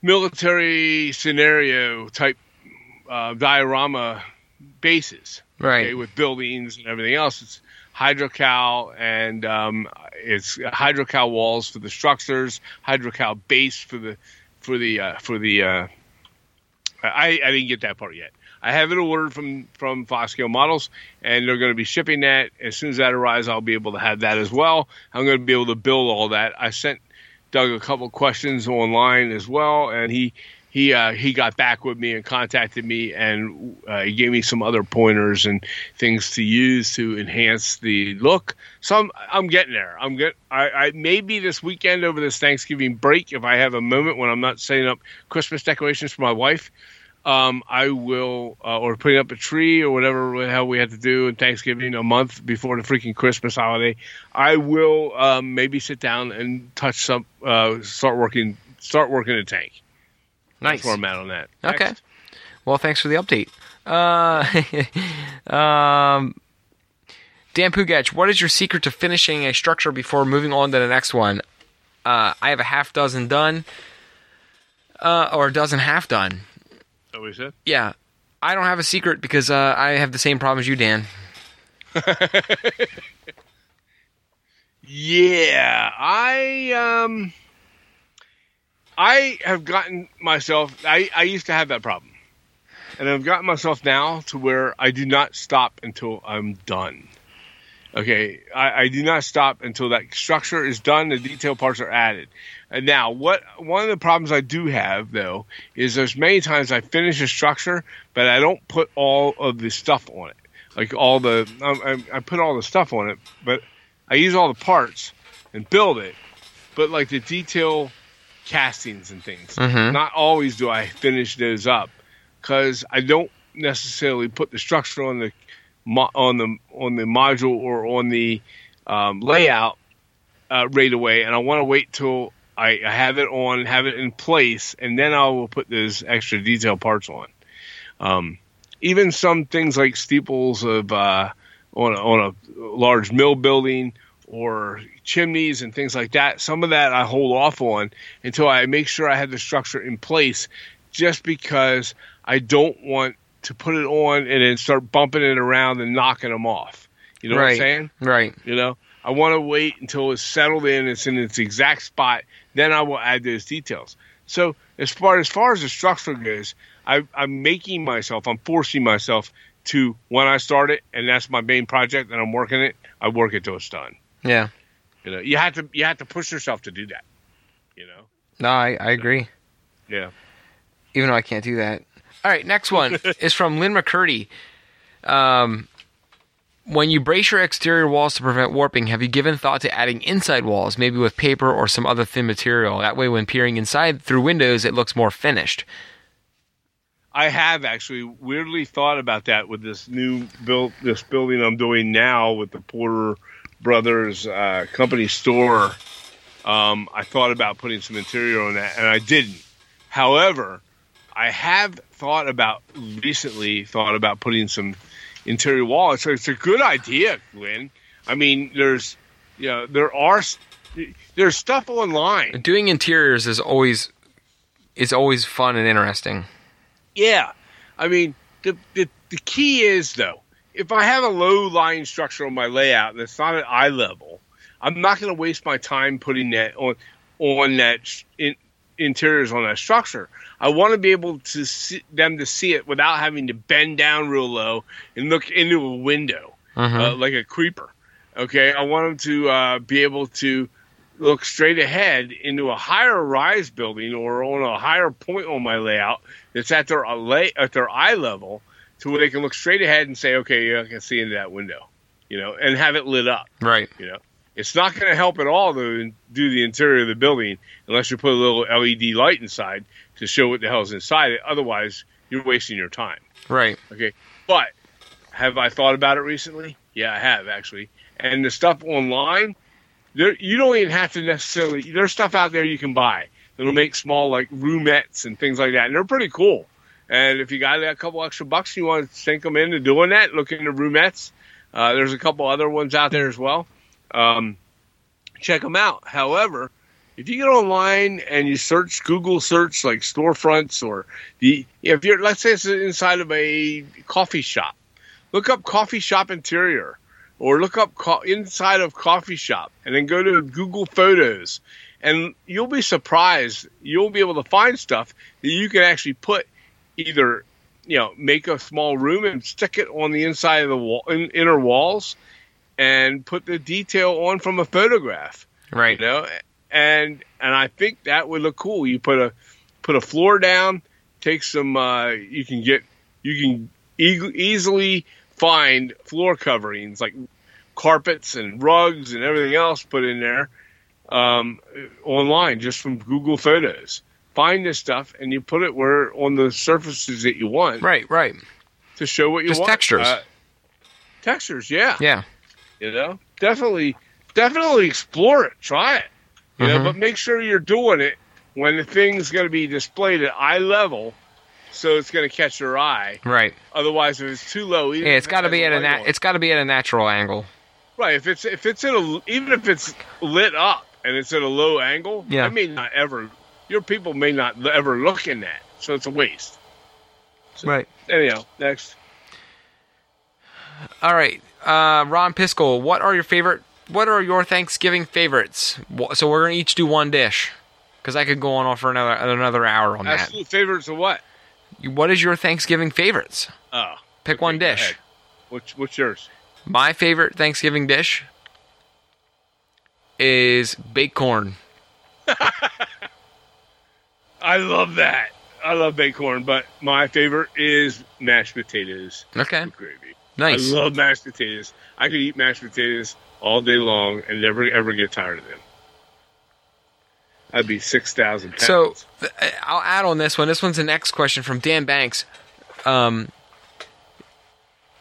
military scenario type uh, diorama bases, Right. okay, with buildings and everything else. It's hydrocal and um, it's hydrocal walls for the structures, hydrocal base for the for the uh, for the. Uh, I I didn't get that part yet. I have it ordered from from Foscale Models, and they're going to be shipping that as soon as that arrives. I'll be able to have that as well. I'm going to be able to build all that. I sent Doug a couple questions online as well, and he he uh, he got back with me and contacted me, and uh, he gave me some other pointers and things to use to enhance the look. So I'm I'm getting there. I'm get I, I maybe this weekend over this Thanksgiving break, if I have a moment when I'm not setting up Christmas decorations for my wife. Um, I will, uh, or putting up a tree or whatever the hell we had to do in Thanksgiving a month before the freaking Christmas holiday. I will um, maybe sit down and touch some, uh, start working, start working a tank. Nice. That's where I'm at on that. Okay. Well, thanks for the update. Uh, um, Dan Pugach, what is your secret to finishing a structure before moving on to the next one? Uh, I have a half dozen done, uh, or a dozen half done. That what you said? Yeah, I don't have a secret because uh, I have the same problem as you, Dan. Yeah, I um, I have gotten myself. I I used to have that problem, and I've gotten myself now to where I do not stop until I'm done. Okay, I, I do not stop until that structure is done. The detail parts are added. And now, what one of the problems I do have though is there's many times I finish a structure, but I don't put all of the stuff on it. Like all the, I, I- I put all the stuff on it, but I use all the parts and build it. But like the detail castings and things, Mhm. not always do I finish those up because I don't necessarily put the structure on the on the on the module or on the um, layout uh, right away, and I want to wait till I, I have it on, have it in place, and then I will put those extra detail parts on. Um, even some things like steeples of uh, on on a large mill building or chimneys and things like that. Some of that I hold off on until I make sure I have the structure in place, just because I don't want to put it on and then start bumping it around and knocking them off. You know what I'm saying? Right. You know, I want to wait until it's settled in, it's in its exact spot, then I will add those details. So as far as far as the structure goes, I, I'm making myself, I'm forcing myself to when I start it, and that's my main project, and I'm working it. I work it till it's done. Yeah. You know, you have to you have to push yourself to do that. You know, No, I, I agree. yeah. even though I can't do that. All right, next one is from Lynn McCurdy. Um, when you brace your exterior walls to prevent warping, have you given thought to adding inside walls, maybe with paper or some other thin material? That way, when peering inside through windows, it looks more finished. I have actually weirdly thought about that with this new build, this building I'm doing now with the Porter Brothers uh, company store. Um, I thought about putting some interior on that, and I didn't. However, I have thought about recently thought about putting some interior wall. It's, it's a good idea, Glenn. I mean, there's, you know, there are there's stuff online. Doing interiors is always is always fun and interesting. Yeah, I mean, the the, the key is though, if I have a low lying structure on my layout and it's not at eye level, I'm not going to waste my time putting that on on that in, interiors on that structure. I want to be able to see them to see it without having to bend down real low and look into a window Mhm. uh, like a creeper. Okay, I want them to uh, be able to look straight ahead into a higher rise building or on a higher point on my layout that's at their lay, at their eye level, to where they can look straight ahead and say, okay, yeah, I can see into that window, you know, and have it lit up. Right. You know, it's not going to help at all to do the interior of the building unless you put a little LED light inside to show what the hell's inside it. Otherwise, you're wasting your time. Right. Okay, but have I thought about it recently? Yeah, I have actually. And the stuff online, there you don't even have to necessarily. There's stuff out there you can buy that'll make small like roomettes and things like that, and they're pretty cool. And if you got a couple extra bucks, you want to sink them into doing that, look into roomettes. Uh, there's a couple other ones out there as well. Um, check them out. However, if you get online and you search Google search like storefronts or the if you're let's say it's inside of a coffee shop, look up coffee shop interior or look up co- inside of coffee shop and then go to Google Photos and you'll be surprised you'll be able to find stuff that you can actually put either you know make a small room and stick it on the inside of the wall in, inner walls and put the detail on from a photograph. Right. you know and and i think that would look cool. You put a put a floor down take some uh you can get you can e- easily find floor coverings like carpets and rugs and everything else put in there um online just from google photos find this stuff and you put it where on the surfaces that you want Right. Right. to show what you Just want textures. Uh, textures yeah Yeah. you know, definitely, definitely explore it, try it. You know, Mhm. but make sure you're doing it when the thing's going to be displayed at eye level, so it's going to catch your eye. Right. Otherwise, if it's too low, Yeah. It's got to be at a on- it's got to be at a natural angle. right. If it's if it's in a even if it's lit up and it's at a low angle, Yeah. I may not ever. Your people may not ever look in that, so it's a waste. So- Right. Anyhow, next. All right. Uh, Ron Piskel, what are your favorite? What are your Thanksgiving favorites? So we're gonna each do one dish, because I could go on for another another hour on that. Absolute favorites of what? What is your Thanksgiving favorites? Oh, Pick one dish. What's what's yours? My favorite Thanksgiving dish is baked corn. I love that. I love bacon, but my favorite is mashed potatoes Okay, with gravy. nice. I love mashed potatoes. I could eat mashed potatoes all day long and never ever get tired of them. I'd be six thousand pounds. So th- I'll add on this one. This one's the next question from Dan Banks. Um,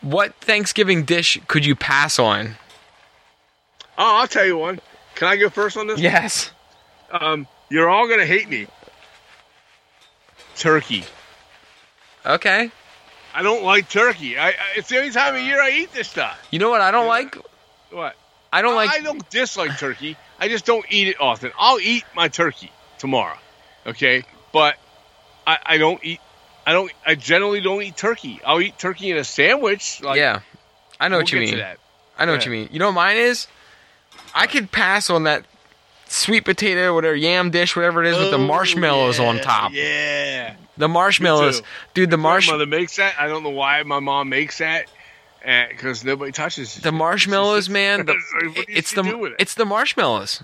what Thanksgiving dish could you pass on? oh, I'll tell you one. Can I go first on this? Yes. Um, you're all gonna hate me. Turkey. Okay. I don't like turkey. I, I it's the only time of year I eat this stuff. You know what I don't Yeah. like? What? I don't like. I don't dislike turkey. I just don't eat it often. I'll eat my turkey tomorrow, okay? But I, I don't eat. I don't. I generally don't eat turkey. I'll eat turkey in a sandwich. Like, yeah, I know we'll what you mean. I know Go what you mean. You know what mine is? I could pass on that sweet potato, whatever yam dish, whatever it is, with the Oh, marshmallows on top. Yeah, The marshmallows, dude. The my marsh, mother makes that. I don't know why my mom makes that, because nobody touches it. the marshmallows, man. The, it's the do with it? it's the marshmallows.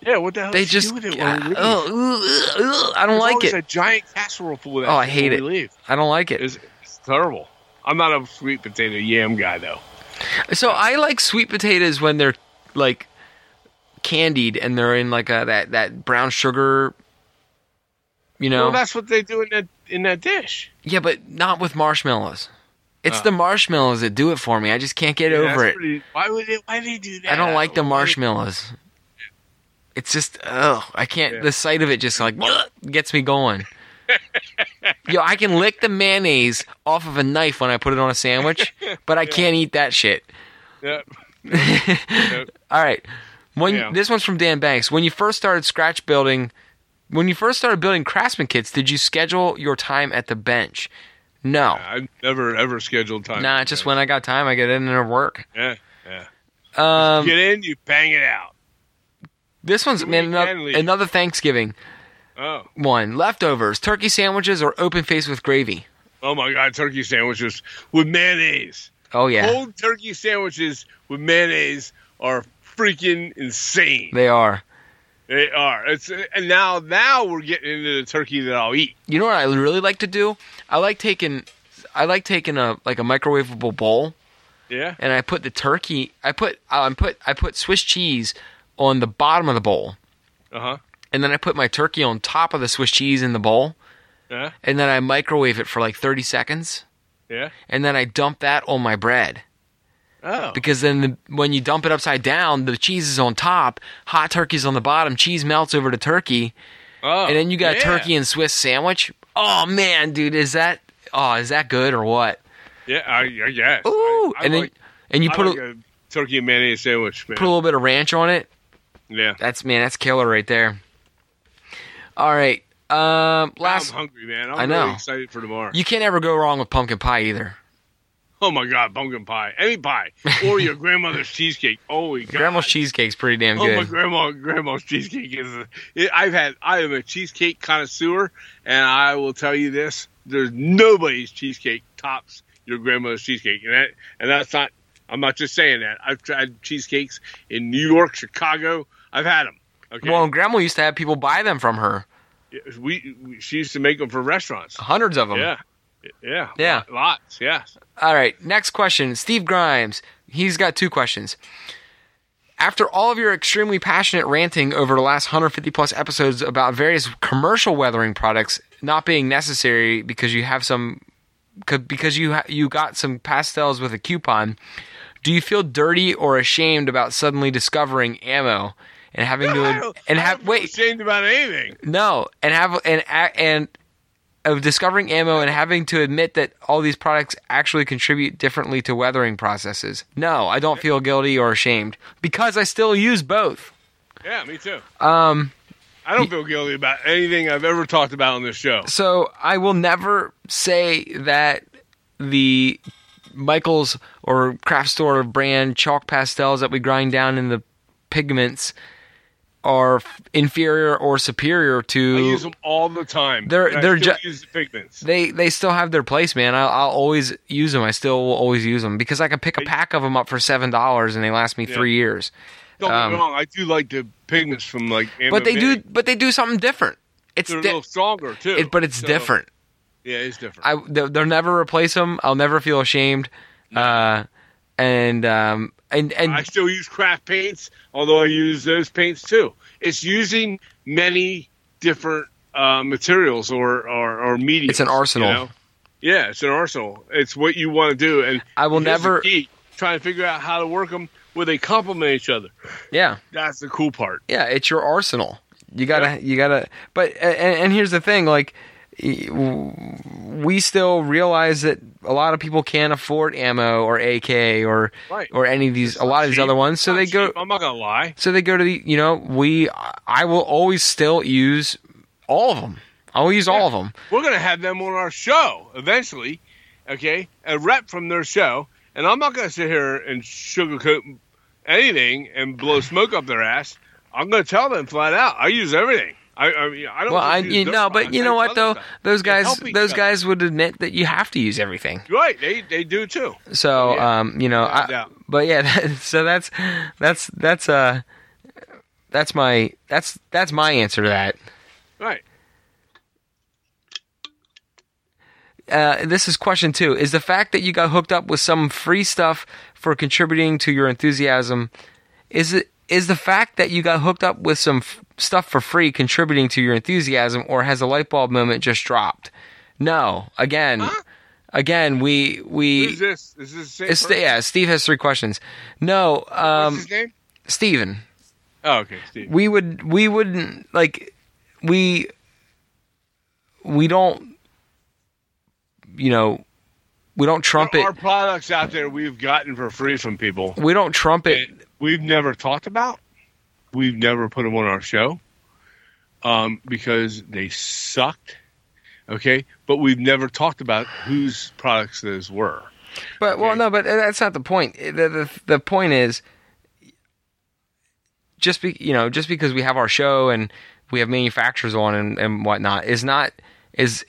yeah. What the hell? They just, do with it uh, when we leave? ugh, ugh, ugh, I don't There's like it. A giant casserole full of that. Oh, I hate it. I don't like it. It's, it's terrible. I'm not a sweet potato yam guy though. So I like sweet potatoes when they're like candied and they're in like a that that brown sugar. You know, Well, that's what they do in that in that dish. yeah, but not with marshmallows. It's Oh. the uh. marshmallows that do it for me. I just can't get Yeah, over it. pretty- why would they? Why do they do that? I don't like the marshmallows. It's just ugh, I can't. Yeah. The sight of it just like gets me going. Yo, I can lick the mayonnaise off of a knife when I put it on a sandwich, but I can't eat that shit. Yep. All right. When Yeah. this one's from Dan Banks. When you first started scratch building, when you first started building craftsman kits, did you schedule your time at the bench? No. I've never ever scheduled time. Nah, just when I got time, I get in and work. Yeah, yeah. Um, Get in, you bang it out. this one's man, another, another Thanksgiving Oh, one. Leftovers, turkey sandwiches, or open face with gravy. oh my God! Turkey sandwiches with mayonnaise. Oh yeah, Cold turkey sandwiches with mayonnaise are freaking insane. they are. They are. It's and now now we're getting into the turkey that I'll eat. You know what I really like to do? I like taking, I like taking a like a microwavable bowl, Yeah. and I put the turkey. I put I put I put Swiss cheese on the bottom of the bowl, Uh huh. and then I put my turkey on top of the Swiss cheese in the bowl, Yeah. and then I microwave it for like thirty seconds, Yeah. and then I dump that on my bread. Oh. because then the, when you dump it upside down, the cheese is on top, hot turkey's on the bottom, cheese melts over to turkey, oh. and then you got yeah. turkey and Swiss sandwich. Oh man, dude, is that oh is that good or what? Yeah. I, I guess. Ooh, I, I and then and you I put like a, a turkey and mayonnaise sandwich, man. put a little bit of ranch on it. yeah. That's man, that's killer right there. All right, um, last I'm hungry, man. I'm I know. really excited for tomorrow. you can't ever go wrong with pumpkin pie either. Oh my God, pumpkin pie, any pie, or your grandmother's cheesecake. Oh my God. Grandma's cheesecake's pretty damn good. Oh my grandma! Grandma's cheesecake is. It, I've had. I am a cheesecake connoisseur, and I will tell you this: there's nobody's cheesecake tops your grandmother's cheesecake, and that and that's not. I'm not just saying that. I've tried cheesecakes in New York, Chicago. I've had them. Okay, Well, Grandma used to have people buy them from her, we, we she used to make them for restaurants. hundreds of them. Yeah, yeah, Yeah. lots. Yes. All right, next question. Steve Grimes. He's got two questions. After all of your extremely passionate ranting over the last 150 plus episodes about various commercial weathering products not being necessary because you have some because you you got some pastels with a coupon, do you feel dirty or ashamed about suddenly discovering ammo and having I to and have wait ashamed about anything. no, and have and and of discovering ammo and having to admit that all these products actually contribute differently to weathering processes. No, I don't feel guilty or ashamed because I still use both. Yeah, me too. Um, I don't feel guilty about anything I've ever talked about on this show. so I will never say that the Michaels or craft store brand chalk pastels that we grind down in the pigments are inferior or superior to I use them all the time. They're- they're still ju- use the pigments. they they still have their place, man. I'll, I'll always use them. I still will always use them because I can pick a pack of them up for seven dollars and they last me three years. Don't get um, me wrong. I do like the pigments from like. But they do, but they do something different. It's They're a little stronger too. it, but it's So, different. Yeah, it's different. I they'll, they'll never replace them. I'll never feel ashamed. Uh, and um and and I still use craft paints, although I use those paints too. It's using many different uh, materials or or, or media. It's an arsenal. Yeah, it's an arsenal. It's what you want to do, and I will never- trying to figure out how to work them where they complement each other. yeah That's the cool part. yeah it's your arsenal. You gotta you gotta. But and, and here's the thing, like. We still realize that a lot of people can't afford ammo or AK or Right. or any of these a lot of these Cheap. other ones. So they go cheap, I'm not gonna lie. So they go to the, you know, we, I will always still use all of them. I will use all of them. We're gonna have them on our show eventually. Okay, a rep from their show, and I'm not gonna sit here and sugarcoat anything and blow smoke up their ass. I'm gonna tell them flat out. I use everything. I, I mean, I don't. Well, I, you know, but you know what though? stuff. Those guys, those other. guys would admit that you have to use everything. Right, they they do too. So, Yeah. um, you know, No I, but yeah, that, so that's that's that's uh that's my that's that's my answer to that. Right. Uh, this is question two: Is the fact that you got hooked up with some free stuff for contributing to your enthusiasm? Is it is the fact that you got hooked up with some f- stuff for free contributing to your enthusiasm, or has a light bulb moment just dropped? No. Again, Huh? again, we we. Who's this? Is this the same yeah, Steve has three questions. No, What's um, his name? Steven. Oh, okay, Steve. We would we wouldn't like we we don't, you know, we don't trumpet. There are products out there we've gotten for free from people. We don't trumpet. We've never talked about. We've never put them on our show um, because they sucked. Okay, but we've never talked about whose products those were. But well, Okay. no, but that's not the point. The, the the point is just be you know just because we have our show and we have manufacturers on and, and whatnot is not is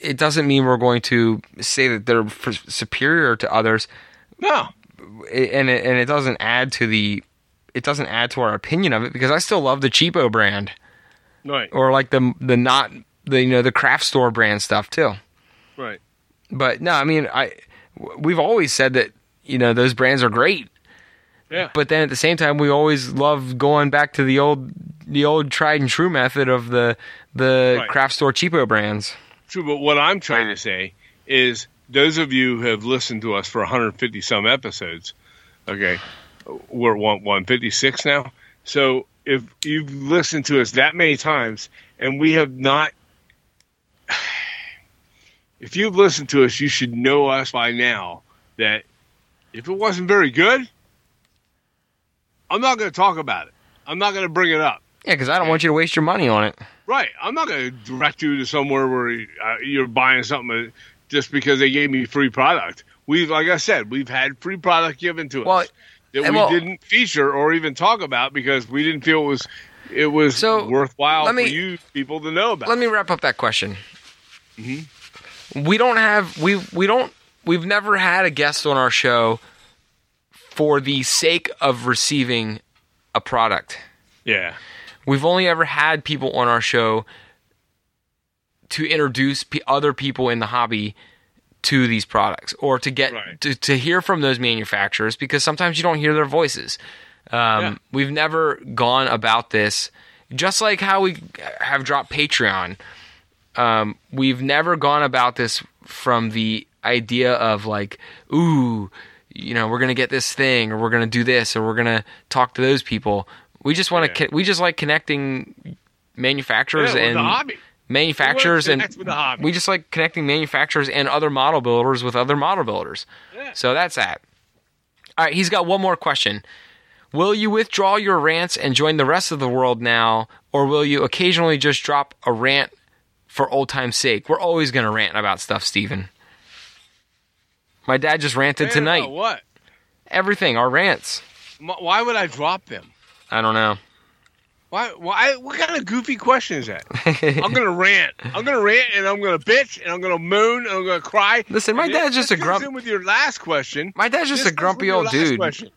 it doesn't mean we're going to say that they're superior to others No, and it, and it doesn't add to the it doesn't add to our opinion of it because I still love the cheapo brand right, or like the the not the you know the craft store brand stuff too. right. But no, I mean, I we've always said that you know those brands are great, Yeah, but then at the same time, we always love going back to the old the old tried and true method of the the Right. craft store cheapo brands. True, but what I'm trying to say is those of you who have listened to us for 150 some episodes, okay, we're one 156 now. So if you've listened to us that many times and we have not, if you've listened to us, you should know us by now that if it wasn't very good, I'm not going to talk about it. I'm not going to bring it up. Yeah, because I don't want you to waste your money on it. Right. I'm not going to direct you to somewhere where uh, you're buying something just because they gave me free product. We've, like I said, we've had free product given to Well, us that and we well- didn't feature or even talk about because we didn't feel it was it was So, worthwhile me- for you people to know about. Let me wrap up that question. Mm-hmm. We don't have we we don't we've never had a guest on our show for the sake of receiving a product. yeah. We've only ever had people on our show to introduce p- other people in the hobby to these products or to get Right. to, to hear from those manufacturers because sometimes you don't hear their voices. Um, Yeah. We've never gone about this just like how we have dropped Patreon. Um, we've never gone about this from the idea of like, ooh, you know, we're gonna get this thing, or we're gonna do this, or we're gonna talk to those people. We just want to. Yeah. we just like connecting manufacturers Yeah, with and. Manufacturers and connect with the hobby. we just like connecting manufacturers and other model builders with other model builders. Yeah. So that's that. All right, he's got one more question. Will you withdraw your rants and join the rest of the world now, or will you occasionally just drop a rant for old time's sake? We're always going to rant about stuff, Steven. My dad just ranted tonight. what? Everything, our rants. Why would I drop them? I don't know. Why? Why? What kind of goofy question is that? I'm gonna rant. I'm gonna rant, and I'm gonna bitch, and I'm gonna moan, and I'm gonna cry. Listen, my dad's just a this grump- goes with your last question. My dad's just a grumpy old dude. question.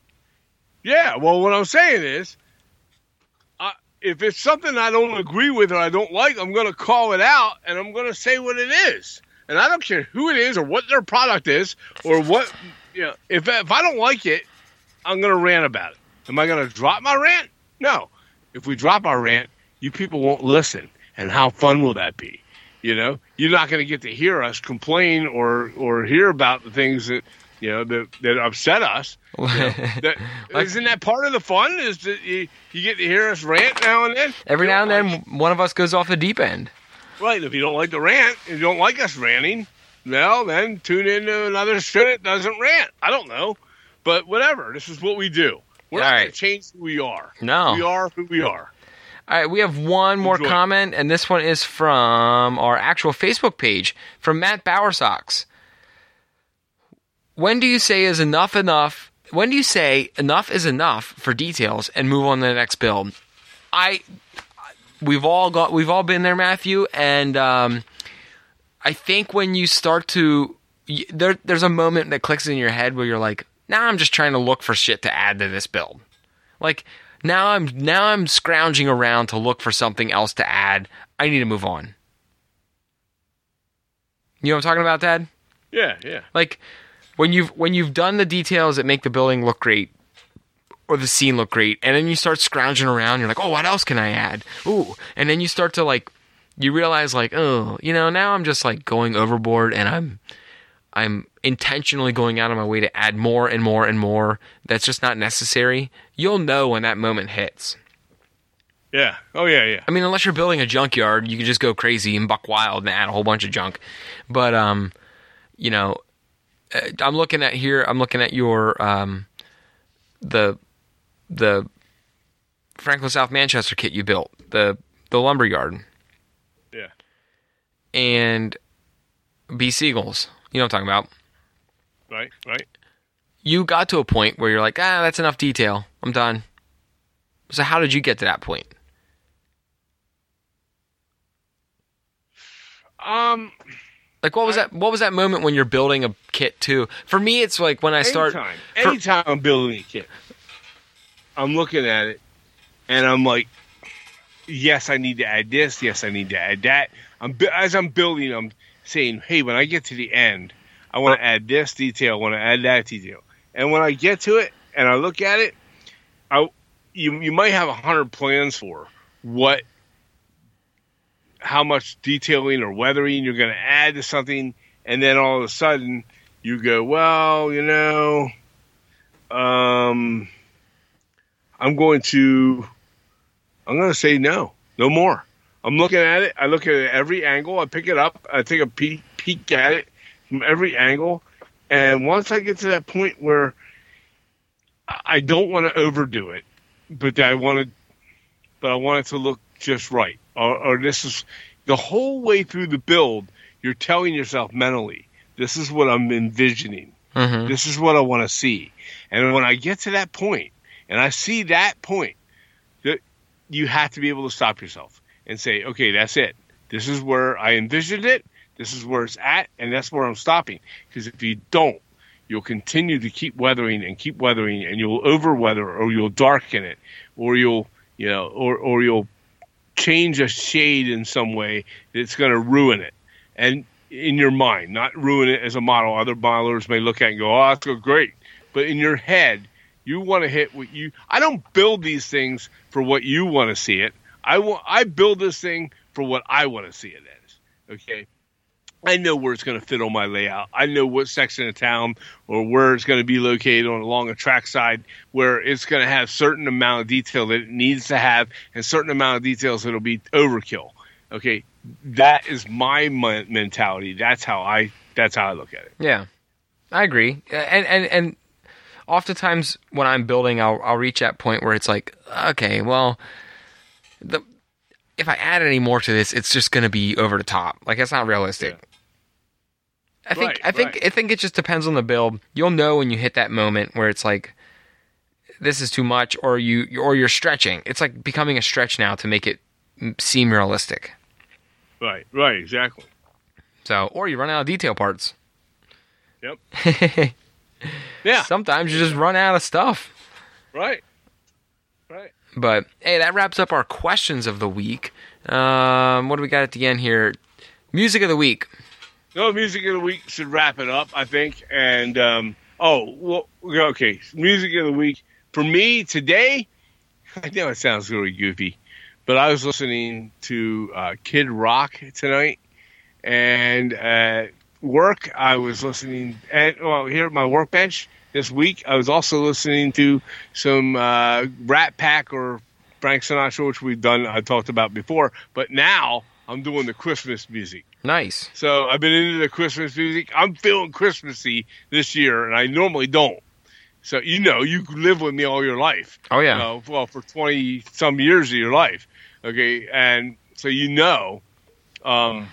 Yeah. Well, what I'm saying is, if it's something I don't agree with or I don't like, I'm gonna call it out, and I'm gonna say what it is. And I don't care who it is or what their product is or what. You know, if if I don't like it, I'm gonna rant about it. Am I gonna drop my rant? No. If we drop our rant, you people won't listen. And how fun will that be? You know, you're not going to get to hear us complain or or hear about the things that you know that that upset us. You know, that, Like- not that part of the fun? Is that you, you get to hear us rant now and then? Every now and don't then, one of us goes off the deep end. right? If you don't like the rant, if you don't like us ranting, well, then tune into another show that doesn't rant. I don't know, but whatever. This is what we do. We're All not going to change who we are. No. we are who we are. All right, we have one more Enjoy. comment, and this one is from our actual Facebook page from Matt Bowersocks. When do you say is enough enough? When do you say enough is enough for details and move on to the next build? I, we've all got, we've all been there, Matthew, and um, I think when you start to, there, there's a moment that clicks in your head where you're like, now I'm just trying to look for shit to add to this build. Like now I'm now I'm scrounging around to look for something else to add. I need to move on. You know what I'm talking about, Dad? Yeah, yeah. Like when you've when you've done the details that make the building look great or the scene look great, and then you start scrounging around, you're like, oh, what else can I add? Ooh, and then you start to like you realize like, oh, you know, now I'm just like going overboard and I'm I'm intentionally going out of my way to add more and more and more that's just not necessary. You'll know when that moment hits. Yeah. Oh yeah, yeah. I mean, unless you're building a junkyard, you can just go crazy and buck wild and add a whole bunch of junk. But um, you know, uh, I'm looking at here. I'm looking at your um, the the Franklin South Manchester kit you built the the lumber yard Yeah. and B Seagulls. You know what I'm talking about. Right. Right. You got to a point where you're like, ah, that's enough detail. I'm done. So how did you get to that point? Um. Like what was that? What was that moment when you're building a kit too? For me, it's like when I start. anytime, for- anytime I'm building a kit, I'm looking at it, and I'm like, yes, I need to add this. Yes, I need to add that. I'm as I'm building, I'm saying, hey, when I get to the end, I want to add this detail. I want to add that detail. And when I get to it and I look at it, I you you might have a hundred plans for what how much detailing or weathering you're going to add to something, and then all of a sudden you go, well, you know, um, I'm going to, I'm going to say no, no more. I'm looking at it. I look at it every angle. I pick it up. I take a peek, peek at it from every angle, and once I get to that point where I don't want to overdo it, but I want to, but I want it to look just right. Or, or this is the whole way through the build. You're telling yourself mentally, this is what I'm envisioning. Mhm. This is what I want to see. And when I get to that point, and I see that point, that you have to be able to stop yourself and say, okay, that's it. This is where I envisioned it. This is where it's at, and that's where I'm stopping. Because if you don't, you'll continue to keep weathering and keep weathering, and you'll over weather, or you'll darken it, or you'll, you know, or or you'll change a shade in some way that's going to ruin it. And in your mind, not ruin it as a model. Other modelers may look at it and go, "Oh, that's great," but in your head, you want to hit what you. I don't build these things for what you want to see it. I want. I build this thing for what I want to see it as. Okay. I know where it's going to fit on my layout. I know what section of town or where it's going to be located on along a track side where it's going to have certain amount of detail that it needs to have and certain amount of details that'll be overkill. Okay, that is my mentality. That's how I. That's how I look at it. Yeah, I agree. And and and oftentimes when I'm building, I'll I'll reach that point where it's like, okay, well, the if I add any more to this, it's just going to be over the top. Like it's not realistic. Yeah. I think Right, I think right. I think it just depends on the build. You'll know when you hit that moment where it's like this is too much or you or you're stretching. It's like becoming a stretch now to make it seem realistic. Right. Right. Exactly. So, or you run out of detail parts. Yep. Yeah. Sometimes you just run out of stuff. Right. But hey, that wraps up our questions of the week. Um, what do we got at the end here? Music of the week. No, music of the week should wrap it up, I think. And um, oh, well, okay, music of the week for me today. I know it sounds really goofy, but I was listening to uh, Kid Rock tonight, and at work I was listening. At well, here at my workbench this week, I was also listening to some uh, Rat Pack or Frank Sinatra, which we've done. I talked about before, but now I'm doing the Christmas music. Nice. So I've been into the Christmas music. I'm feeling Christmassy this year, and I normally don't. So you know, you live with me all your life. Oh yeah. You know, well, for twenty some years of your life. Okay, and so you know, um,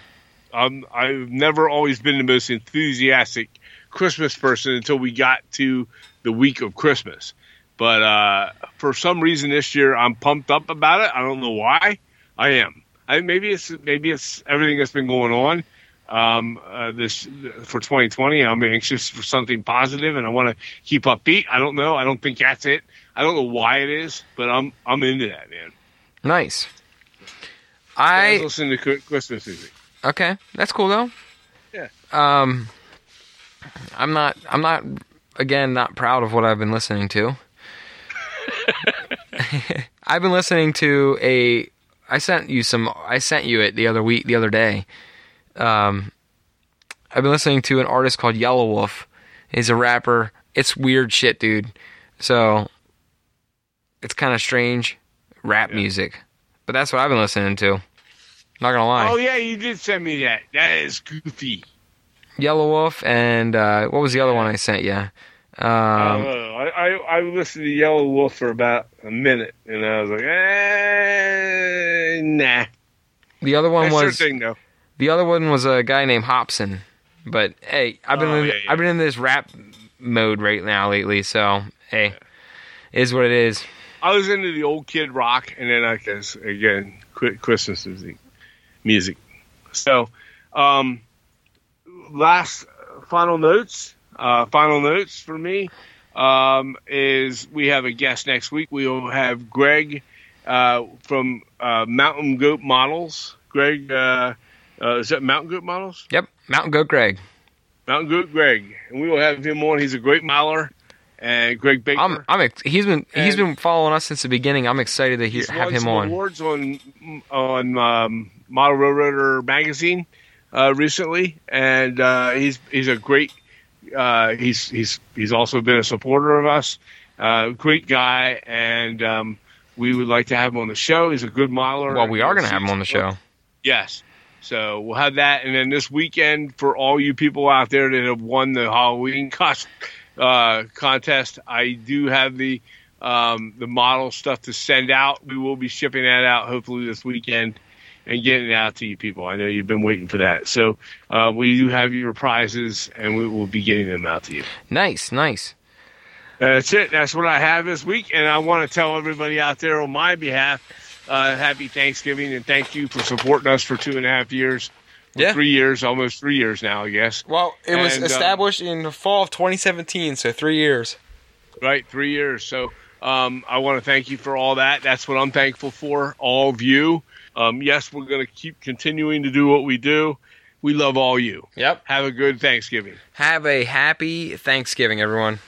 I'm, I've never always been the most enthusiastic Christmas person until we got to the week of Christmas. But uh, for some reason this year, I'm pumped up about it. I don't know why. I am. I, maybe it's maybe it's everything that's been going on um, uh, this for 2020. I'm anxious for something positive, and I want to keep upbeat. I don't know. I don't think that's it. I don't know why it is, but I'm I'm into that, man. Nice. I I listening to Christmas music. okay. That's cool though. Yeah. Um, I'm not. I'm not. Again, not proud of what I've been listening to. I've been listening to a. I sent you some. I sent you it the other week, the other day. Um, I've been listening to an artist called Yelawolf. He's a rapper. It's weird shit, dude. So it's kind of strange rap Yeah. music. but that's what I've been listening to. Not gonna lie. Oh yeah, you did send me that. That is goofy. Yelawolf and uh, what was the other one I sent you? Um. I, I I listened to Yelawolf for about a minute, and I was like, eh, nah. the other one That's was thing, though. the other one was a guy named Hopsin. But hey, I've been Oh, in, yeah, yeah. I've been in this rap mode right now lately. So hey, is what it is. I was into the old Kid Rock, and then I guess again quit Christmas music. Music. So, um, last final notes. Uh, final notes for me um, is we have a guest next week. We will have Greg uh, from uh, Mountain Goat Models. Greg, uh, uh, is that Mountain Goat Models? Yep, Mountain Goat Greg. Mountain Goat Greg, and we will have him on. He's a great miler, and Greg Baker. I'm, I'm ex- he's been He's been following us since the beginning. I'm excited to hear, He's have him on. awards on on um, Model Railroader magazine uh, recently, and uh, he's he's a great. Uh, he's he's he's also been a supporter of us. Uh, great guy, and um, we would like to have him on the show. He's a good modeler. Well, we are going to have him on the show. Yes. So we'll have that, and then this weekend for all you people out there that have won the Halloween cost, uh, contest, I do have the um, the model stuff to send out. We will be shipping that out hopefully this weekend and getting it out to you people. I know you've been waiting for that, so uh, we do have your prizes, and we will be getting them out to you. Nice, nice. That's it. That's what I have this week, and I want to tell everybody out there on my behalf, uh, happy Thanksgiving, and thank you for supporting us for two and a half years, Yeah. three years, almost three years now, I guess. Well, it was And, um, established in the fall of 2017, so three years. Right, three years. So um, I want to thank you for all that. That's what I'm thankful for, all of you. Um, yes, we're going to keep continuing to do what we do. We love all you. Yep. Have a good Thanksgiving. Have a happy Thanksgiving, everyone.